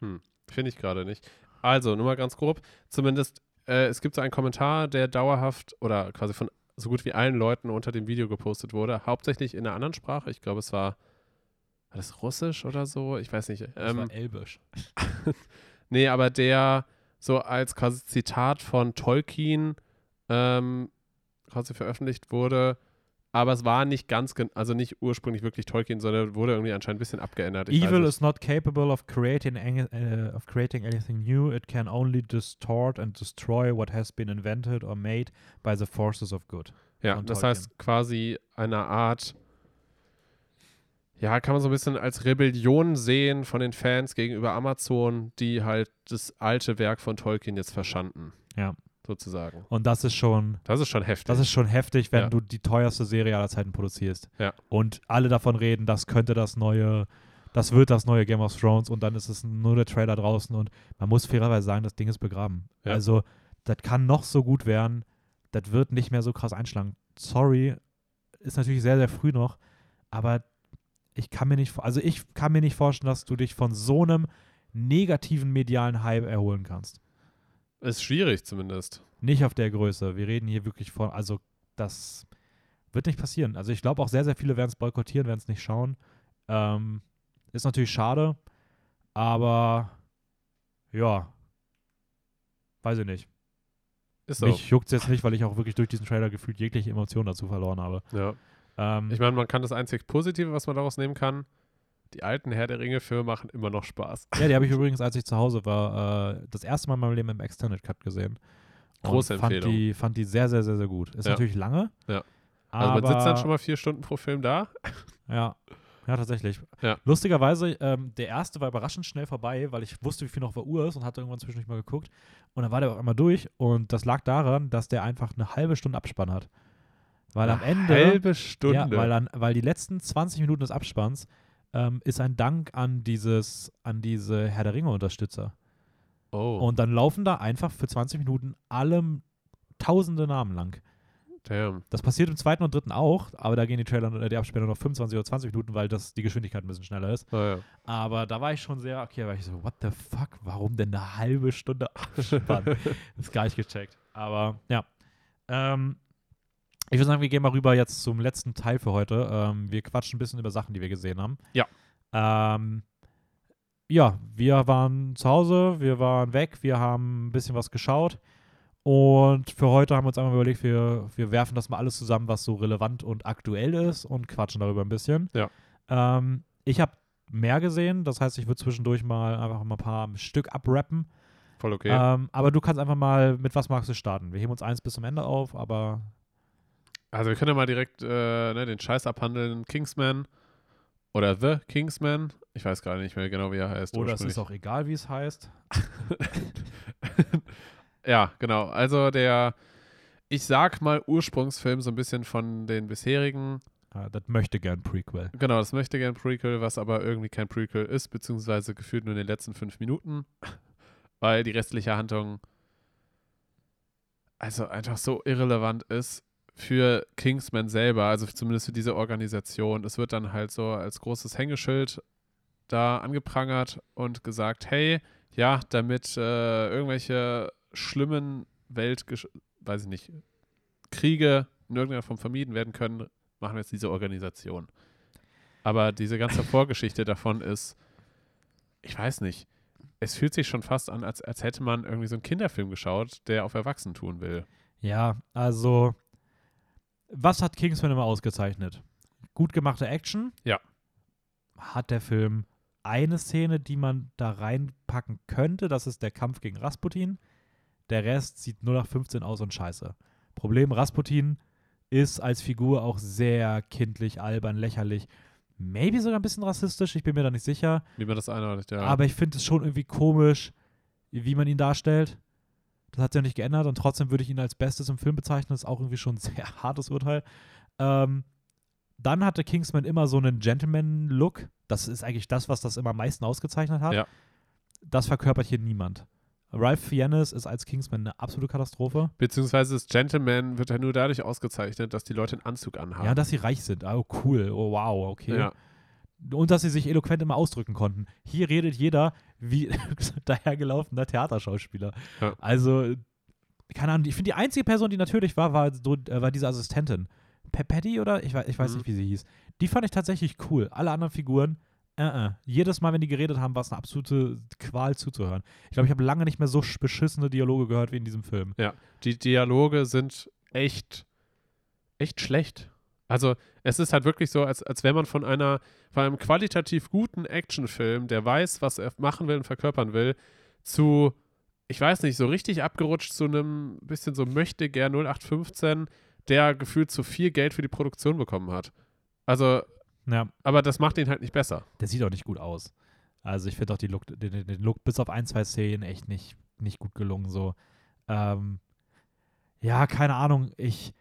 hm, finde ich gerade nicht. Also, nur mal ganz grob. Zumindest, äh, es gibt so einen Kommentar, der dauerhaft oder quasi von so gut wie allen Leuten unter dem Video gepostet wurde. Hauptsächlich in einer anderen Sprache. Ich glaube, es war, war das Russisch oder so? Ich weiß nicht. Das Ähm, war Elbisch. nee, aber der so als quasi Zitat von Tolkien ähm, quasi veröffentlicht wurde. Aber es war nicht ganz, also nicht ursprünglich wirklich Tolkien, sondern wurde irgendwie anscheinend ein bisschen abgeändert. Ich Evil is not capable of creating, uh, of creating anything new. It can only distort and destroy what has been invented or made by the forces of good. Ja, das heißt quasi eine Art, ja, kann man so ein bisschen als Rebellion sehen von den Fans gegenüber Amazon, die halt das alte Werk von Tolkien jetzt verschanden. Ja. Sozusagen. Und das ist schon, Das ist schon heftig. das ist schon heftig, wenn Ja. du die teuerste Serie aller Zeiten produzierst. Ja. Und alle davon reden, das könnte das neue, das wird das neue Game of Thrones und dann ist es nur der Trailer draußen und man muss fairerweise sagen, das Ding ist begraben. Ja. Also, das kann noch so gut werden, das wird nicht mehr so krass einschlagen. Sorry, ist natürlich sehr, sehr früh noch, aber ich kann mir nicht, also ich kann mir nicht vorstellen, dass du dich von so einem negativen medialen Hype erholen kannst. Ist schwierig zumindest. Nicht auf der Größe. Wir reden hier wirklich von, also das wird nicht passieren. Also ich glaube auch sehr, sehr viele werden es boykottieren, werden es nicht schauen. Ähm, ist natürlich schade, aber ja, weiß ich nicht. Ist so. Mich juckt es jetzt nicht, weil ich auch wirklich durch diesen Trailer gefühlt jegliche Emotion dazu verloren habe. Ja. Ähm, Ich meine, man kann das einzig Positive, was man daraus nehmen kann, die alten Herr der Ringe-Filme machen immer noch Spaß. ja, die habe ich übrigens, als ich zu Hause war, äh, das erste Mal in meinem Leben im Extended Cut gesehen. Und Große fand Empfehlung. die, fand die sehr, sehr, sehr, sehr gut. Ist Ja. natürlich lange. Ja. Aber Also man sitzt dann schon mal vier Stunden pro Film da. Ja, ja, tatsächlich. Ja. Lustigerweise, ähm, der erste war überraschend schnell vorbei, weil ich wusste, wie viel noch der Uhr ist und hatte irgendwann zwischendurch mal geguckt. Und dann war der auch einmal durch und das lag daran, dass der einfach eine halbe Stunde Abspann hat. Weil am Ende. Halbe Stunde. Ja, weil, dann, weil die letzten 20 Minuten des Abspanns ähm, ist ein Dank an dieses, an diese Herr der Ringe-Unterstützer. oh, Und dann laufen da einfach für 20 Minuten alle tausende Namen lang. damn. Das passiert im zweiten und dritten auch, aber da gehen die Trailer, äh, die Abspanne noch 25 oder 20 Minuten, weil das die Geschwindigkeit ein bisschen schneller ist. Oh, ja. Aber da war ich schon sehr, okay, da war ich so, what the fuck, warum denn eine halbe Stunde Abspann? das ist gar nicht gecheckt. Aber ja. Ähm, ich würde sagen, wir gehen mal rüber jetzt zum letzten Teil für heute. Ähm, wir quatschen ein bisschen über Sachen, die wir gesehen haben. Ja. Ähm, ja, wir waren zu Hause, wir waren weg, wir haben ein bisschen was geschaut. Und für heute haben wir uns einfach mal überlegt, wir, wir werfen das mal alles zusammen, was so relevant und aktuell ist und quatschen darüber ein bisschen. Ja. Ähm, ich habe mehr gesehen, das heißt, ich würde zwischendurch mal einfach mal ein paar Stück abrappen. Voll okay. Ähm, aber du kannst einfach mal, mit was magst du starten? Wir heben uns eins bis zum Ende auf, aber Also wir können ja mal direkt äh, ne, den Scheiß abhandeln. Kingsman oder The Kingsman. Ich weiß gar nicht mehr genau, wie er heißt. oder es ist auch egal, wie es heißt. Ja, genau. Also der, ich sag mal, Ursprungsfilm so ein bisschen von den bisherigen. Ah, das möchte gern Prequel. Genau, das möchte gern Prequel, was aber irgendwie kein Prequel ist, beziehungsweise gefühlt nur in den letzten fünf Minuten, weil die restliche Handlung also einfach so irrelevant ist für Kingsman selber, also zumindest für diese Organisation. Es wird dann halt so als großes Hängeschild da angeprangert und gesagt, hey, ja, damit äh, irgendwelche schlimmen Welt, weiß ich nicht, Kriege in irgendeiner Form vermieden werden können, machen wir jetzt diese Organisation. Aber diese ganze Vorgeschichte davon ist, ich weiß nicht, es fühlt sich schon fast an, als, als hätte man irgendwie so einen Kinderfilm geschaut, der auf Erwachsenen tun will. Ja, also was hat Kingsman immer ausgezeichnet? Gut gemachte Action. Ja. Hat der Film eine Szene, die man da reinpacken könnte. Das ist der Kampf gegen Rasputin. Der Rest sieht nur nach 15 aus und scheiße. Problem: Rasputin ist als Figur auch sehr kindlich, albern, lächerlich. Maybe sogar ein bisschen rassistisch, ich bin mir da nicht sicher. Wie man das einordnet, ja. Aber ich finde es schon irgendwie komisch, wie man ihn darstellt. Das hat sich ja nicht geändert und trotzdem würde ich ihn als Bestes im Film bezeichnen. Das ist auch irgendwie schon ein sehr hartes Urteil. Ähm, dann hatte Kingsman immer so einen Gentleman-Look. Das ist eigentlich das, was das immer am meisten ausgezeichnet hat. Ja. Das verkörpert hier niemand. Ralph Fiennes ist als Kingsman eine absolute Katastrophe. Beziehungsweise das Gentleman wird ja nur dadurch ausgezeichnet, dass die Leute einen Anzug anhaben. Ja, dass sie reich sind. Oh, cool. Oh, wow, okay. Ja. Und dass sie sich eloquent immer ausdrücken konnten. Hier redet jeder wie dahergelaufener Theaterschauspieler. Ja. Also, keine Ahnung, ich finde, die einzige Person, die natürlich war, war, äh, war diese Assistentin. Patty oder? Ich, weiß, ich weiß Mhm. nicht, wie sie hieß. Die fand ich tatsächlich cool. Alle anderen Figuren, äh, äh. Jedes Mal, wenn die geredet haben, war es eine absolute Qual zuzuhören. Ich glaube, ich habe lange nicht mehr so sch- beschissene Dialoge gehört wie in diesem Film. Die Dialoge sind echt, echt schlecht. Also es ist halt wirklich so, als, als wenn man von einer, von einem qualitativ guten Actionfilm, der weiß, was er machen will und verkörpern will, zu, ich weiß nicht, so richtig abgerutscht zu einem bisschen so möchte gern 0815, der gefühlt zu viel Geld für die Produktion bekommen hat. Also, Ja, aber das macht ihn halt nicht besser. der sieht auch nicht gut aus. Also ich finde auch die Look, den, den- den Look bis auf ein, zwei Szenen echt nicht, nicht gut gelungen. So. Ähm, ja, keine Ahnung. Ich,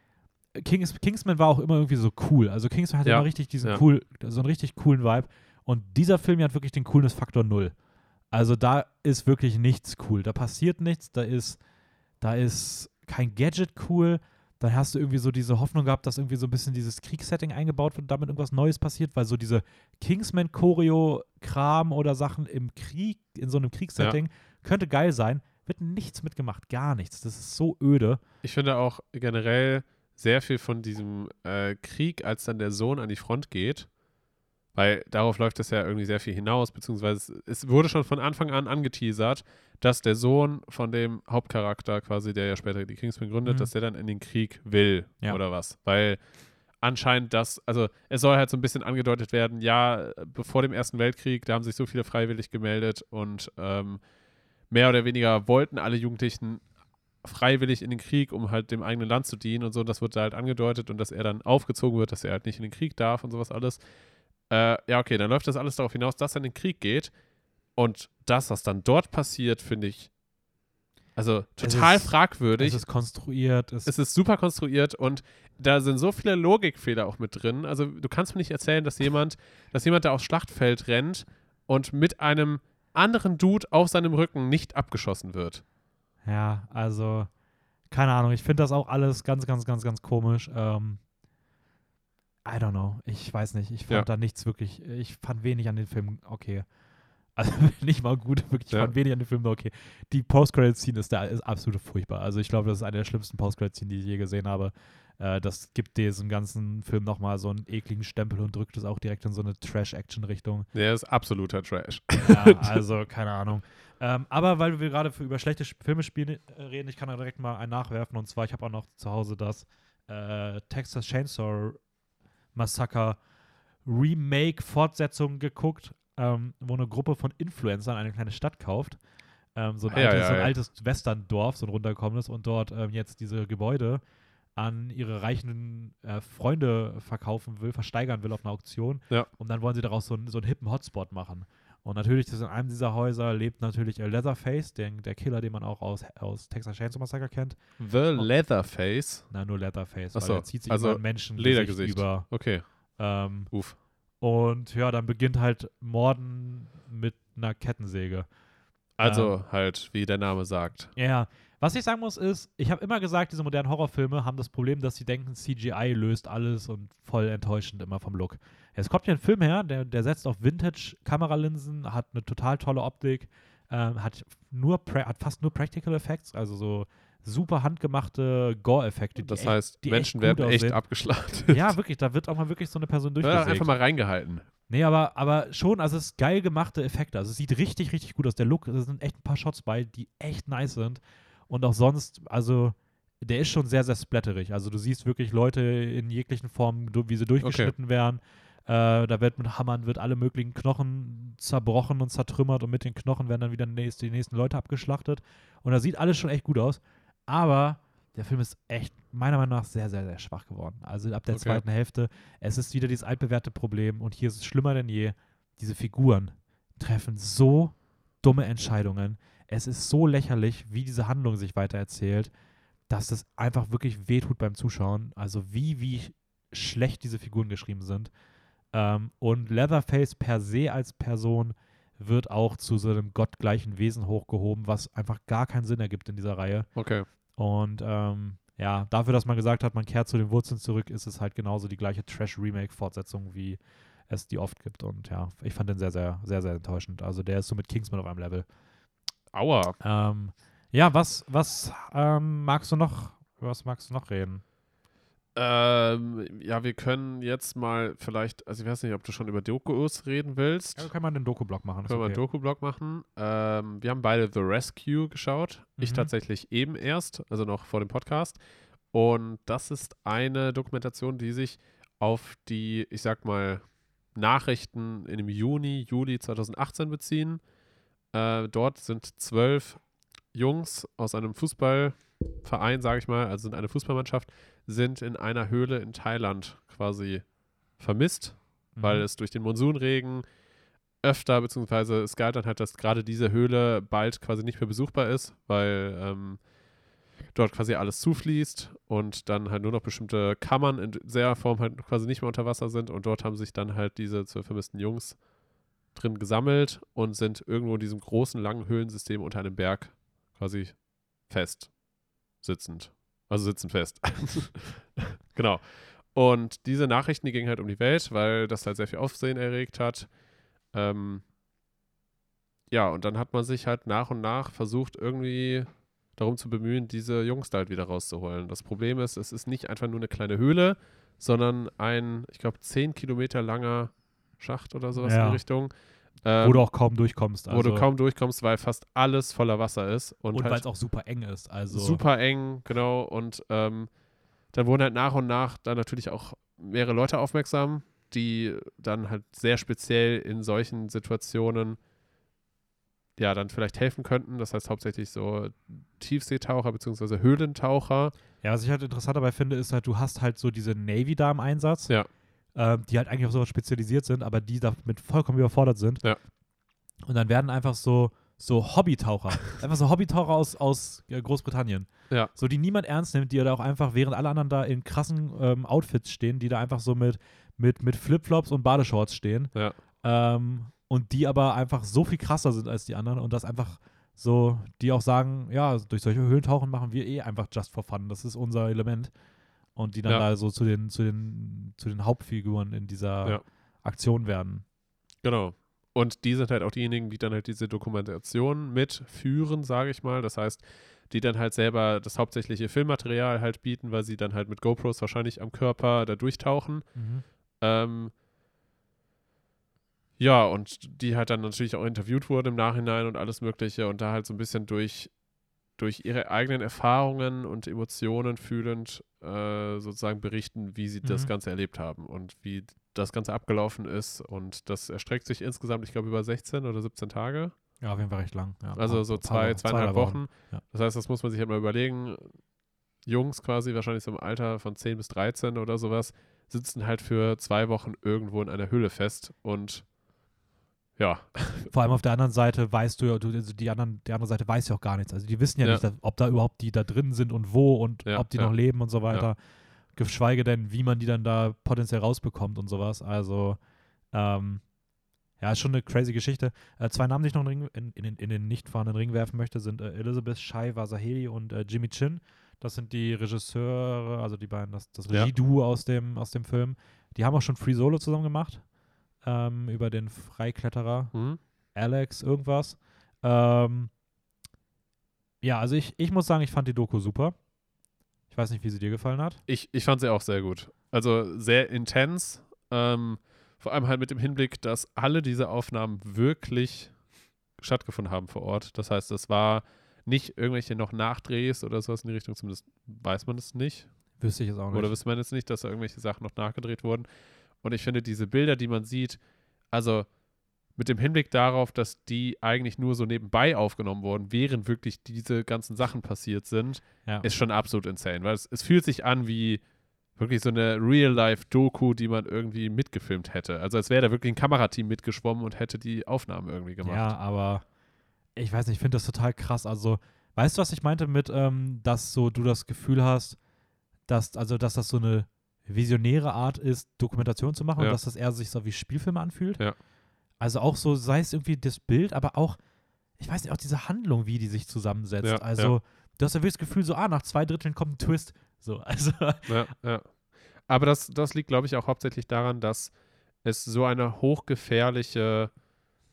Kings, Kingsman war auch immer irgendwie so cool. Also Kingsman hatte Ja, immer richtig diesen ja. cool, so einen richtig coolen Vibe. Und dieser Film hier hat wirklich den Coolness-Faktor null. Also da ist wirklich nichts cool. Da passiert nichts, da ist, da ist kein Gadget cool. Dann hast du irgendwie so diese Hoffnung gehabt, dass irgendwie so ein bisschen dieses Kriegssetting eingebaut wird und damit irgendwas Neues passiert, weil so diese Kingsman-Choreo-Kram oder Sachen im Krieg, in so einem Kriegssetting, könnte geil sein. Wird nichts mitgemacht, gar nichts. Das ist so öde. Ich finde auch generell sehr viel von diesem äh, Krieg, als dann der Sohn an die Front geht, weil darauf läuft es ja irgendwie sehr viel hinaus, beziehungsweise es, es wurde schon von Anfang an angeteasert, dass der Sohn von dem Hauptcharakter quasi, der ja später die Kingsman gründet, Mhm. dass der dann in den Krieg will Ja. oder was, weil anscheinend das, also es soll halt so ein bisschen angedeutet werden, ja, bevor dem Ersten Weltkrieg, da haben sich so viele freiwillig gemeldet und ähm, mehr oder weniger wollten alle Jugendlichen freiwillig in den Krieg, um halt dem eigenen Land zu dienen und so. Das wird da halt angedeutet und dass er dann aufgezogen wird, dass er halt nicht in den Krieg darf und sowas alles. Äh, ja, okay, dann läuft das alles darauf hinaus, dass er in den Krieg geht. Und das, was dann dort passiert, finde ich also Es total ist- fragwürdig. Es ist konstruiert. Es, Es ist super konstruiert und da sind so viele Logikfehler auch mit drin. Also du kannst mir nicht erzählen, dass jemand, dass jemand da aufs Schlachtfeld rennt und mit einem anderen Dude auf seinem Rücken nicht abgeschossen wird. Ja, also, keine Ahnung. Ich finde das auch alles ganz, ganz, ganz, ganz komisch. Ähm, I don't know. Ich weiß nicht. Ich fand Ja. da nichts wirklich. Ich fand wenig an den Film okay. Also nicht mal gut, wirklich. Ich Ja. fand wenig an den Film okay. Die Post-Credit-Scene ist da ist absolut furchtbar. Also ich glaube, das ist eine der schlimmsten Post-Credit-Scene, die ich je gesehen habe. Äh, das gibt diesem ganzen Film nochmal so einen ekligen Stempel und drückt es auch direkt in so eine Trash-Action-Richtung. Der ist absoluter Trash. Ja, also keine Ahnung. Ähm, aber weil wir gerade über schlechte Sch- Filme spielen, äh, reden, ich kann da direkt mal einen nachwerfen. Und zwar, ich habe auch noch zu Hause das äh, Texas Chainsaw Massacre Remake-Fortsetzung geguckt, ähm, wo eine Gruppe von Influencern eine kleine Stadt kauft. Ähm, so ein, Ja, altes, ja, so ein ja. altes Westerndorf, so ein runterkommendes, und dort ähm, jetzt diese Gebäude an ihre reichen äh, Freunde verkaufen will, versteigern will auf einer Auktion. Ja. Und dann wollen sie daraus so, einen- so einen hippen Hotspot machen. Und natürlich, in einem dieser Häuser lebt natürlich Leatherface, der, der Killer, den man auch aus, aus Texas Chainsaw Massacre kennt. The Leatherface. Nein, nur Leatherface, Ach weil er zieht sich also über Menschen Ledergesicht. über. Okay, Ähm, uff. und ja, dann beginnt halt Morden mit einer Kettensäge. Also halt, wie der Name sagt. Ja, was ich sagen muss ist, ich habe immer gesagt, diese modernen Horrorfilme haben das Problem, dass sie denken, CGI löst alles und voll enttäuschend immer vom Look. Jetzt kommt hier ein Film her, der, der setzt auf Vintage-Kameralinsen, hat eine total tolle Optik, ähm, hat, nur hat fast nur Practical Effects, also so super handgemachte Gore-Effekte. Das echt- heißt, die Menschen echt werden echt aussehen. abgeschlachtet. Ja, wirklich, da wird auch mal wirklich so eine Person Ja, durchgesägt. einfach mal reingehalten. Nee, aber, aber schon, also es ist geil gemachte Effekte. Also es sieht richtig, richtig gut aus. Der Look, da sind echt ein paar Shots bei, die echt nice sind. Und auch sonst, also der ist schon sehr, sehr splatterig. Also du siehst wirklich Leute in jeglichen Formen, wie sie durchgeschnitten werden. Äh, da wird mit Hammern wird alle möglichen Knochen zerbrochen und zertrümmert und mit den Knochen werden dann wieder die nächsten Leute abgeschlachtet. Und da sieht alles schon echt gut aus. Aber der Film ist echt meiner Meinung nach sehr, sehr, sehr schwach geworden. Also ab der Okay. zweiten Hälfte, es ist wieder dieses altbewährte Problem und hier ist es schlimmer denn je. Diese Figuren treffen so dumme Entscheidungen. Es ist so lächerlich, wie diese Handlung sich weitererzählt, dass es einfach wirklich wehtut beim Zuschauen. Also wie, wie schlecht diese Figuren geschrieben sind. Ähm, und Leatherface per se als Person wird auch zu so einem gottgleichen Wesen hochgehoben, was einfach gar keinen Sinn ergibt in dieser Reihe. Okay. Und ähm, ja, dafür, dass man gesagt hat, man kehrt zu den Wurzeln zurück, ist es halt genauso die gleiche Trash-Remake-Fortsetzung, wie es die oft gibt. Und ja, ich fand den sehr, sehr, sehr, sehr enttäuschend. Also der ist so mit Kingsman auf einem Level. Aua. Ähm, ja, was, was ähm, magst du noch, über was magst du noch reden? Ähm, ja, wir können jetzt mal vielleicht, also ich weiß nicht, ob du schon über Dokus reden willst. Ja, wir können mal den Doku-Blog machen. Können wir einen okay. Doku-Blog machen. Ähm, wir haben beide The Rescue geschaut. Ich Mhm. tatsächlich eben erst, also noch vor dem Podcast. Und das ist eine Dokumentation, die sich auf die, ich sag mal, Nachrichten in dem Juni, Juli 2018 beziehen. Äh, dort sind zwölf Jungs aus einem Fußballverein, sage ich mal, also sind eine Fußballmannschaft, sind in einer Höhle in Thailand quasi vermisst weil Mhm. es durch den Monsunregen öfter, beziehungsweise es galt dann halt, dass gerade diese Höhle bald quasi nicht mehr besuchbar ist, weil ähm, dort quasi alles zufließt und dann halt nur noch bestimmte Kammern in sehr Form halt quasi nicht mehr unter Wasser sind und dort haben sich dann halt diese zwölf vermissten Jungs drin gesammelt und sind irgendwo in diesem großen, langen Höhlensystem unter einem Berg quasi fest sitzend. Also sitzend fest. genau. Und diese Nachrichten, die gingen halt um die Welt, weil das halt sehr viel Aufsehen erregt hat. Ähm, ja, und dann hat man sich halt nach und nach versucht, irgendwie darum zu bemühen, diese Jungs da halt wieder rauszuholen. Das Problem ist, es ist nicht einfach nur eine kleine Höhle, sondern ein, ich glaube, 10 Kilometer langer Schacht oder sowas in Ja. die Richtung. Ähm, Wo du auch kaum durchkommst. Also, wo du kaum durchkommst, weil fast alles voller Wasser ist. Und, und weil halt es auch super eng ist. Also super eng, genau. Und ähm, dann wurden halt nach und nach dann natürlich auch mehrere Leute aufmerksam, die dann halt sehr speziell in solchen Situationen ja dann vielleicht helfen könnten. Das heißt hauptsächlich so Tiefseetaucher bzw. Höhlentaucher. Ja, was ich halt interessant dabei finde, ist halt, du hast halt so diese Navy da im Einsatz, Ja. Ähm, die halt eigentlich auf sowas spezialisiert sind, aber die damit vollkommen überfordert sind. Ja. Und dann werden einfach so, so Hobbytaucher, einfach so Hobbytaucher aus, aus äh, Großbritannien. Ja. So, die niemand ernst nimmt, die da auch einfach, während alle anderen da in krassen ähm, Outfits stehen, die da einfach so mit, mit, mit Flipflops und Badeshorts stehen. Ja. Ähm, und die aber einfach so viel krasser sind als die anderen und das einfach so, die auch sagen, ja, durch solche Höhlentauchen machen wir eh einfach just for fun. Das ist unser Element. Und die dann Ja. da so zu den, zu den, zu den Hauptfiguren in dieser Ja. Aktion werden. Genau. Und die sind halt auch diejenigen, die dann halt diese Dokumentation mitführen, sage ich mal. Das heißt, die dann halt selber das hauptsächliche Filmmaterial halt bieten, weil sie dann halt mit GoPros wahrscheinlich am Körper da durchtauchen. Ähm, ja, und die halt dann natürlich auch interviewt wurde im Nachhinein und alles Mögliche und da halt so ein bisschen durch, durch ihre eigenen Erfahrungen und Emotionen fühlend äh, sozusagen berichten, wie sie das Mhm. Ganze erlebt haben und wie das Ganze abgelaufen ist. Und das erstreckt sich insgesamt, ich glaube, über 16 oder 17 Tage. Ja, auf jeden Fall recht lang. Ja, Also paar- so paar zwei, Wochen, zweieinhalb drei Wochen. Ja. Das heißt, das muss man sich halt mal überlegen. Jungs quasi, wahrscheinlich so im Alter von 10 bis 13 oder sowas, sitzen halt für zwei Wochen irgendwo in einer Höhle fest und ja, Vor allem auf der anderen Seite weißt du ja, du, also die, anderen, die andere Seite weiß ja auch gar nichts. Also die wissen ja, Ja. nicht, dass- ob da überhaupt die da drin sind und wo und Ja, ob die ja. noch leben und so weiter. Geschweige denn, wie man die dann da potenziell rausbekommt und sowas. Also, ähm, ja, ist schon eine crazy Geschichte. Äh, zwei Namen, die ich noch in, den Ring, in, in, in den nicht vorhandenen Ring werfen möchte, sind äh, Elizabeth Shai Wasaheli und äh, Jimmy Chin. Das sind die Regisseure, also die beiden, das, das. Regie-Duo aus dem, aus dem Film. Die haben auch schon Free Solo zusammen gemacht. Ähm, über den Freikletterer. hm? Alex irgendwas. Ähm, ja, also ich, ich muss sagen, ich fand die Doku super. Ich weiß nicht, wie sie dir gefallen hat. ich, ich fand sie auch sehr gut. Also sehr intens. Ähm, vor allem halt mit dem Hinblick, dass alle diese Aufnahmen wirklich stattgefunden haben vor Ort. Das heißt, es war nicht irgendwelche noch Nachdrehs oder sowas in die Richtung, zumindest weiß man es nicht. Wüsste ich jetzt auch nicht. Oder wisst man jetzt nicht, dass da irgendwelche Sachen noch nachgedreht wurden. Und ich finde, diese Bilder, die man sieht, also mit dem Hinblick darauf, dass die eigentlich nur so nebenbei aufgenommen wurden, während wirklich diese ganzen Sachen passiert sind, ja. ist schon absolut insane. Weil es, es fühlt sich an wie wirklich so eine Real-Life-Doku, die man irgendwie mitgefilmt hätte. Also als wäre da wirklich ein Kamerateam mitgeschwommen und hätte die Aufnahmen irgendwie gemacht. ja, aber ich weiß nicht, ich finde das total krass. Also, weißt du, was ich meinte mit, ähm, dass so du das Gefühl hast, dass, also, dass das so eine visionäre Art ist, Dokumentation zu machen Ja. und dass das eher sich so wie Spielfilme anfühlt? Ja. Also auch so, sei es irgendwie das Bild, aber auch, ich weiß nicht, auch diese Handlung, wie die sich zusammensetzt. Ja, also, du hast ja wirklich das Gefühl, so, ah, nach zwei Dritteln kommt ein Twist. So, also, Ja, ja. Aber das, das liegt, glaube ich, auch hauptsächlich daran, dass es so eine hochgefährliche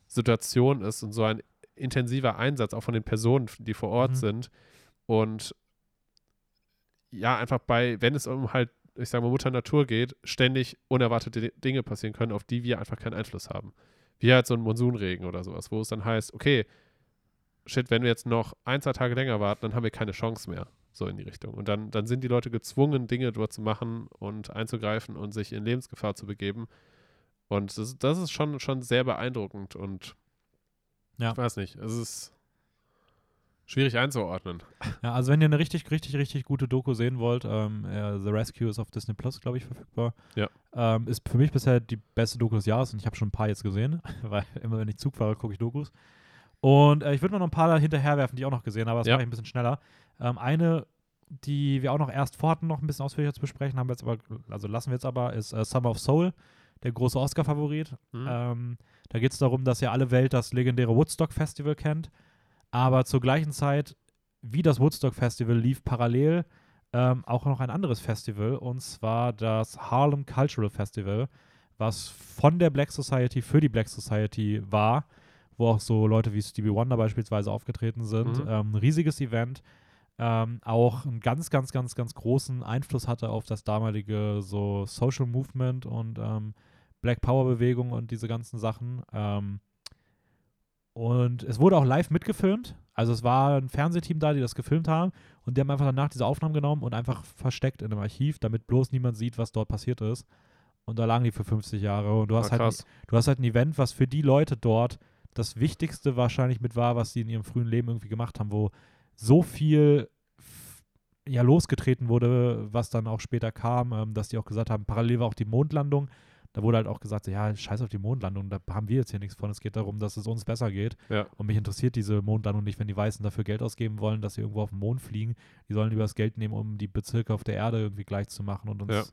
Situation ist und so ein intensiver Einsatz auch von den Personen, die vor Ort Mhm. sind. Und ja, einfach bei, wenn es um halt, ich sage mal, Mutter Natur geht, ständig unerwartete Di- Dinge passieren können, auf die wir einfach keinen Einfluss haben. Wie halt so ein Monsunregen oder sowas, wo es dann heißt, okay, shit, wenn wir jetzt noch ein, zwei Tage länger warten, dann haben wir keine Chance mehr. So in die Richtung. Und dann, dann sind die Leute gezwungen, Dinge dort zu machen und einzugreifen und sich in Lebensgefahr zu begeben. Und das, das ist schon, schon sehr beeindruckend und Ja. ich weiß nicht, es ist schwierig einzuordnen. ja, also wenn ihr eine richtig, richtig, richtig gute Doku sehen wollt, ähm, äh, The Rescue ist auf Disney Plus, glaube ich, verfügbar. Ja. Ähm, ist für mich bisher die beste Doku des Jahres und ich habe schon ein paar jetzt gesehen, weil immer wenn ich Zug fahre, gucke ich Dokus. Und äh, ich würde noch ein paar da hinterherwerfen, die ich auch noch gesehen habe, das Ja. mache ich ein bisschen schneller. Ähm, eine, die wir auch noch erst vorhatten, noch ein bisschen ausführlicher zu besprechen, haben wir jetzt aber, also lassen wir jetzt aber, ist äh, Summer of Soul, der große Oscar-Favorit. Mhm. Ähm, da geht es darum, dass ja alle Welt das legendäre Woodstock Festival kennt. Aber zur gleichen Zeit, wie das Woodstock Festival, lief parallel ähm, auch noch ein anderes Festival. Und zwar das Harlem Cultural Festival, was von der Black Society für die Black Society war. Wo auch so Leute wie Stevie Wonder beispielsweise aufgetreten sind. Mhm. Ähm, ein riesiges Event. Ähm, auch einen ganz, ganz, ganz, ganz großen Einfluss hatte auf das damalige so Social Movement und ähm, Black Power Bewegung und diese ganzen Sachen. Und es wurde auch live mitgefilmt. Also es war ein Fernsehteam da, die das gefilmt haben. Und die haben einfach danach diese Aufnahmen genommen und einfach versteckt in einem Archiv, damit bloß niemand sieht, was dort passiert ist. Und da lagen die für 50 Jahre. Und du hast, halt, du hast halt ein Event, was für die Leute dort das Wichtigste wahrscheinlich mit war, was sie in ihrem frühen Leben irgendwie gemacht haben, wo so viel ja losgetreten wurde, was dann auch später kam, ähm, dass die auch gesagt haben, parallel war auch die Mondlandung. Da wurde halt auch gesagt, so, ja, scheiß auf die Mondlandung, da haben wir jetzt hier nichts von. Es geht darum, dass es uns besser geht. Ja. Und mich interessiert diese Mondlandung nicht, wenn die Weißen dafür Geld ausgeben wollen, dass sie irgendwo auf den Mond fliegen. Die sollen lieber das Geld nehmen, um die Bezirke auf der Erde irgendwie gleich zu machen und uns Ja.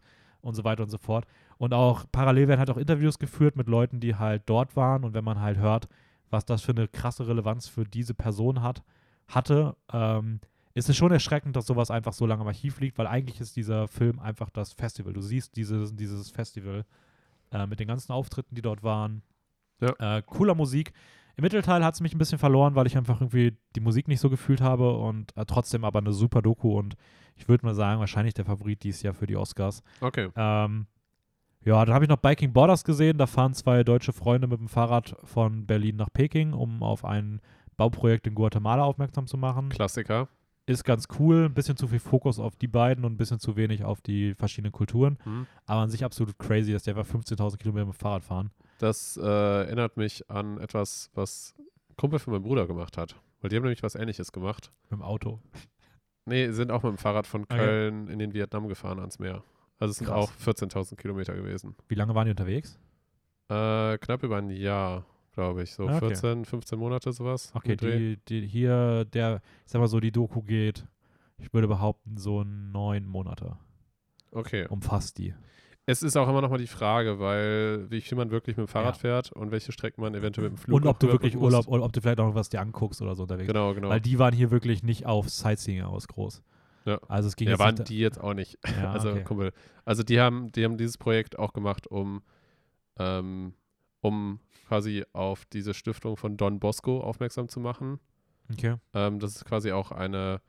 und so weiter und so fort. Und auch parallel werden halt auch Interviews geführt mit Leuten, die halt dort waren. Und wenn man halt hört, was das für eine krasse Relevanz für diese Person hat, hatte, ähm, ist es schon erschreckend, dass sowas einfach so lange im Archiv liegt, weil eigentlich ist dieser Film einfach das Festival. Du siehst dieses, dieses Festival äh, mit den ganzen Auftritten, die dort waren. Ja. Äh, cooler Musik. Im Mittelteil hat es mich ein bisschen verloren, weil ich einfach irgendwie die Musik nicht so gefühlt habe und äh, trotzdem aber eine super Doku und ich würde mal sagen, wahrscheinlich der Favorit dieses Jahr für die Oscars. Okay. Ähm, ja, dann habe ich noch Biking Borders gesehen. Da fahren zwei deutsche Freunde mit dem Fahrrad von Berlin nach Peking, um auf ein Bauprojekt in Guatemala aufmerksam zu machen. Klassiker. Ist ganz cool. Ein bisschen zu viel Fokus auf die beiden und ein bisschen zu wenig auf die verschiedenen Kulturen. Mhm. Aber an sich absolut crazy, dass die einfach 15.000 Kilometer mit dem Fahrrad fahren. Das äh, erinnert mich an etwas, was ein Kumpel von meinem Bruder gemacht hat. Weil die haben nämlich was ähnliches gemacht. Mit dem Auto. Nee, sind auch mit dem Fahrrad von Okay. Köln in den Vietnam gefahren ans Meer. Also es sind Krass. auch 14.000 Kilometer gewesen. Wie lange waren die unterwegs? Äh, knapp über ein Jahr. Glaube ich. So Ah, okay. 14, 15 Monate sowas. Okay, die, die hier, der, ich sag mal so, die Doku geht, ich würde behaupten, so neun Monate Okay. umfasst die. Es ist auch immer noch mal die Frage, weil wie viel man wirklich mit dem Fahrrad Ja. fährt und welche Strecken man eventuell mit dem Flug Und ob du wirklich Urlaub, oder ob du vielleicht auch was dir anguckst oder so unterwegs. Genau, genau. Weil die waren hier wirklich nicht auf Sightseeing aus groß. Ja. Also es ging ja, jetzt waren die jetzt auch nicht. Ja, also okay. Kumpel. Also die haben, die haben dieses Projekt auch gemacht, um, ähm, um quasi auf diese Stiftung von Don Bosco aufmerksam zu machen. Okay. Ähm, das ist quasi auch eine,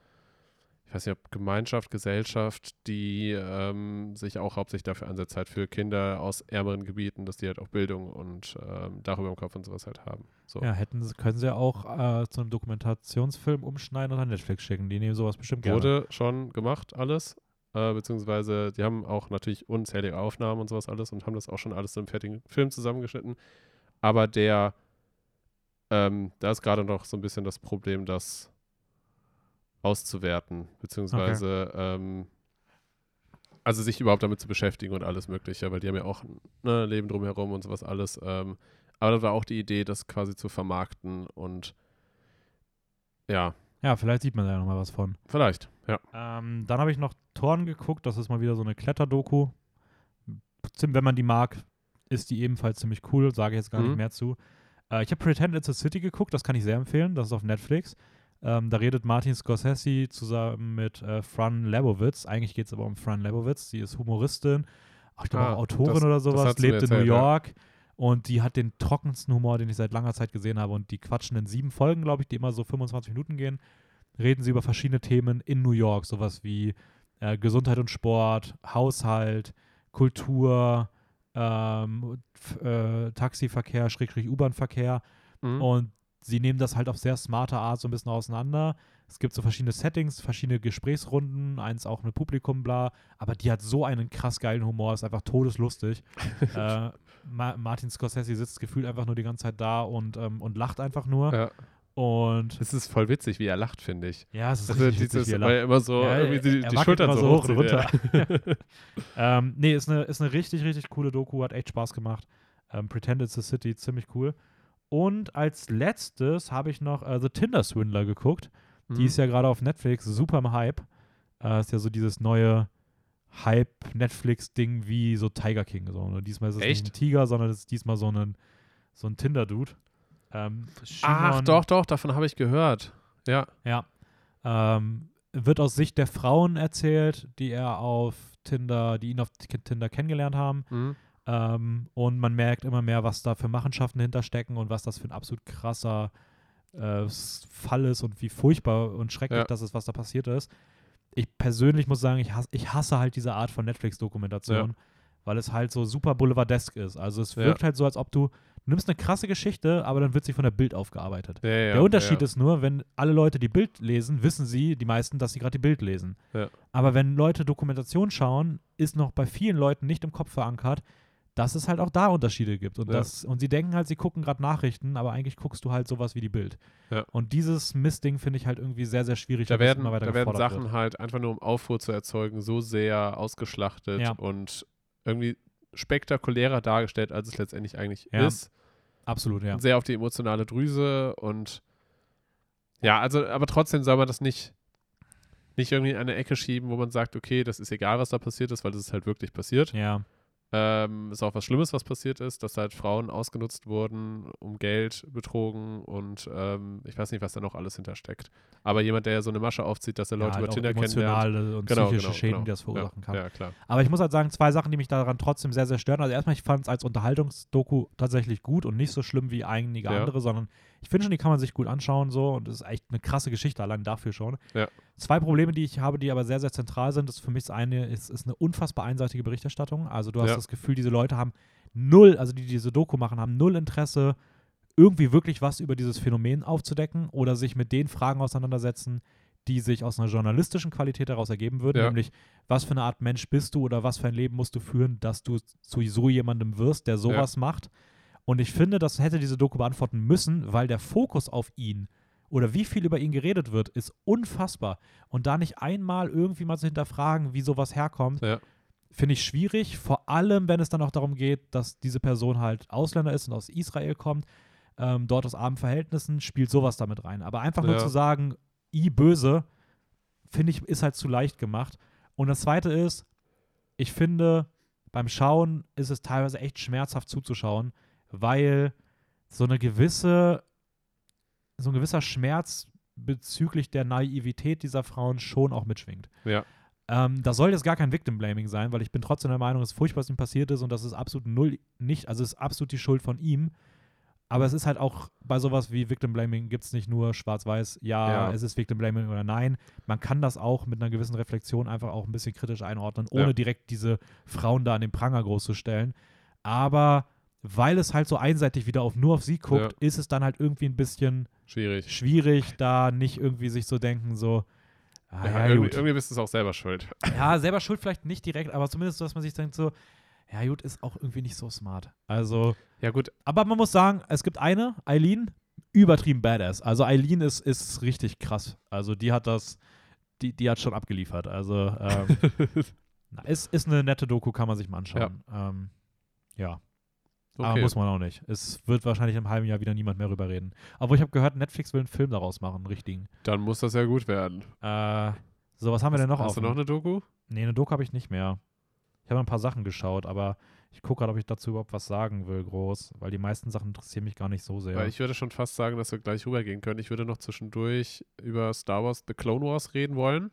ich weiß nicht, ob Gemeinschaft, Gesellschaft, die ähm, sich auch hauptsächlich dafür einsetzt, halt für Kinder aus ärmeren Gebieten, dass die halt auch Bildung und ähm, darüber im Kopf und sowas halt haben. So. Ja, hätten sie, können sie ja auch äh, zu einem Dokumentationsfilm umschneiden und an Netflix schicken. Die nehmen sowas bestimmt gerne. Wurde schon gemacht, alles. Äh, beziehungsweise, die haben auch natürlich unzählige Aufnahmen und sowas alles und haben das auch schon alles einem fertigen Film zusammengeschnitten. Aber der, ähm, da ist gerade noch so ein bisschen das Problem, das auszuwerten, beziehungsweise, ähm, also sich überhaupt damit zu beschäftigen und alles Mögliche, weil die haben ja auch ne, Leben drumherum und sowas alles. Ähm, aber da war auch die Idee, das quasi zu vermarkten und ja, Ja, vielleicht sieht man da ja nochmal was von. vielleicht, ja. Ähm, dann habe ich noch Thorn geguckt. Das ist mal wieder so eine Kletterdoku. Wenn man die mag, ist die ebenfalls ziemlich cool. Sage ich jetzt gar Mhm. nicht mehr zu. Äh, ich habe Pretend It's a City geguckt. Das kann ich sehr empfehlen. Das ist auf Netflix. Ähm, da redet Martin Scorsese zusammen mit äh, Fran Lebowitz. Eigentlich geht es aber um Fran Lebowitz. Sie ist Humoristin, auch, ich glaube Ah, auch Autorin das- oder sowas, lebt in New erzählt, ja. York. Und die hat den trockensten Humor, den ich seit langer Zeit gesehen habe. Und die quatschen in sieben Folgen, glaube ich, die immer so 25 Minuten gehen reden sie über verschiedene Themen in New York, sowas wie äh, Gesundheit und Sport, Haushalt, Kultur, ähm, äh, Taxiverkehr, Schrägstrich U-Bahn-Verkehr Mhm. und sie nehmen das halt auf sehr smarte Art so ein bisschen auseinander. Es gibt so verschiedene Settings, verschiedene Gesprächsrunden, eins auch mit Publikum, bla. Aber die hat so einen krass geilen Humor, ist einfach todeslustig. äh, Ma Martin Scorsese sitzt gefühlt einfach nur die ganze Zeit da und, ähm, und lacht einfach nur. ja. Und Es ist voll witzig, wie er lacht, finde ich. ja, es ist Also richtig dieses, witzig, wie er lacht. er immer so Ja, die, die wackelt Schultern so so hoch und ja. ähm, nee, ist eine, ist eine richtig, richtig coole Doku, hat echt Spaß gemacht. Ähm, Pretend It's a City, ziemlich cool. Und als letztes habe ich noch äh, The Tinder Swindler geguckt. Die Mhm. ist ja gerade auf Netflix super im Hype. Äh, ist ja so dieses neue Hype-Netflix-Ding wie so Tiger King. So. Nur diesmal ist es Echt? nicht ein Tiger, sondern es ist diesmal so ein, so ein Tinder-Dude. Ähm, Ach, doch, doch, davon habe ich gehört. Ja. Ja. Ähm, wird aus Sicht der Frauen erzählt, die er auf Tinder, die ihn auf Tinder kennengelernt haben. Mhm. Ähm, und man merkt immer mehr, was da für Machenschaften hinterstecken und was das für ein absolut krasser äh, Fall ist und wie furchtbar und schrecklich Ja. das ist, was da passiert ist. Ich persönlich muss sagen, ich hasse, ich hasse halt diese Art von Netflix-Dokumentation, weil es halt so super boulevardesk ist. Also es Ja. wirkt halt so, als ob du, du nimmst eine krasse Geschichte, aber dann wird sie von der Bild aufgearbeitet. Ja, ja, Der Unterschied ja. ist nur, wenn alle Leute die Bild lesen, wissen sie, die meisten, dass sie gerade die Bild lesen. Aber wenn Leute Dokumentation schauen, ist noch bei vielen Leuten nicht im Kopf verankert, dass es halt auch da Unterschiede gibt. Und, das, und sie denken halt, sie gucken gerade Nachrichten, aber eigentlich guckst du halt sowas wie die Bild. Und dieses Mistding finde ich halt irgendwie sehr, sehr schwierig. Da werden, da werden Sachen wird. halt einfach nur um Aufruhr zu erzeugen, so sehr ausgeschlachtet und irgendwie spektakulärer dargestellt, als es letztendlich eigentlich Ja. ist. Absolut, ja. Sehr auf die emotionale Drüse und ja, also, aber trotzdem soll man das nicht, nicht irgendwie in eine Ecke schieben, wo man sagt, okay, das ist egal, was da passiert ist, weil das ist halt wirklich passiert. Ja, Ähm, ist auch was Schlimmes, was passiert ist, dass halt Frauen ausgenutzt wurden, um Geld betrogen und ähm, ich weiß nicht, was da noch alles hintersteckt. Aber jemand, der so eine Masche aufzieht, dass er Leute ja, halt über Tinder kennenlernt. emotionale und Genau, psychische genau, Schäden, genau. die das verursachen ja, kann. Ja, klar. Aber ich muss halt sagen, zwei Sachen, die mich daran trotzdem sehr, sehr stören. Also erstmal, ich fand es als Unterhaltungsdoku tatsächlich gut und nicht so schlimm wie einige Ja. andere, sondern ich finde schon, die kann man sich gut anschauen so und es ist echt eine krasse Geschichte, allein dafür schon. Ja. Zwei Probleme, die ich habe, die aber sehr, sehr zentral sind, das für mich das eine ist, ist eine unfassbar einseitige Berichterstattung. Also du hast Ja. das Gefühl, diese Leute haben null, also die diese Doku machen, haben null Interesse, irgendwie wirklich was über dieses Phänomen aufzudecken oder sich mit den Fragen auseinandersetzen, die sich aus einer journalistischen Qualität daraus ergeben würden, Ja. nämlich was für eine Art Mensch bist du oder was für ein Leben musst du führen, dass du zu so jemandem wirst, der sowas macht. Und ich finde, das hätte diese Doku beantworten müssen, weil der Fokus auf ihn oder wie viel über ihn geredet wird, ist unfassbar. Und da nicht einmal irgendwie mal zu hinterfragen, wie sowas herkommt, Ja. finde ich schwierig. Vor allem, wenn es dann auch darum geht, dass diese Person halt Ausländer ist und aus Israel kommt. ähm, dort aus armen Verhältnissen, spielt sowas damit rein. Aber einfach nur Ja. zu sagen, i böse, finde ich, ist halt zu leicht gemacht. Und das zweite ist, ich finde, beim Schauen ist es teilweise echt schmerzhaft zuzuschauen, weil so eine gewisse, so ein gewisser Schmerz bezüglich der Naivität dieser Frauen schon auch mitschwingt. Ja. Ähm, das soll jetzt gar kein Victim Blaming sein, weil ich bin trotzdem der Meinung, es ist furchtbar, was ihm passiert ist und das ist absolut null nicht, also es ist absolut die Schuld von ihm. Aber es ist halt auch bei sowas wie Victim Blaming gibt es nicht nur schwarz-weiß, ja, Ja. es ist Victim Blaming oder nein. Man kann das auch mit einer gewissen Reflexion einfach auch ein bisschen kritisch einordnen, ohne Ja. direkt diese Frauen da an den Pranger groß zu stellen. Aber weil es halt so einseitig wieder auf nur auf sie guckt, ist es dann halt irgendwie ein bisschen Schwierig. schwierig, da nicht irgendwie sich so denken, so, ah, Ja, ja, irgendwie, gut. irgendwie bist du es auch selber schuld. Ja, selber schuld vielleicht nicht direkt, aber zumindest so, dass man sich denkt so, ja gut, ist auch irgendwie nicht so smart. Also, Ja, gut, aber man muss sagen, es gibt eine, Eileen, übertrieben badass. Also Eileen ist, ist richtig krass. Also die hat das, die, die hat schon abgeliefert. Also ähm, na, ist, ist eine nette Doku, kann man sich mal anschauen. Ja, ähm, ja. Aber okay. muss man auch nicht. Es wird wahrscheinlich im halben Jahr wieder niemand mehr rüber reden. Aber ich habe gehört, Netflix will einen Film daraus machen, einen richtigen. Dann muss das ja gut werden. Äh, so, was haben wir denn noch Hast auf? du noch eine Doku? Nee, eine Doku habe ich nicht mehr. Ich habe ein paar Sachen geschaut, aber ich gucke gerade, ob ich dazu überhaupt was sagen will, groß, weil die meisten Sachen interessieren mich gar nicht so sehr. Weil ich würde schon fast sagen, dass wir gleich rübergehen können. Ich würde noch zwischendurch über Star Wars The Clone Wars reden wollen.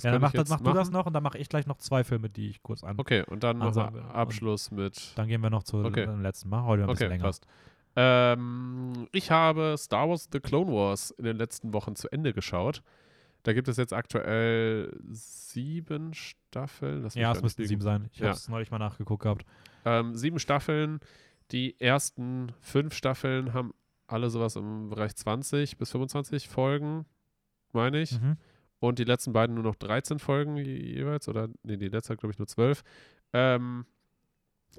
Ja, dann mach, das, mach du das noch und dann mache ich gleich noch zwei Filme, die ich kurz an. Okay, und dann nochmal Abschluss mit. Dann gehen wir noch zu Okay. dem letzten Mal. Heute ein bisschen Okay, länger. passt. Ähm, ich habe Star Wars The Clone Wars in den letzten Wochen zu Ende geschaut. Da gibt es jetzt aktuell sieben Staffeln. Ja, es müssten sieben sein. Ich Ja. habe es neulich mal nachgeguckt gehabt. Ähm, sieben Staffeln. Die ersten fünf Staffeln haben alle sowas im Bereich 20 bis 25 Folgen, meine ich. Mhm. Und die letzten beiden nur noch 13 Folgen je- jeweils. Oder, nee, die letzte glaube ich, nur 12. Ähm,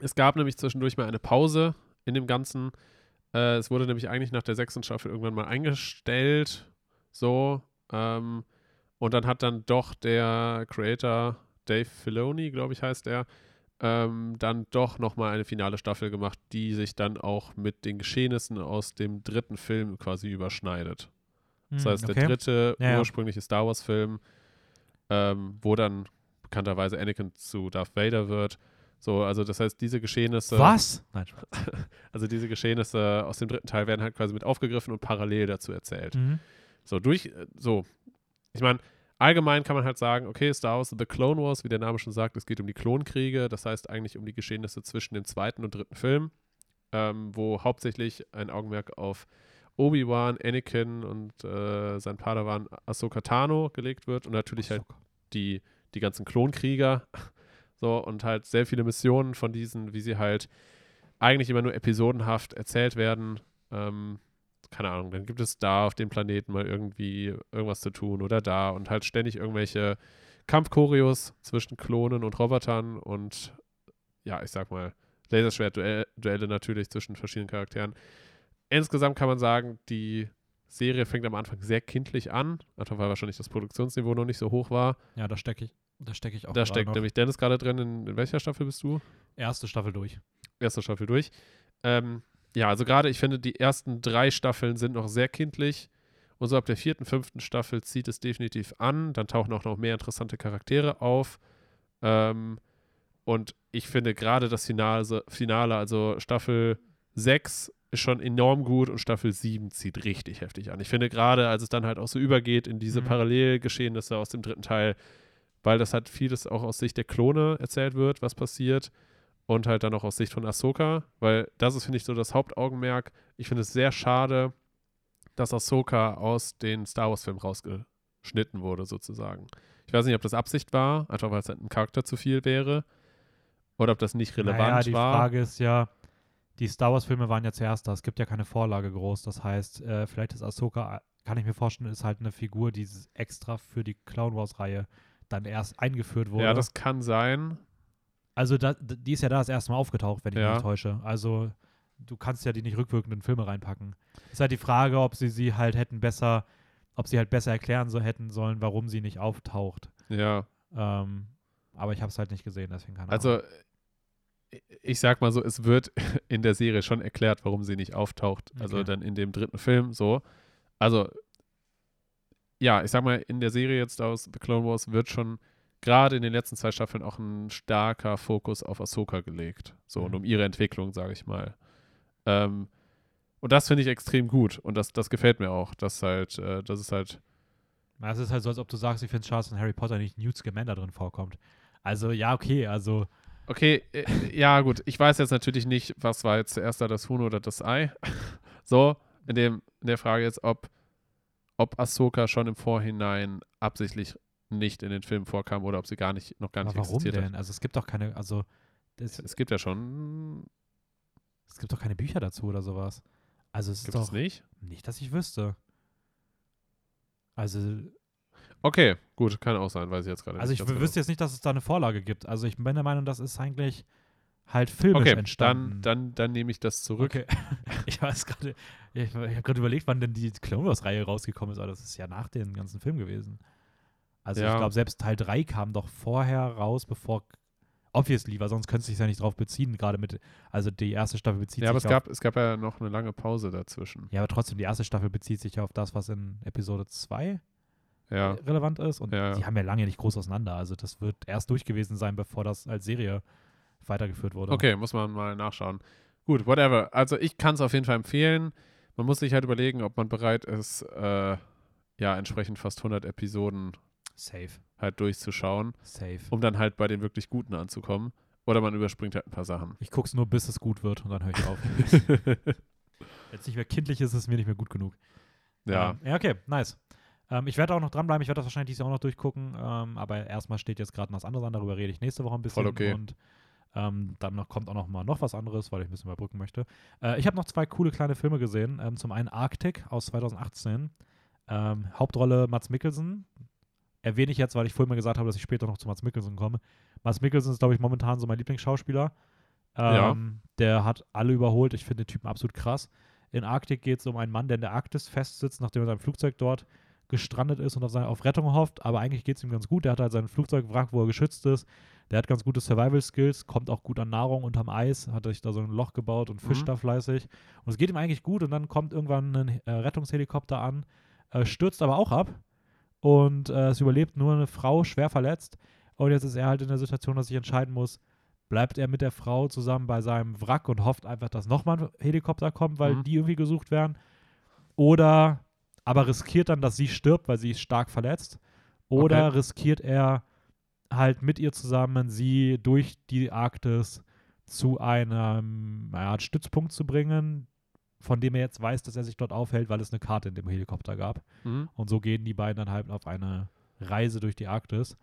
es gab nämlich zwischendurch mal eine Pause in dem Ganzen. Äh, es wurde nämlich eigentlich nach der sechsten Staffel irgendwann mal eingestellt. So. Ähm, und dann hat dann doch der Creator Dave Filoni, glaube ich, heißt er, ähm, dann doch nochmal eine finale Staffel gemacht, die sich dann auch mit den Geschehnissen aus dem dritten Film quasi überschneidet. Das heißt, der okay. dritte Ja, ursprüngliche Star Wars-Film, ähm, wo dann bekannterweise Anakin zu Darth Vader wird. So, also das heißt, diese Geschehnisse, Was? Nein, also diese Geschehnisse aus dem dritten Teil werden halt quasi mit aufgegriffen und parallel dazu erzählt. Mhm. So, durch, äh, so, ich meine, allgemein kann man halt sagen, okay, Star Wars The Clone Wars, wie der Name schon sagt, es geht um die Klonkriege, das heißt eigentlich um die Geschehnisse zwischen dem zweiten und dritten Film, ähm, wo hauptsächlich ein Augenmerk auf Obi-Wan, Anakin und äh, sein Padawan Ahsoka Tano gelegt wird und natürlich halt die, die ganzen Klonkrieger. So, und halt sehr viele Missionen von diesen, wie sie halt eigentlich immer nur episodenhaft erzählt werden. Ähm, keine Ahnung, dann gibt es da auf dem Planeten mal irgendwie irgendwas zu tun oder da und halt ständig irgendwelche Kampfchoreos zwischen Klonen und Robotern und ja, ich sag mal, Laserschwert-Duelle natürlich zwischen verschiedenen Charakteren. Insgesamt kann man sagen, die Serie fängt am Anfang sehr kindlich an, einfach weil wahrscheinlich das Produktionsniveau noch nicht so hoch war. Ja, da stecke ich, da stecke ich auch Da steckt noch. nämlich Dennis gerade drin. In, in welcher Staffel bist du? erste Staffel durch. Erste Staffel durch. Ähm, ja, also gerade, ich finde, die ersten drei Staffeln sind noch sehr kindlich. Und so ab der vierten, fünften Staffel zieht es definitiv an. Dann tauchen auch noch mehr interessante Charaktere auf. Ähm, und ich finde gerade das Finale, Finale, also Staffel 6 ist schon enorm gut und Staffel 7 zieht richtig heftig an. Ich finde gerade, als es dann halt auch so übergeht in diese Mhm. Parallelgeschehnisse aus dem dritten Teil, weil das halt vieles auch aus Sicht der Klone erzählt wird, was passiert und halt dann auch aus Sicht von Ahsoka, weil das ist, finde ich, so das Hauptaugenmerk. Ich finde es sehr schade, dass Ahsoka aus den Star Wars-Filmen rausgeschnitten wurde, sozusagen. Ich weiß nicht, ob das Absicht war, einfach weil es halt ein Charakter zu viel wäre, oder ob das nicht relevant naja, die war. Frage ist ja, die Star Wars-Filme waren ja zuerst da. Es gibt ja keine Vorlage groß. Das heißt, äh, vielleicht ist Ahsoka, kann ich mir vorstellen, ist halt eine Figur, die extra für die Clown Wars-Reihe dann erst eingeführt wurde. ja, das kann sein. also da, die ist ja da das erste Mal aufgetaucht, wenn ich mich Ja. nicht täusche. Also du kannst ja die nicht rückwirkend in Filme reinpacken. Ist halt die Frage, ob sie sie halt hätten besser, ob sie halt besser erklären so hätten sollen, warum sie nicht auftaucht. Ja. Ähm, aber ich habe es halt nicht gesehen, deswegen keine Also, Ahnung. Ich sag mal so, es wird in der Serie schon erklärt, warum sie nicht auftaucht. Also Okay. dann in dem dritten Film so. Also, ja, ich sag mal, in der Serie jetzt aus The Clone Wars wird schon gerade in den letzten zwei Staffeln auch ein starker Fokus auf Ahsoka gelegt. So und Mhm. um ihre Entwicklung, sage ich mal. Ähm, und das finde ich extrem gut und das, das gefällt mir auch, dass halt, äh, das ist halt, Es ist halt so, als ob du sagst, ich finde es schade, dass in Harry Potter nicht Newt Scamander drin vorkommt. Also, ja, okay, also, okay, äh, ja gut, ich weiß jetzt natürlich nicht, was war jetzt zuerst da das Huhn oder das Ei. so, in, dem, in der Frage jetzt, ob, ob Ahsoka schon im Vorhinein absichtlich nicht in den Film vorkam oder ob sie gar nicht, noch gar aber nicht warum existiert denn? Also, es gibt doch keine, also, hat. Es gibt ja schon, es gibt doch keine Bücher dazu oder sowas. Also, es ist gibt doch es nicht? nicht, dass ich wüsste. Also, Okay, gut, kann auch sein, weiß ich jetzt gerade also nicht. ich ganz wüsste jetzt nicht, dass es da eine Vorlage gibt. Also, ich bin der Meinung, das ist eigentlich halt filmisch Okay, entstanden. dann, dann, dann nehme ich das zurück. Okay. ich weiß gerade, ja, ich, ich habe gerade überlegt, wann denn die Clone Wars-Reihe rausgekommen ist, aber das ist ja nach dem ganzen Film gewesen. Also Ja. ich glaube, selbst Teil 3 kam doch vorher raus, bevor obviously, weil sonst könnte es sich ja nicht drauf beziehen, gerade mit, also die erste Staffel bezieht Ja, aber es sich auf, gab, es gab ja noch eine lange Pause dazwischen. ja, aber trotzdem, die erste Staffel bezieht sich ja auf das, was in Episode 2 Ja, relevant ist und Ja, die haben ja lange nicht groß auseinander, also das wird erst durch gewesen sein, bevor das als Serie weitergeführt wurde. okay, muss man mal nachschauen. Gut, whatever. Also ich kann es auf jeden Fall empfehlen. Man muss sich halt überlegen, ob man bereit ist, äh, ja, entsprechend fast 100 Episoden Safe, halt durchzuschauen, safe. um dann halt bei den wirklich Guten anzukommen. Oder man überspringt halt ein paar Sachen. Ich guck's nur, bis es gut wird und dann höre ich auf. Wenn es nicht mehr kindlich ist, ist es mir nicht mehr gut genug. ja, Ähm, ja, okay, nice. Ähm, ich werde auch noch dranbleiben, ich werde das wahrscheinlich dieses Jahr auch noch durchgucken, ähm, aber erstmal steht jetzt gerade noch was anderes an, darüber rede ich nächste Woche ein bisschen. Voll okay. Und ähm, dann noch, kommt auch noch mal noch was anderes, weil ich ein bisschen überbrücken möchte. Äh, ich habe noch zwei coole kleine Filme gesehen. Ähm, zum einen Arctic aus 2018. Ähm, Hauptrolle Mats Mikkelsen. Erwähne ich jetzt, weil ich vorhin mal gesagt habe, dass ich später noch zu Mats Mikkelsen komme. Mats Mikkelsen ist, glaube ich, momentan so mein Lieblingsschauspieler. Ja. Ähm, Der hat alle überholt. Ich finde den Typen absolut krass. In Arktik geht es um einen Mann, der in der Arktis festsitzt, nachdem er sein Flugzeug dort gestrandet ist und auf, seine, auf Rettung hofft. Aber eigentlich geht es ihm ganz gut. Der hat halt sein Flugzeugwrack, wo er geschützt ist. Der hat ganz gute Survival-Skills, kommt auch gut an Nahrung unterm Eis, hat sich da so ein Loch gebaut und fischt Mhm. da fleißig. Und es geht ihm eigentlich gut und dann kommt irgendwann ein äh, Rettungshelikopter an, äh, stürzt aber auch ab und äh, es überlebt nur eine Frau, schwer verletzt. Und jetzt ist er halt in der Situation, dass sich entscheiden muss, bleibt er mit der Frau zusammen bei seinem Wrack und hofft einfach, dass nochmal ein Helikopter kommt, weil Mhm. die irgendwie gesucht werden. Oder aber riskiert dann, dass sie stirbt, weil sie ist stark verletzt. Oder Okay. riskiert er halt mit ihr zusammen, sie durch die Arktis zu einem Art Stützpunkt zu bringen, von dem er jetzt weiß, dass er sich dort aufhält, weil es eine Karte in dem Helikopter gab. Mhm. Und so gehen die beiden dann halt auf eine Reise durch die Arktis.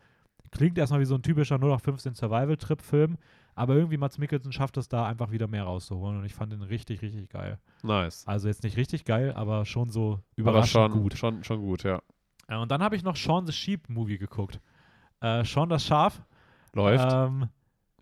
Klingt erstmal wie so ein typischer 0815 Survival-Trip-Film, aber irgendwie Mats Mikkelsen schafft es da einfach wieder mehr rauszuholen und ich fand den richtig, richtig geil. Nice. Also jetzt nicht richtig geil, aber schon so Aber überraschend schon gut. Schon, schon gut, ja. Äh, und dann habe ich noch Shaun the Sheep Movie geguckt. Äh, Shaun das Schaf Läuft. ähm,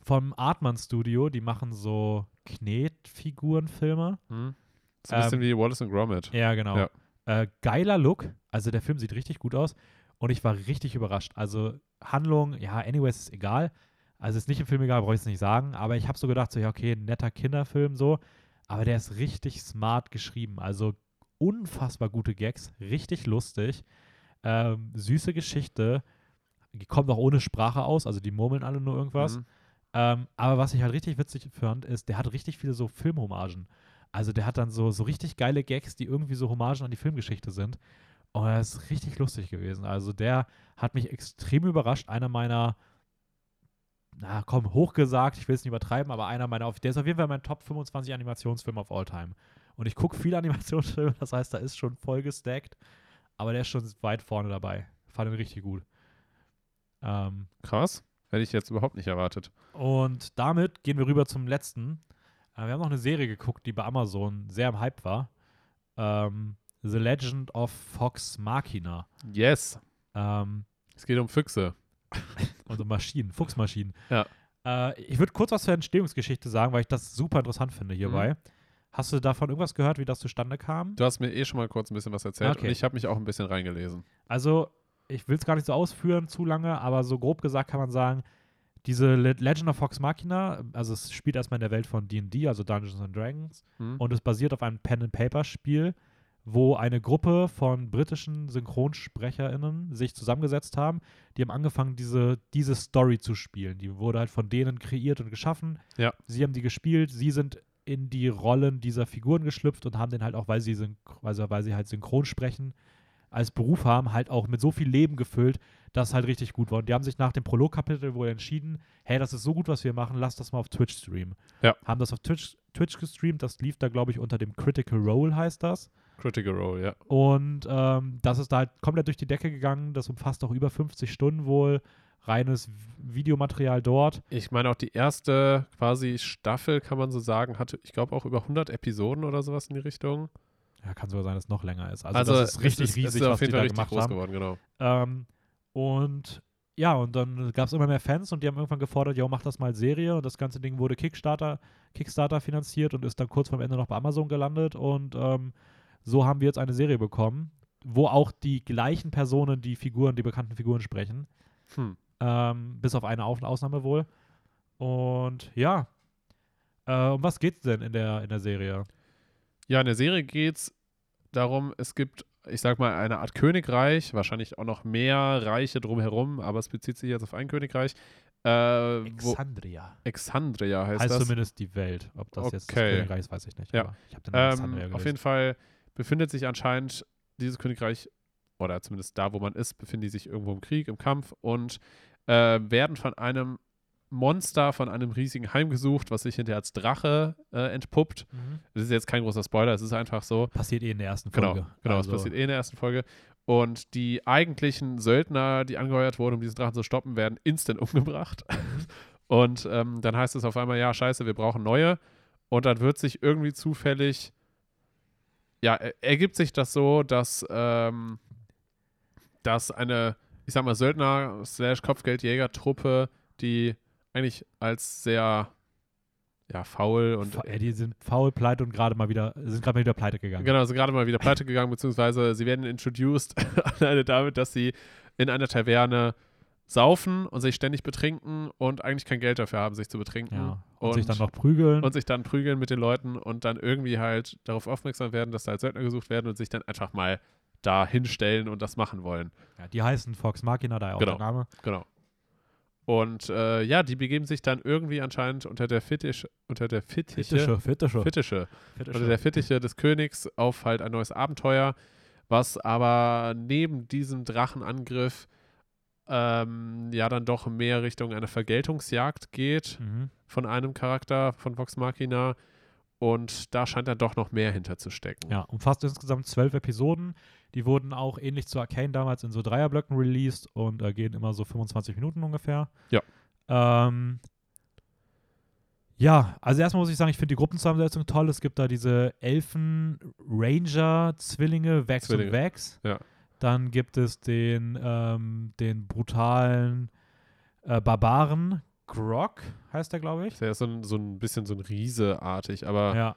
vom Artman Studio, die machen so Knetfigurenfilme. Mhm. Ist ein bisschen wie Wallace und Gromit. Ja, genau. Ja. Äh, geiler Look. Also der Film sieht richtig gut aus. Und ich war richtig überrascht. Also Handlung, ja, anyways, ist egal. Also ist nicht im Film egal, brauche ich es nicht sagen. Aber ich habe so gedacht, so, ja, okay, netter Kinderfilm so. Aber der ist richtig smart geschrieben. Also unfassbar gute Gags, richtig lustig. Ähm, süße Geschichte. Die kommt auch ohne Sprache aus, also die murmeln alle nur irgendwas. Mhm. Ähm, aber was ich halt richtig witzig fand, ist, der hat richtig viele so Filmhommagen. Also der hat dann so, so richtig geile Gags, die irgendwie so Hommagen an die Filmgeschichte sind. Und das ist richtig lustig gewesen. Also der hat mich extrem überrascht. Einer meiner, na komm, hochgesagt, ich will es nicht übertreiben, aber einer meiner, auf- der ist auf jeden Fall mein Top 25 Animationsfilm of all time. Und ich gucke viele Animationsfilme, das heißt, da ist schon voll gestackt, aber der ist schon weit vorne dabei. Fand ihn richtig gut. Ähm, Krass. Hätte ich jetzt überhaupt nicht erwartet. und damit gehen wir rüber zum letzten. Äh, wir haben noch eine Serie geguckt, die bei Amazon sehr im Hype war. Ähm, The Legend of Fox Machina. Yes. Ähm, Es geht um Füchse. Also Maschinen, Fuchsmaschinen. Ja. Äh, ich würde kurz was zur Entstehungsgeschichte sagen, weil ich das super interessant finde hierbei. Hast du davon irgendwas gehört, wie das zustande kam? Du hast mir eh schon mal kurz ein bisschen was erzählt Okay. und ich habe mich auch ein bisschen reingelesen. Also, ich will es gar nicht so ausführen, zu lange, aber so grob gesagt kann man sagen, diese Le Legend of Fox Machina, also es spielt erstmal in der Welt von D&D, also Dungeons and Dragons, Hm? und es basiert auf einem Pen-and-Paper-Spiel, wo eine Gruppe von britischen SynchronsprecherInnen sich zusammengesetzt haben. Die haben angefangen, diese, diese Story zu spielen. Die wurde halt von denen kreiert und geschaffen. Ja. Sie haben die gespielt, sie sind in die Rollen dieser Figuren geschlüpft und haben den halt auch, weil sie, also weil sie halt synchron sprechen, als Beruf haben, halt auch mit so viel Leben gefüllt, dass es halt richtig gut war. Und die haben sich nach dem Prolog-Kapitel wohl entschieden, hey, das ist so gut, was wir machen, lass das mal auf Twitch streamen. Ja. Haben das auf Twitch, Twitch gestreamt, das lief da, glaube ich, unter dem Critical Role, heißt das. Critical Role, ja. Und ähm, das ist da halt komplett durch die Decke gegangen. Das umfasst auch über 50 Stunden wohl. Reines Videomaterial dort. Ich meine auch die erste quasi Staffel, kann man so sagen, hatte, ich glaube, auch über 100 Episoden oder sowas in die Richtung. Ja, kann sogar sein, dass es noch länger ist. Also, Also, das ist richtig ist, riesig, es ist auf was die jeden da gemacht groß haben. geworden, genau. Ähm, und ja, und dann gab es immer mehr Fans und die haben irgendwann gefordert, ja, mach das mal Serie. Und das ganze Ding wurde Kickstarter, Kickstarter finanziert und ist dann kurz vor Ende noch bei Amazon gelandet. Und ähm, so haben wir jetzt eine Serie bekommen, wo auch die gleichen Personen die Figuren, die bekannten Figuren sprechen. Hm. Ähm, bis auf eine Auf Ausnahme wohl. Und ja. Äh, um was geht's denn in der, in der Serie? Ja, in der Serie geht es darum, es gibt, ich sag mal, eine Art Königreich, wahrscheinlich auch noch mehr Reiche drumherum, aber es bezieht sich jetzt auf ein Königreich. Äh, wo Exandria. Exandria heißt, Heißt das. zumindest die Welt. Ob das jetzt das Okay. Königreich ist, weiß ich nicht. Ja. Ich habe den Ähm, Exandria auf gelesen. jeden Fall befindet sich anscheinend dieses Königreich, oder zumindest da, wo man ist, befinden die sich irgendwo im Krieg, im Kampf und äh, werden von einem Monster, von einem riesigen heimgesucht, was sich hinterher als Drache äh, entpuppt. Mhm. Das ist jetzt kein großer Spoiler, es ist einfach so. Passiert eh in der ersten Genau, Folge. genau, also, es passiert eh in der ersten Folge. Und die eigentlichen Söldner, die angeheuert wurden, um diesen Drachen zu stoppen, werden instant umgebracht. Und ähm, dann heißt es auf einmal, ja, scheiße, wir brauchen neue. Und dann wird sich irgendwie zufällig, ja, er- ergibt sich das so, dass, ähm, dass eine, ich sag mal, Söldner-Kopfgeldjäger-Truppe, die eigentlich als sehr, ja, faul und Fa- ja, die sind faul, pleite und gerade mal wieder, sind gerade mal wieder pleite gegangen. Genau, sind gerade mal wieder pleite gegangen, beziehungsweise sie werden introduced alleine damit, dass sie in einer Taverne saufen und sich ständig betrinken und eigentlich kein Geld dafür haben, sich zu betrinken. Ja. Und, Und, sich dann noch prügeln. und sich dann prügeln mit den Leuten und dann irgendwie halt darauf aufmerksam werden, dass da halt Söldner gesucht werden und sich dann einfach mal da hinstellen und das machen wollen. ja, die heißen Fox Machina, da ja auch Genau. der Name. Genau. Und äh, ja, die begeben sich dann irgendwie anscheinend unter der Fittisch, unter der Fittiche, Fittische, Fittische. Fittiche Fittische. oder der Fittiche des Königs auf halt ein neues Abenteuer, was aber neben diesem Drachenangriff ähm, ja dann doch mehr Richtung einer Vergeltungsjagd geht Mhm. von einem Charakter von Vox Machina und da scheint dann doch noch mehr hinterzustecken. Ja, umfasst insgesamt zwölf Episoden. Die wurden auch ähnlich zu Arcane damals in so Dreierblöcken released und äh, gehen immer so 25 Minuten ungefähr. Ja. Ähm, ja, also erstmal muss ich sagen, ich finde die Gruppenzusammensetzung toll. Es gibt da diese Elfen-Ranger-Zwillinge, Vex Zwillinge, und Vex. ja. Dann gibt es den, ähm, den brutalen äh, Barbaren, Grog heißt der, glaube ich. Ist ja so ein, so ein bisschen so ein Riese-artig, aber ja, Ja.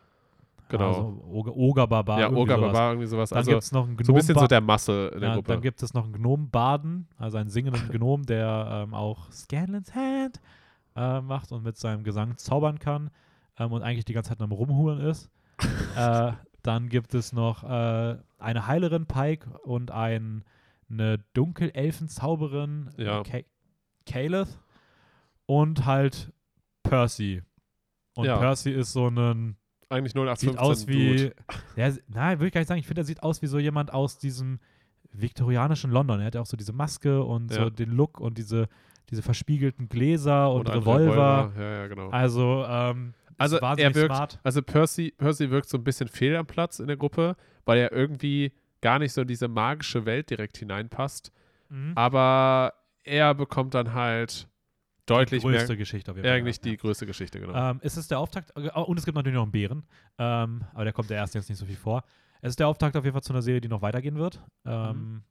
Genau. Also Oger, Ogerbarbar. irgendwie Oger sowas. Barbar, irgendwie sowas. Dann Also gibt es noch einen Gnom. so ein bisschen so der Masse in der ja, Gruppe. dann gibt es noch einen Gnom-Baden, also einen singenden Gnom, der ähm, auch Scanlans Hand äh, macht und mit seinem Gesang zaubern kann ähm, und eigentlich die ganze Zeit nur am Rumhuren ist. äh, dann gibt es noch äh, eine Heilerin Pike und ein, eine Dunkelelfenzauberin Ja. Caleth und halt Percy. Und Ja. Percy ist so ein Eigentlich 0815 Sieht aus wie. Ja, nein, würde ich gar nicht sagen. Ich finde, er sieht aus wie so jemand aus diesem viktorianischen London. Er hat ja auch so diese Maske und so Ja. den Look und diese, diese verspiegelten Gläser und, ein Revolver. Ja, ja, genau. Also, ähm, Also, er wirkt- smart. Also Percy, Percy wirkt so ein bisschen fehl am Platz in der Gruppe, weil er irgendwie gar nicht so in diese magische Welt direkt hineinpasst. Mhm. Aber er bekommt dann halt deutlich die größte mehr Geschichte auf jeden Fall. eigentlich ja. die größte Geschichte, genau. Ähm, es ist der Auftakt, äh, und es gibt natürlich noch einen Bären, ähm, aber der kommt der erst jetzt nicht so viel vor. Es ist der Auftakt auf jeden Fall zu einer Serie, die noch weitergehen wird, ähm, Mhm.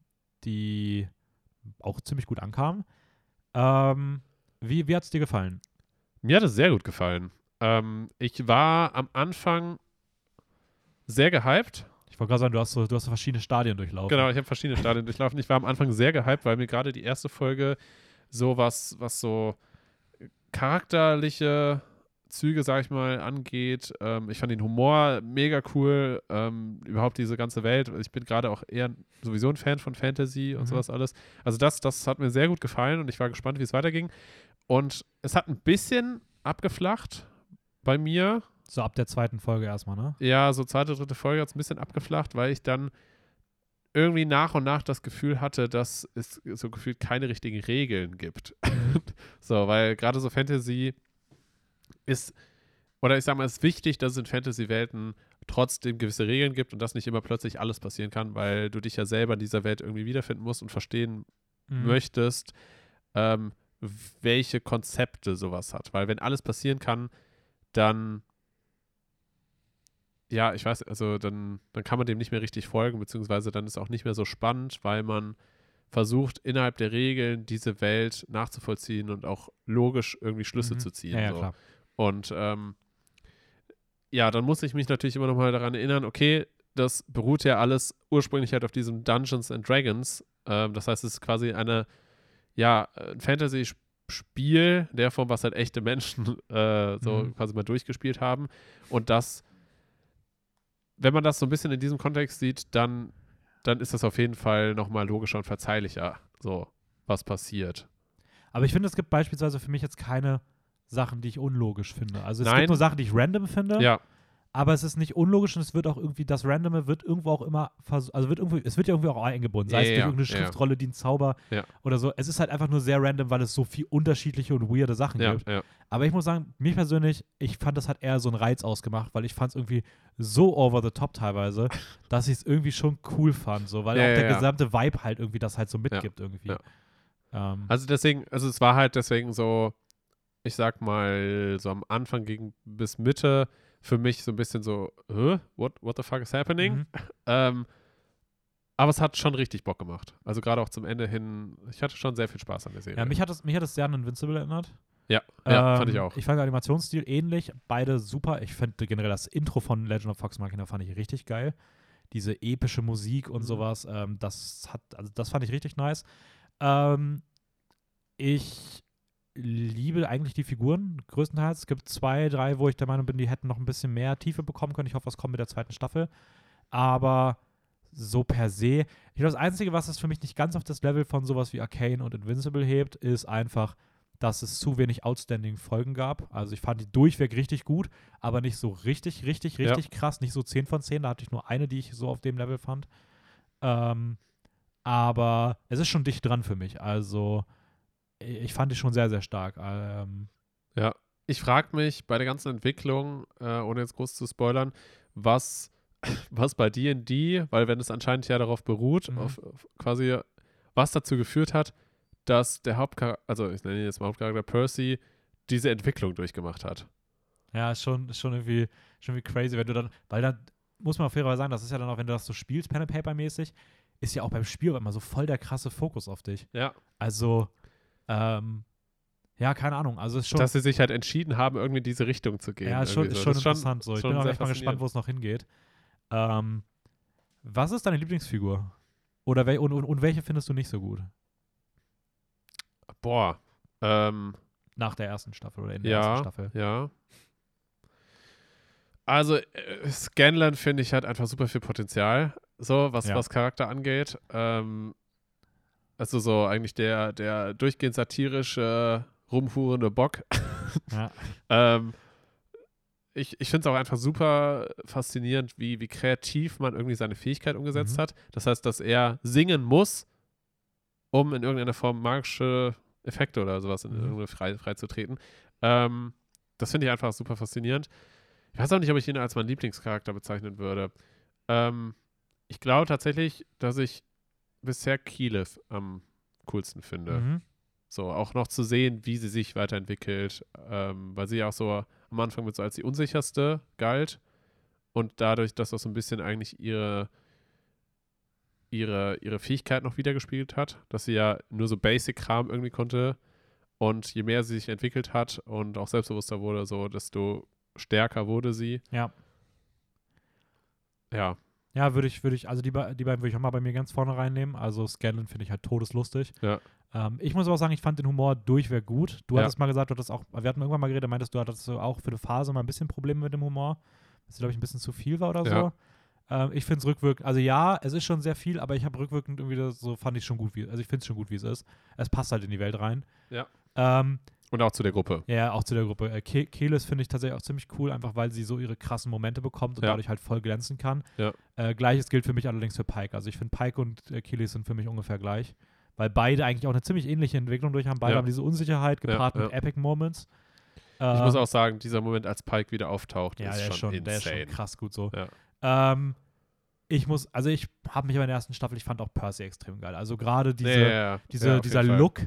die auch ziemlich gut ankam. Ähm, wie wie hat es dir gefallen? Mir hat es sehr gut gefallen. Ähm, ich war am Anfang sehr gehypt. Ich wollte gerade sagen, du hast, so, du hast so verschiedene Stadien durchlaufen. Genau, ich habe verschiedene Stadien durchlaufen. Ich war am Anfang sehr gehypt, weil mir gerade die erste Folge so was, was so charakterliche Züge, sag ich mal, angeht. Ähm, ich fand den Humor mega cool. Ähm, überhaupt diese ganze Welt. Ich bin gerade auch eher sowieso ein Fan von Fantasy und Mhm. sowas alles. Also das, das hat mir sehr gut gefallen und ich war gespannt, wie es weiterging. Und es hat ein bisschen abgeflacht bei mir. So ab der zweiten Folge erstmal, ne? Ja, so zweite, dritte Folge hat es ein bisschen abgeflacht, weil ich dann irgendwie nach und nach das Gefühl hatte, dass es so gefühlt keine richtigen Regeln gibt. so, weil gerade so Fantasy ist, oder ich sag mal, es ist wichtig, dass es in Fantasy-Welten trotzdem gewisse Regeln gibt und dass nicht immer plötzlich alles passieren kann, weil du dich ja selber in dieser Welt irgendwie wiederfinden musst und verstehen Mhm. möchtest, ähm, welche Konzepte sowas hat. Weil wenn alles passieren kann, dann ja, ich weiß, also dann, dann kann man dem nicht mehr richtig folgen, beziehungsweise dann ist auch nicht mehr so spannend, weil man versucht, innerhalb der Regeln diese Welt nachzuvollziehen und auch logisch irgendwie Schlüsse Mhm. zu ziehen. Ja, ja, so. klar. Und ähm, ja, dann muss ich mich natürlich immer noch mal daran erinnern, okay, das beruht ja alles ursprünglich halt auf diesem Dungeons and Dragons. Ähm, das heißt, es ist quasi eine, ja, ein Fantasy-Spiel, in der Form, was halt echte Menschen äh, so Mhm. quasi mal durchgespielt haben. Und das, wenn man das so ein bisschen in diesem Kontext sieht, dann, dann ist das auf jeden Fall noch mal logischer und verzeihlicher, so, was passiert. Aber ich finde, es gibt beispielsweise für mich jetzt keine Sachen, die ich unlogisch finde. Also es Nein. gibt nur Sachen, die ich random finde, Ja, aber es ist nicht unlogisch und es wird auch irgendwie, das Randome wird irgendwo auch immer, also wird irgendwie, es wird ja irgendwie auch eingebunden, sei Ja, es durch ja, irgendeine. Schriftrolle, die einen Zauber oder so. Es ist halt einfach nur sehr random, weil es so viel unterschiedliche und weirde Sachen gibt. Aber ich muss sagen, mir persönlich, ich fand, das hat eher so einen Reiz ausgemacht, weil ich fand es irgendwie so over the top teilweise, dass ich es irgendwie schon cool fand, so, weil auch der gesamte Vibe halt irgendwie das halt so mitgibt irgendwie. Ähm, Also deswegen, also es war halt deswegen so, ich sag mal, so am Anfang gegen bis Mitte für mich so ein bisschen so, what, what the fuck is happening? mhm. Ähm, aber es hat schon richtig Bock gemacht. Also gerade auch zum Ende hin, ich hatte schon sehr viel Spaß an der Serie. Ja, mich hat, es, mich hat es sehr an Invincible erinnert. ja, ja Ähm, fand ich auch. Ich fand den Animationsstil ähnlich, beide super. Ich finde generell das Intro von Legend of Fox Machina fand ich richtig geil. Diese epische Musik und Mhm. sowas, ähm, das hat, also das fand ich richtig nice. Ähm, ich liebe eigentlich die Figuren größtenteils. Es gibt zwei, drei, wo ich der Meinung bin, die hätten noch ein bisschen mehr Tiefe bekommen können. Ich hoffe, es kommt mit der zweiten Staffel. Aber so per se, ich glaube, das Einzige, was es für mich nicht ganz auf das Level von sowas wie Arcane und Invincible hebt, ist einfach, dass es zu wenig outstanding Folgen gab. Also ich fand die durchweg richtig gut, aber nicht so richtig, richtig, Ja. richtig krass. Nicht so 10 von 10. Da hatte ich nur eine, die ich so auf dem Level fand. Ähm, aber es ist schon dicht dran für mich. Also ich fand die schon sehr, sehr stark. Ähm, Ich frage mich bei der ganzen Entwicklung, äh, ohne jetzt groß zu spoilern, was, was bei D&D, weil wenn es anscheinend ja darauf beruht, Mhm. auf, auf quasi, was dazu geführt hat, dass der Hauptcharakter, also ich nenne ihn jetzt mal Hauptcharakter Percy, diese Entwicklung durchgemacht hat. Ja, ist schon, ist schon irgendwie, schon irgendwie crazy, wenn du dann, weil dann muss man fairerweise sagen, das ist ja dann auch, wenn du das so spielst, Pen and Paper mäßig, ist ja auch beim Spiel immer so voll der krasse Fokus auf dich. Ja. Also, ähm, ja, keine Ahnung. Also ist schon, Dass sie sich halt entschieden haben, irgendwie in diese Richtung zu gehen. ja, ist schon, irgendwie ist so. schon interessant so. Ich schon bin auch echt mal gespannt, wo es noch hingeht. Ähm, was ist deine Lieblingsfigur? Oder wel und, und, und welche findest du nicht so gut? Boah. Ähm, Nach der ersten Staffel oder in der Ja. ersten Staffel? ja. Also, äh, Scanlan finde ich hat einfach super viel Potenzial, so, was, Ja. was Charakter angeht. Ähm, also so eigentlich der, der durchgehend satirische, rumfuhrende Bock. Ja. ähm, ich ich finde es auch einfach super faszinierend, wie, wie kreativ man irgendwie seine Fähigkeit umgesetzt Mhm. hat. Das heißt, dass er singen muss, um in irgendeiner Form magische Effekte oder sowas in Mhm. irgendeine frei, freizutreten. Ähm, das finde ich einfach super faszinierend. Ich weiß auch nicht, ob ich ihn als meinen Lieblingscharakter bezeichnen würde. Ähm, ich glaube tatsächlich, dass ich bisher Keyleth am coolsten finde. Mhm. So, auch noch zu sehen, wie sie sich weiterentwickelt, ähm, weil sie ja auch so am Anfang mit so als die unsicherste galt und dadurch, dass das so ein bisschen eigentlich ihre, ihre, ihre Fähigkeit noch wiedergespiegelt hat, dass sie ja nur so Basic-Kram irgendwie konnte und je mehr sie sich entwickelt hat und auch selbstbewusster wurde, so, desto stärker wurde sie. Ja. Ja, Ja, würde ich, würde ich, also die, die beiden würde ich auch mal bei mir ganz vorne reinnehmen. Also Scanlan finde ich halt todeslustig. Ja. Ähm, ich muss aber auch sagen, ich fand den Humor durchweg gut. Du Ja. hattest mal gesagt, du hattest auch, wir hatten irgendwann mal geredet, meintest du, hattest auch für eine Phase mal ein bisschen Probleme mit dem Humor. Das glaube ich ein bisschen zu viel war oder Ja. so. Ähm, ich finde es rückwirkend, also ja, es ist schon sehr viel, aber ich habe rückwirkend irgendwie das, so fand ich schon gut, wie, also ich finde es schon gut, wie es ist. Es passt halt in die Welt rein. Ja. Ähm, Und auch zu der Gruppe. ja, auch zu der Gruppe. Äh, Ke Kelis finde ich tatsächlich auch ziemlich cool, einfach weil sie so ihre krassen Momente bekommt und Ja. dadurch halt voll glänzen kann. Ja. Äh, Gleiches gilt für mich allerdings für Pike. Also ich finde Pike und äh, Kelis sind für mich ungefähr gleich, weil beide eigentlich auch eine ziemlich ähnliche Entwicklung durch haben. Beide Ja. haben diese Unsicherheit gepaart mit. Epic Moments. Ich Ähm, muss auch sagen, dieser Moment, als Pike wieder auftaucht, ja, ist, der schon ist schon, insane. der ist schon krass gut so. Ähm, ich muss, also ich habe mich in der ersten Staffel, ich fand auch Percy extrem geil. Also gerade diese, diese, dieser. Look,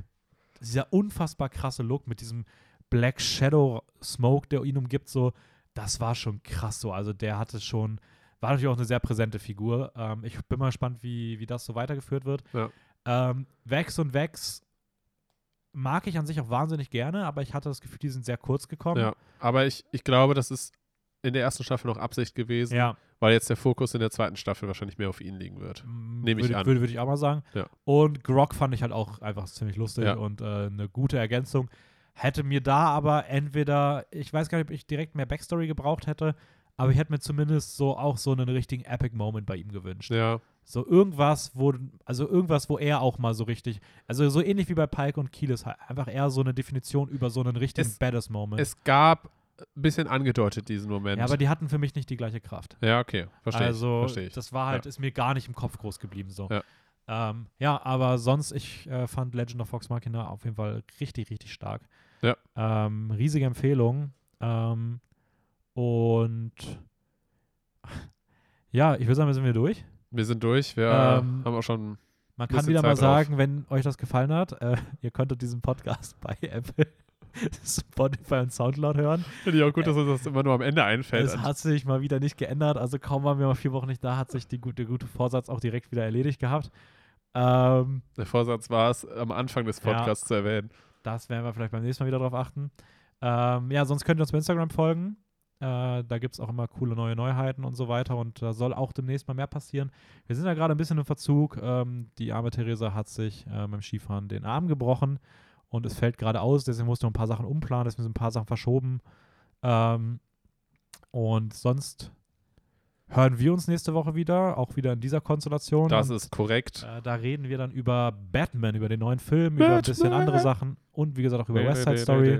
dieser unfassbar krasse Look mit diesem Black Shadow Smoke, der ihn umgibt, so, das war schon krass so. Also der hatte schon, war natürlich auch eine sehr präsente Figur. Ähm, ich bin mal gespannt, wie, wie das so weitergeführt wird. Ja. Ähm, Vex und Vex mag ich an sich auch wahnsinnig gerne, aber ich hatte das Gefühl, die sind sehr kurz gekommen. Ja, aber ich, ich glaube, das ist in der ersten Staffel noch Absicht gewesen, ja. weil jetzt der Fokus in der zweiten Staffel wahrscheinlich mehr auf ihn liegen wird. Nehme ich würde, an. Würde, würde ich auch mal sagen. Ja. Und Grog fand ich halt auch einfach ziemlich lustig Ja. und äh, eine gute Ergänzung. Hätte mir da aber entweder, ich weiß gar nicht, ob ich direkt mehr Backstory gebraucht hätte, aber ich hätte mir zumindest so auch so einen richtigen Epic Moment bei ihm gewünscht. Ja, So irgendwas, wo, also irgendwas, wo er auch mal so richtig, also so ähnlich wie bei Pike und Keyless, halt einfach eher so eine Definition über so einen richtigen Es- Badass Moment. es gab ein bisschen angedeutet diesen Moment. ja, aber die hatten für mich nicht die gleiche Kraft. ja okay, verstehe also, ich. Ich. das war halt, ist mir gar nicht im Kopf groß geblieben. So. Ja. Ähm, ja, aber sonst, ich äh, fand Legend of Fox Machina auf jeden Fall richtig, richtig stark. Ja. Ähm, riesige Empfehlung. Ähm, und ja, ich würde sagen, wir sind wieder durch. Wir sind durch. Wir Ähm, haben auch schon. Man kann wieder mal Zeit drauf. sagen, wenn euch das gefallen hat, äh, ihr könntet diesen Podcast bei Apple, Spotify und Soundcloud hören. Finde ich auch gut, dass uns das immer nur am Ende einfällt. Es hat sich mal wieder nicht geändert. Also kaum waren wir mal vier Wochen nicht da, hat sich die gute, der gute Vorsatz auch direkt wieder erledigt gehabt. Ähm, der Vorsatz war es, am Anfang des Ja. Podcasts zu erwähnen. das werden wir vielleicht beim nächsten Mal wieder drauf achten. Ähm, ja, sonst könnt ihr uns bei Instagram folgen. Äh, da gibt es auch immer coole neue Neuheiten und so weiter. Und da soll auch demnächst mal mehr passieren. Wir sind ja gerade ein bisschen im Verzug. Ähm, die arme Theresa hat sich äh, beim Skifahren den Arm gebrochen und es fällt gerade aus. Deswegen musste noch ein paar Sachen umplanen. Deswegen sind ein paar Sachen verschoben. Ähm, und sonst hören wir uns nächste Woche wieder, auch wieder in dieser Konstellation. Das und ist korrekt. äh, da reden wir dann über Batman, über den neuen Film, über ein bisschen Batman. andere Sachen und wie gesagt auch über West Side Story.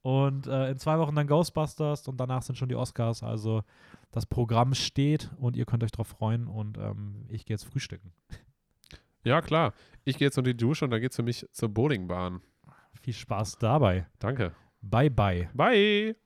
Und äh, in zwei Wochen dann Ghostbusters und danach sind schon die Oscars. Also das Programm steht und ihr könnt euch drauf freuen und ähm, ich gehe jetzt frühstücken. Ja, klar. Ich gehe jetzt unter die Dusche und dann geht es für mich zur Bowlingbahn. Viel Spaß dabei. Danke. Bye bye. Bye.